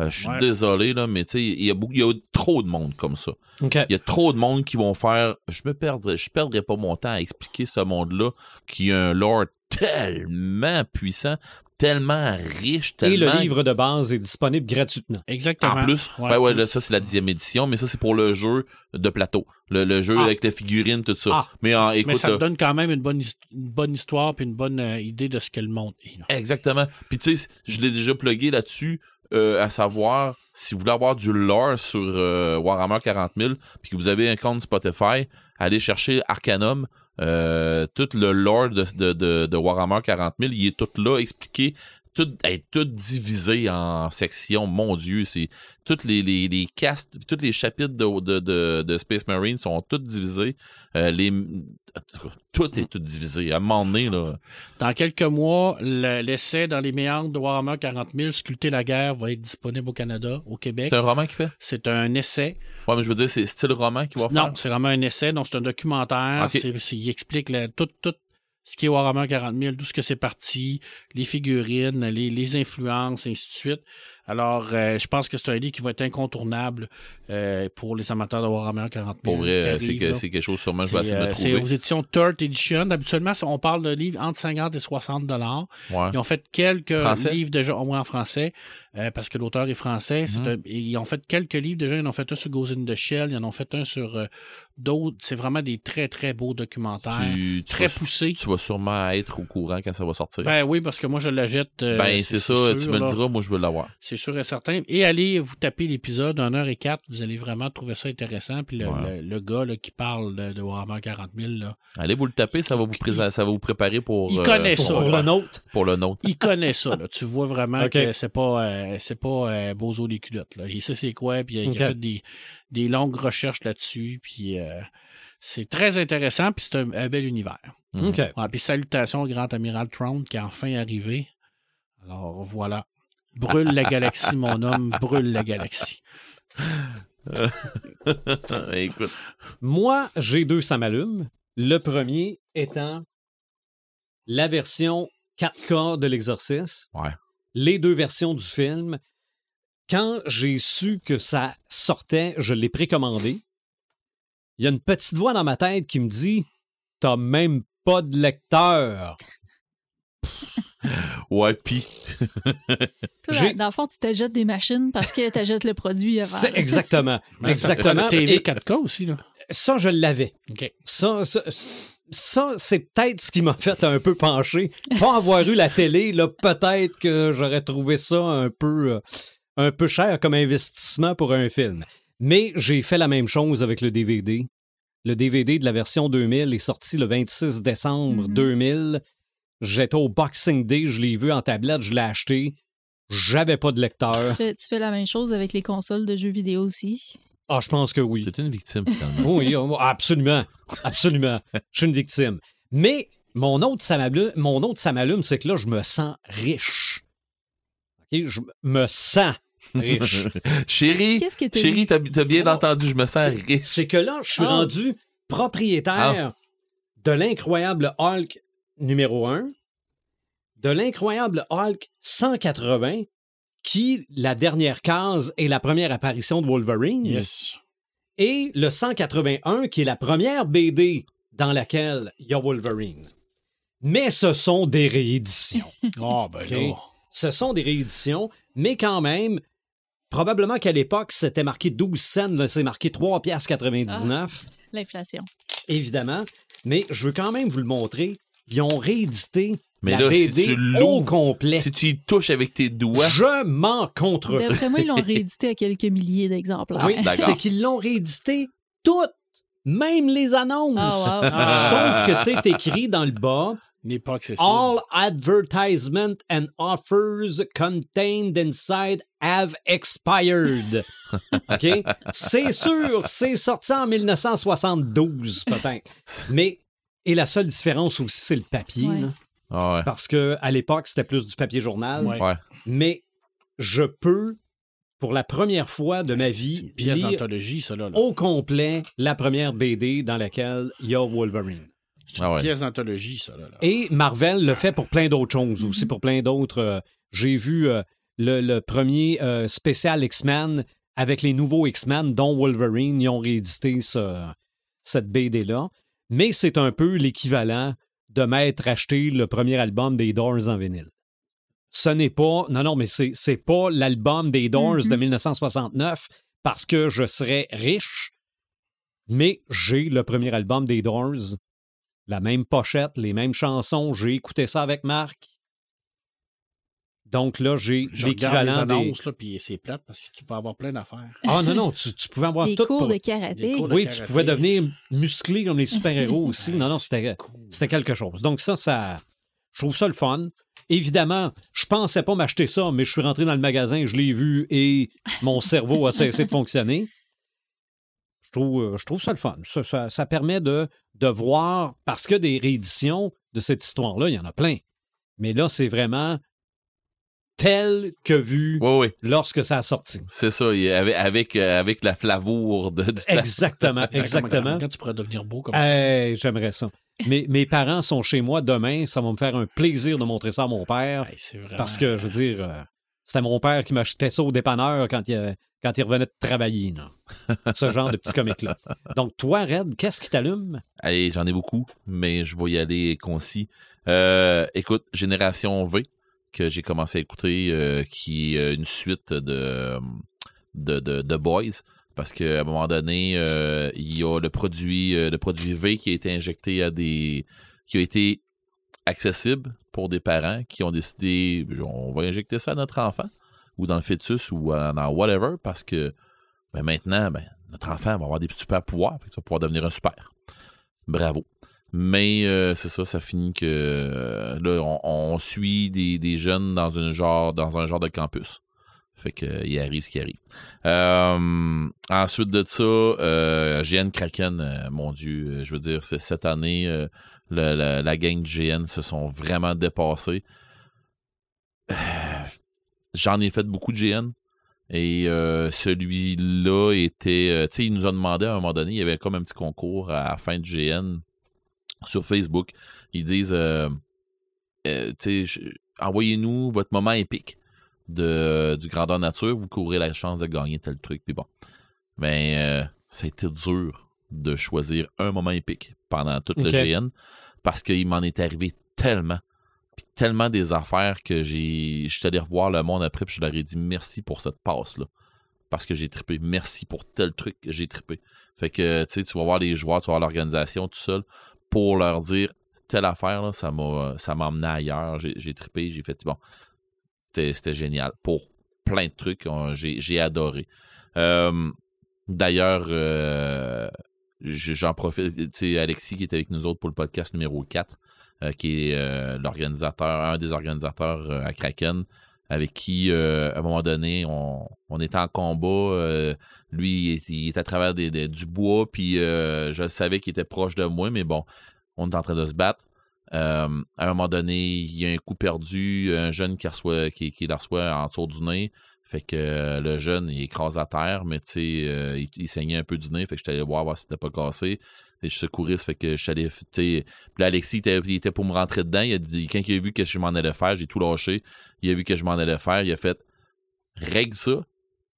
Euh, je suis Ouais. désolé, là, mais tu sais, il y, a beaucoup- il y a trop de monde comme ça. Il y a trop de monde qui vont faire. Je me perdrai, je perdrai pas mon temps à expliquer ce monde-là qui a un lore tellement puissant, tellement riche, Et tellement. le livre de base est disponible gratuitement. Exactement. En plus, ouais, ouais, là, ça c'est la dixième édition, mais ça c'est pour le jeu de plateau. Le, le jeu Ah. avec les figurines, tout ça. Ah. Mais en, Mais écoute, ça te donne quand même une bonne, his- une bonne histoire puis une bonne euh, idée de ce que le monde est. là. Exactement. Puis tu sais, je l'ai déjà plugué là-dessus, euh, à savoir, si vous voulez avoir du lore sur euh, Warhammer 40 000, puis que vous avez un compte Spotify, allez chercher Arcanum. Euh, tout le lore de, de, de, de Warhammer 40 000, il est tout là, expliqué, tout, est tout divisé en sections. Mon Dieu, c'est toutes les, les, les castes, tous les chapitres de, de, de, de Space Marine sont tous divisés. Euh, les, tout est tout divisé. À un moment donné, là, Dans quelques mois, le- l'essai dans les méandres de Warhammer 40 000, Sculpter la guerre, va être disponible au Canada, au Québec. c'est un roman qu'il fait? C'est un essai. Ouais, mais je veux dire, c'est style roman qu'il va Non, faire? c'est vraiment un essai. Donc, c'est un documentaire. Il explique la- tout, tout ce qui est Warhammer 40 000, d'où ce que c'est parti, les figurines, les, les influences, et ainsi de suite. Alors, euh, je pense que c'est un livre qui va être incontournable euh, pour les amateurs de Warhammer 40 000. Pour vrai, arrive, c'est que- quelque chose, sûrement, je vais essayer de euh, le c'est trouver. aux éditions Third Edition. Habituellement, on parle de livres entre 50 et 60 dollars. Ouais. Ils ont fait quelques Français? livres déjà, au moins en français, euh, parce que l'auteur est français. Mhm. un- et ils ont fait quelques livres déjà. Ils en ont fait un sur Ghost in the Shell, ils en ont fait un sur euh, d'autres. C'est vraiment des très, très beaux documentaires. Tu, tu très vas, poussés. tu vas sûrement être au courant quand ça va sortir. Ben oui, parce que moi, je la jette. euh, Ben, c'est ça, sûr, tu me là. diras, moi je veux l'avoir. C'est sûr et certain. Et allez vous taper l'épisode 1 heure et 4 vous allez vraiment trouver ça intéressant. Puis le, Ouais. le- le gars là, qui parle de, de Warhammer 40 000, là, Allez vous le taper, ça va vous, ça va vous préparer pour, Il euh, connaît pour, ça. Pour le nôtre. pour le nôtre. il connaît ça. Là. Tu vois vraiment que c'est pas, euh, c'est pas euh, Bozo des culottes. Là. Il sait c'est quoi, puis il a, fait des, des longues recherches là-dessus. Puis euh, c'est très intéressant, puis c'est un, un bel univers. Mhm. OK. Ouais, puis salutations au grand amiral Throne qui est enfin arrivé. Alors voilà. Brûle la galaxie, mon homme, brûle la galaxie. (laughs) Écoute, Moi, j'ai deux ça m'allume. Le premier étant la version 4K de l'Exorciste. Ouais. Les deux versions du film. Quand j'ai su que ça sortait, je l'ai précommandé. Il y a une petite voix dans ma tête qui me dit T'as même pas de lecteur. Ouais, pis. (laughs) Dans, le fond, tu t'achètes des machines parce que t'achètes le produit avant. C'est exactement. (laughs) Exactement. TV Et 4K aussi, là. ça, je l'avais. OK. Ça, ça, ça, c'est peut-être ce qui m'a fait un peu pencher. Pas avoir eu la télé, là, peut-être que j'aurais trouvé ça un peu, euh, un peu cher comme investissement pour un film. Mais j'ai fait la même chose avec le DVD. Le DVD de la version 2000 est sorti le 26 décembre Mhm. 2000. J'étais au Boxing Day, je l'ai vu en tablette, je l'ai acheté. J'avais pas de Tu lecteur. fais, tu fais la même chose avec les consoles de jeux vidéo aussi? Ah, je pense que oui. C'est une victime, finalement. Oui, absolument. Absolument. Je suis une victime. Mais mon autre ça m'allume, mon autre ça m'allume, c'est que là, je me sens riche. OK? Je me sens riche. (laughs) chérie, que t'as chérie, t'as t'as bien entendu, je me sens riche. c'est que là, je suis Ah. rendu propriétaire de l'incroyable Hulk numéro 1, de l'incroyable Hulk 180, qui, la dernière case, est la première apparition de Wolverine. Yes. et le 181, qui est la première BD dans laquelle il y a Wolverine. Mais ce sont des rééditions. (laughs) Ah, ben OK? là. ce sont des rééditions, mais quand même, probablement qu'à l'époque, c'était marqué 12 cents, là, c'est marqué 3 piastres 99, L'inflation. évidemment. Mais je veux quand même vous le montrer. Ils ont réédité Mais la là, si BD tu au complet. Si tu y touches avec tes doigts, Je m'en contre. D'après moi, ils l'ont (laughs) réédité à quelques milliers d'exemplaires. Oui, c'est qu'ils l'ont réédité toute, même les annonces. Ah, wow. (laughs) Sauf que c'est écrit dans le bas N'est pas accessible. All advertisement and offers contained inside have expired. (laughs) OK? C'est sûr, c'est sorti en 1972, peut-être. Mais, et la seule différence aussi, c'est le papier. Ouais. là. Ah ouais. Parce qu'à l'époque, c'était plus du papier journal. Ouais. Ouais. Mais je peux, pour la première fois de ma vie, Pièce lire d'anthologie, ça, là. là. au complet la première BD dans laquelle il y a Wolverine. C'est une Ah ouais. pièce d'anthologie, ça, là. là. Et Marvel le fait pour plein d'autres choses aussi, pour plein d'autres. euh, J'ai vu euh, le, le premier euh, spécial X-Men avec les nouveaux X-Men, dont Wolverine. Ils ont réédité ce- cette BD-là. Mais c'est un peu l'équivalent de m'être acheté le premier album des Doors en vinyle. Ce n'est pas. Non, non, mais c'est c'est pas l'album des Doors de 1969 parce que je serais riche, mais j'ai le premier album des Doors la même pochette, les mêmes chansons. J'ai écouté ça avec Marc. Donc là, j'ai l'équivalent des... annonces, là, puis c'est plate parce que tu peux avoir plein d'affaires. Ah non, non, tu, tu pouvais avoir Des tout cours pour- de karaté. Des cours de Oui, tu karaté. pouvais devenir musclé comme les super-héros (laughs) aussi. Non, non, c'était Cool. c'était quelque chose. Donc ça, ça... Je trouve ça le fun. Évidemment, je pensais pas m'acheter ça, mais je suis rentré dans le magasin, je l'ai vu et mon cerveau a cessé de (laughs) fonctionner. Je trouve, euh, je trouve ça le fun. Ça, ça- ça permet de, de voir, parce que des rééditions de cette histoire-là, il y en a plein. Mais là, c'est vraiment tel que vu Oui, oui. lorsque ça a sorti. C'est ça. Avec, avec, euh, avec la flavour de, du Exactement, (laughs) exactement. regarde, tu pourrais devenir beau comme ça. Hey, J'aimerais ça. Mais mes parents sont chez moi demain. Ça va me faire un plaisir de montrer ça à mon père. Hey, vraiment... Parce que, je veux dire, euh, c'était mon père qui m'achetait ça au dépanneur quand il, euh, quand il revenait de travailler. là. Ce genre de petit comique-là. Donc, toi, Red, qu'est-ce qui t'allume? Allez, j'en ai beaucoup, mais je vais y aller concis. Euh, écoute, Génération V, que j'ai commencé à écouter, euh, qui est une suite de, de, de, de Boys. Parce qu'à un moment donné, euh, il y a le produit, euh, le produit V qui a été injecté à des. qui a été accessible pour des parents qui ont décidé on va injecter ça à notre enfant, ou dans le fœtus, ou euh, dans whatever, parce que ben, maintenant, ben, notre enfant va avoir des super pouvoirs, que ça va pouvoir devenir un super. Bravo. Mais euh, c'est ça, ça finit que euh, là, on, suit des, des jeunes dans genre dans un genre de campus. Fait que il arrive ce qui arrive. Euh, ensuite de ça, GN Kraken, mon Dieu, je veux dire, cette année, la, la gang de GN se sont vraiment dépassés. J'en ai fait beaucoup de GN. Et celui-là était. tu sais, il nous a demandé à un moment donné, il y avait comme un petit concours à la fin de GN sur Facebook. Ils disent euh, euh, envoyez-nous votre moment épique de, du grandeur nature, vous courez la chance de gagner tel truc. Puis bon. Mais euh, ça a été dur de choisir un moment épique pendant toute le Ok. GN parce qu'il m'en est arrivé tellement. Puis tellement des affaires que j'ai. Je suis allé revoir le monde après, puis je leur ai dit merci pour cette passe-là. Parce que j'ai trippé. Merci pour tel truc que j'ai trippé. Fait que, tu sais, tu vas voir les joueurs, tu vas voir l'organisation tout seul pour leur dire telle affaire, là, ça m'a emmené ailleurs. J'ai trippé, j'ai fait, bon, c'était génial. Pour plein de trucs, j'ai adoré. D'ailleurs, euh, je- j'en profite, tu Alexis qui est avec nous autres pour le podcast numéro 4, euh, qui est euh, l'organisateur, un des organisateurs à Kraken, avec qui, euh, à un moment donné, on, on était en combat. euh, lui, il il est à travers des, des- du bois, puis euh, je savais qu'il était proche de moi, mais bon, on est en train de se battre. À un moment donné, il y a un coup perdu, un jeune qui, reçoit, qui, qui reçoit en dessous du nez. Fait que le jeune, il écrase à terre, mais tu sais, il, il saignait un peu du nez. Fait que j'étais allé voir, voir si c'était pas cassé. Et je secouriste, fait que je suis allé. Puis là, Alexis, il était, il était pour me rentrer dedans. Il a dit, quand il a vu que je m'en allais faire, j'ai tout lâché. Il a vu que je m'en allais faire. Il a fait, règle ça.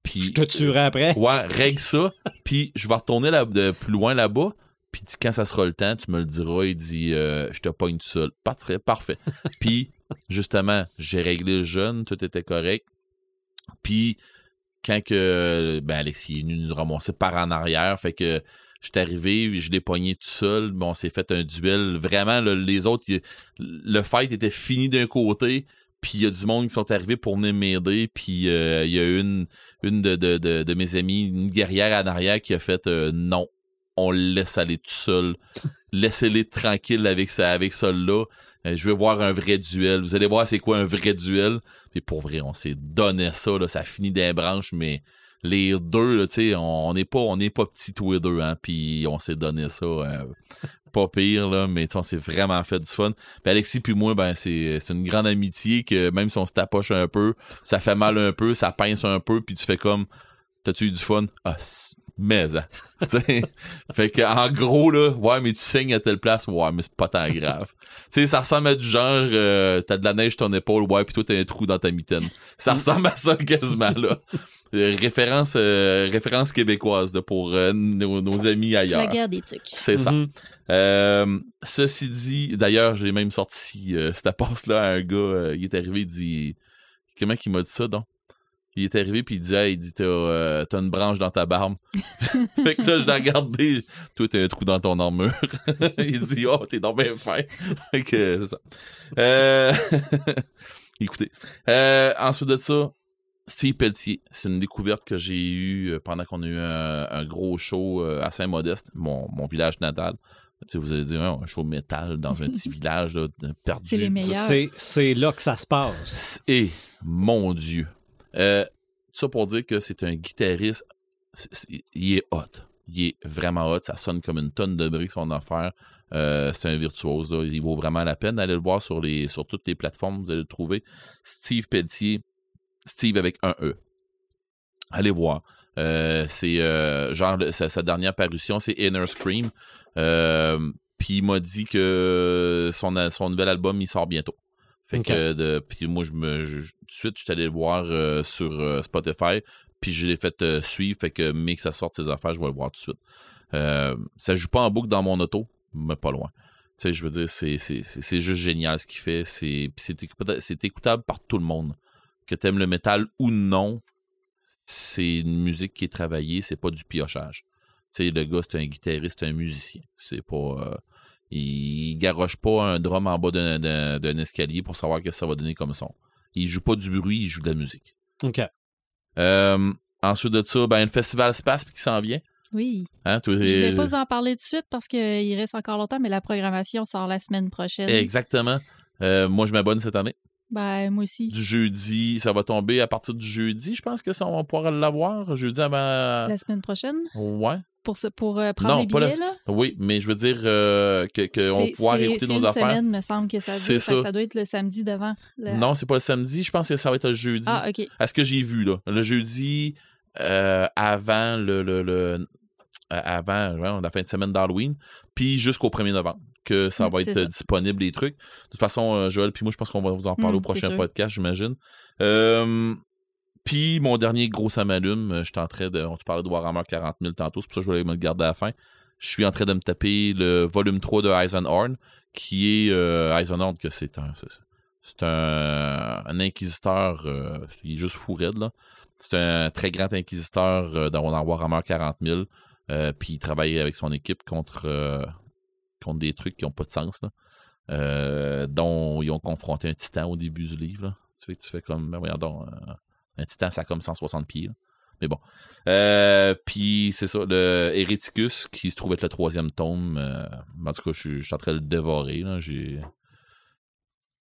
Puis, Je te tuerai après. Ouais, règle ça. (laughs) Puis je vais retourner là, de plus loin là-bas. Puis quand ça sera le temps, tu me le diras. Il dit euh, Je te pogne tout seul. Parfait, parfait. (laughs) Puis justement, j'ai réglé le jeune, tout était correct. Puis quand que ben Alexis est venu nous ramasser par en arrière, fait que j'étais arrivé, je l'ai pogné tout seul. Bon, on s'est fait un duel. Vraiment, les autres, le fight était fini d'un côté. Puis il y a du monde qui sont arrivés pour venir m'aider. Puis euh, il y a une, une de, de, de, mes amis, une guerrière en arrière qui a fait euh, non. on le laisse aller tout seul. (laughs) Laissez-les tranquilles avec ça, avec ça là. Euh, je veux voir un vrai duel. Vous allez voir c'est quoi un vrai duel. Puis pour vrai, on s'est donné ça, là, ça finit d'un branche, mais les deux, là, tu sais, on n'est pas, on pas petits tous les deux, hein, puis on s'est donné ça. euh, (laughs) pas pire, là, mais on s'est vraiment fait du fun. Puis Alexis puis moi, ben, c'est c'est une grande amitié que même si on se tapoche un peu, ça fait mal un peu, ça pince un peu, puis tu fais comme, t'as-tu eu du fun? Ah, mais, hein. (laughs) Fait que, en gros, là, ouais, mais tu saignes à telle place, ouais, mais c'est pas tant grave. (laughs) tu sais, ça ressemble à du genre, euh, t'as de la neige sur ton épaule, ouais, puis toi, t'as un trou dans ta mitaine. Ça ressemble à ça quasiment, là. (laughs) Euh, référence, euh, référence québécoise, là, pour euh, nos, nos amis ailleurs. La guerre des tucs. C'est ça. Mhm. Euh, ceci dit, d'ailleurs, j'ai même sorti euh, cette passe-là à un gars. euh, il est arrivé, il dit. Comment qu'il m'a dit ça, donc? Il est arrivé, puis il dit, hey, il dit, t'as euh, t'as une branche dans ta barbe. (laughs) fait que là, je l'ai regardé. Toi, t'as un trou dans ton armure. (laughs) il dit, oh, t'es dans bien fin. (laughs) fait que c'est ça. Euh, Écoutez. Euh, ensuite de ça, Steve Pelletier, c'est une découverte que j'ai eue euh, pendant qu'on a eu un, un gros show euh, à Saint-Modeste, mon, mon village natal. Tu sais, vous allez dire, hein, un show métal dans un petit village là, perdu. C'est les meilleurs. C'est, c'est là que ça se passe. Et mon Dieu. Euh, ça pour dire que c'est un guitariste. il est hot. Il est vraiment hot. Ça sonne comme une tonne de briques son affaire. Euh, c'est un virtuose. Il vaut vraiment la peine d'aller le voir sur, les, sur toutes les plateformes. Vous allez le trouver. Steve Pelletier. Steve avec un E. Allez voir. Euh, c'est genre sa, dernière parution, c'est Inner Scream. Puis il m'a dit que son, son nouvel album il sort bientôt. Fait que de, puis moi je me je- tout de suite je suis allé le voir euh, sur euh, Spotify. Puis je l'ai fait euh, suivre. Fait que mais que ça sorte ses affaires, je vais le voir tout de suite. Ça joue pas en boucle dans mon auto, mais pas loin. Tu sais, je veux dire, c'est, c'est, c'est, c'est juste génial ce qu'il fait. C'est, puis c'est, écoutable, c'est écoutable par tout le monde. Que t'aimes le métal ou non, c'est une musique qui est travaillée, c'est pas du piochage. Tu sais, le gars, c'est un guitariste, c'est un musicien. C'est pas. Il garoche pas un drum en bas d'un, escalier pour savoir ce que ça va donner comme son. Il joue pas du bruit, il joue de la musique. OK. Euh, ensuite de ça, ben, le festival Space qui s'en vient. Oui. Hein, Je voulais euh, pas en parler tout de suite parce qu'il reste encore longtemps, mais la programmation sort la semaine prochaine. Exactement. Euh, moi, je m'abonne cette année. Ben, moi aussi. Du jeudi, ça va tomber à partir du jeudi. Je pense que ça, on va pouvoir l'avoir. Jeudi avant. La semaine prochaine? Ouais. Pour, pour euh, prendre Non, les la- billets, là? Oui, mais je veux dire euh, que, que on va C'est- pouvoir c'est- écouter c'est nos une affaires. semaine, me semble que ça C'est ça. Ça doit être le samedi devant. le- Non, c'est pas le samedi. Je pense que ça va être le jeudi. Ah, OK. À ce que j'ai vu, là. Le jeudi euh, avant le, le, le- avant ouais, la fin de semaine d'Halloween, puis jusqu'au 1er novembre, que ça Mm, va c'est être euh, ça. disponible, les trucs. De toute façon, Joël, puis moi, je pense qu'on va vous en parler Mm, au prochain c'est podcast, j'imagine. Euh, puis mon dernier gros ça m'allume, euh, je suis en train de. On te parlait de Warhammer 40 000 tantôt, c'est pour ça que je voulais me le garder à la fin. Je suis en train de me taper le volume 3 de Eisenhorn, qui est euh, Eisenhorn, que c'est un. c'est- un, un inquisiteur, euh, il est juste fou raide, là. C'est un très grand inquisiteur dans, Warhammer 40 000. euh, puis il travaille avec son équipe contre, contre des trucs qui n'ont pas de sens, là. Dont ils ont confronté un titan au début du livre. là. Tu fais, tu fais comme, ben voyons donc, un titan, ça a comme 160 pieds. là. Mais bon. Euh, puis c'est ça, le Héréticus, qui se trouve être le troisième tome. euh, en tout cas, je suis- je suis en train de le dévorer. Là, j'ai...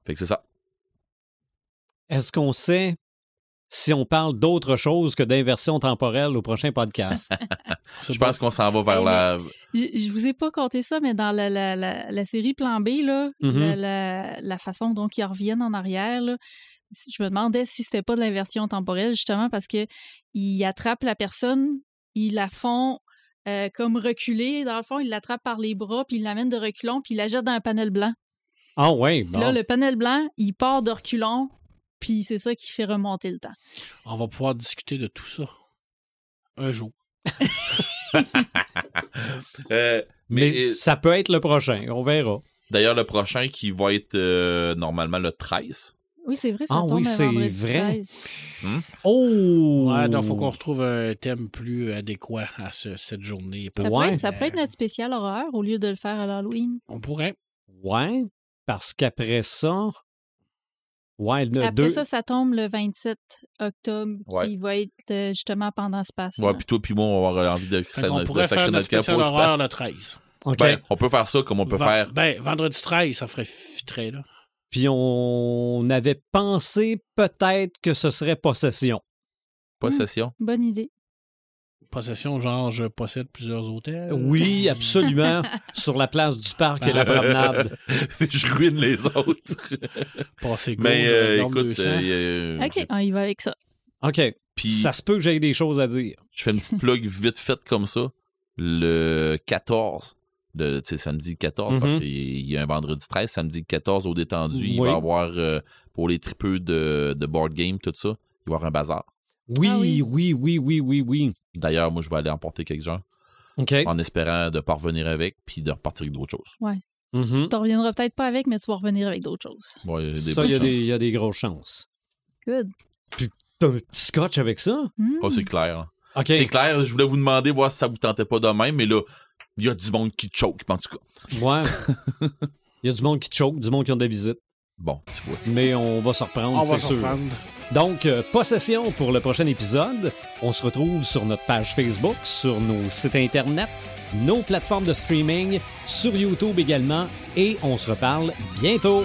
Fait que c'est ça. Est-ce qu'on sait si on parle d'autre chose que d'inversion temporelle au prochain podcast? (laughs) Je pense qu'on s'en va vers Eh, la. Je, je vous ai pas compté ça, mais dans la, la, la, la série Plan B, là, Mhm. la, la, la façon dont ils reviennent en arrière, là, je me demandais si c'était pas de l'inversion temporelle, justement, parce que ils attrapent la personne, ils la font euh, comme reculer, dans le fond, ils l'attrapent par les bras, puis ils l'amènent de reculons, puis ils la jettent dans un panel blanc. Ah oui, Puis là, bon. le panel blanc, il part de reculons, puis c'est ça qui fait remonter le temps. On va pouvoir discuter de tout ça un jour. (laughs) Euh, Mais mais ça peut être le prochain, on verra. d'ailleurs, le prochain qui va être euh, normalement le 13. Oui, c'est vrai, ça Ah tombe oui, un c'est vrai? 13. Oh! Ouais, donc il faut qu'on se trouve un thème plus adéquat à ce- cette journée. Ça, Ouais. pourrait être, ça pourrait être notre spécial horreur au lieu de le faire à l'Halloween. On pourrait. Ouais, parce qu'après ça... Ouais, le Après deux- ça, ça tombe le 27 octobre, Ouais. qui va être euh, justement pendant ce pass. Ouais, puis toi, puis moi, on va avoir envie de, qu'on de pourrait sacrer faire notre spécial horreur le 13. OK. Ben, on peut faire ça comme on peut faire. Ben, vendredi 13, ça ferait fitrer, là. Puis on avait pensé peut-être que ce serait possession. Possession. Bonne idée. Possession, genre, je possède plusieurs hôtels. Oui, (laughs) absolument. sur la place du parc et la promenade. (laughs) je ruine les autres. Gauche, Mais euh, écoute, 200. euh, euh, OK, on y va avec ça. OK. puis Ça se peut que j'aie des choses à dire. je fais une petite plug vite faite comme ça. Le 14, sais, samedi 14, parce Mhm. qu'il y a un vendredi 13, samedi 14 au détendu, il va y avoir, euh, pour les tripeux de, de board game, tout ça, il va y avoir un bazar. Oui, Ah oui. oui, oui, oui, oui, oui. D'ailleurs, moi, je vais aller emporter quelques gens OK. en espérant de parvenir avec puis de repartir avec d'autres choses. Mhm. Tu t'en reviendras peut-être pas avec, mais tu vas revenir avec d'autres choses. Ouais, il y a des Ça, bonnes il y, a chances. des- il y a des grosses chances. Good. T'as un petit scotch avec ça? Hmm. Oh, c'est clair. hein. OK. C'est clair, je voulais vous demander voir si ça vous tentait pas de même, mais là, il y a du monde qui choke, en tout cas. Ouais. Il y a du monde qui te choque, du monde qui ont des visites. Bon, tu vois. Mais on va se reprendre, On va c'est se sûr. reprendre. Donc, euh, possession pour le prochain épisode. On se retrouve sur notre page Facebook, sur nos sites Internet, nos plateformes de streaming, sur YouTube également, et on se reparle bientôt.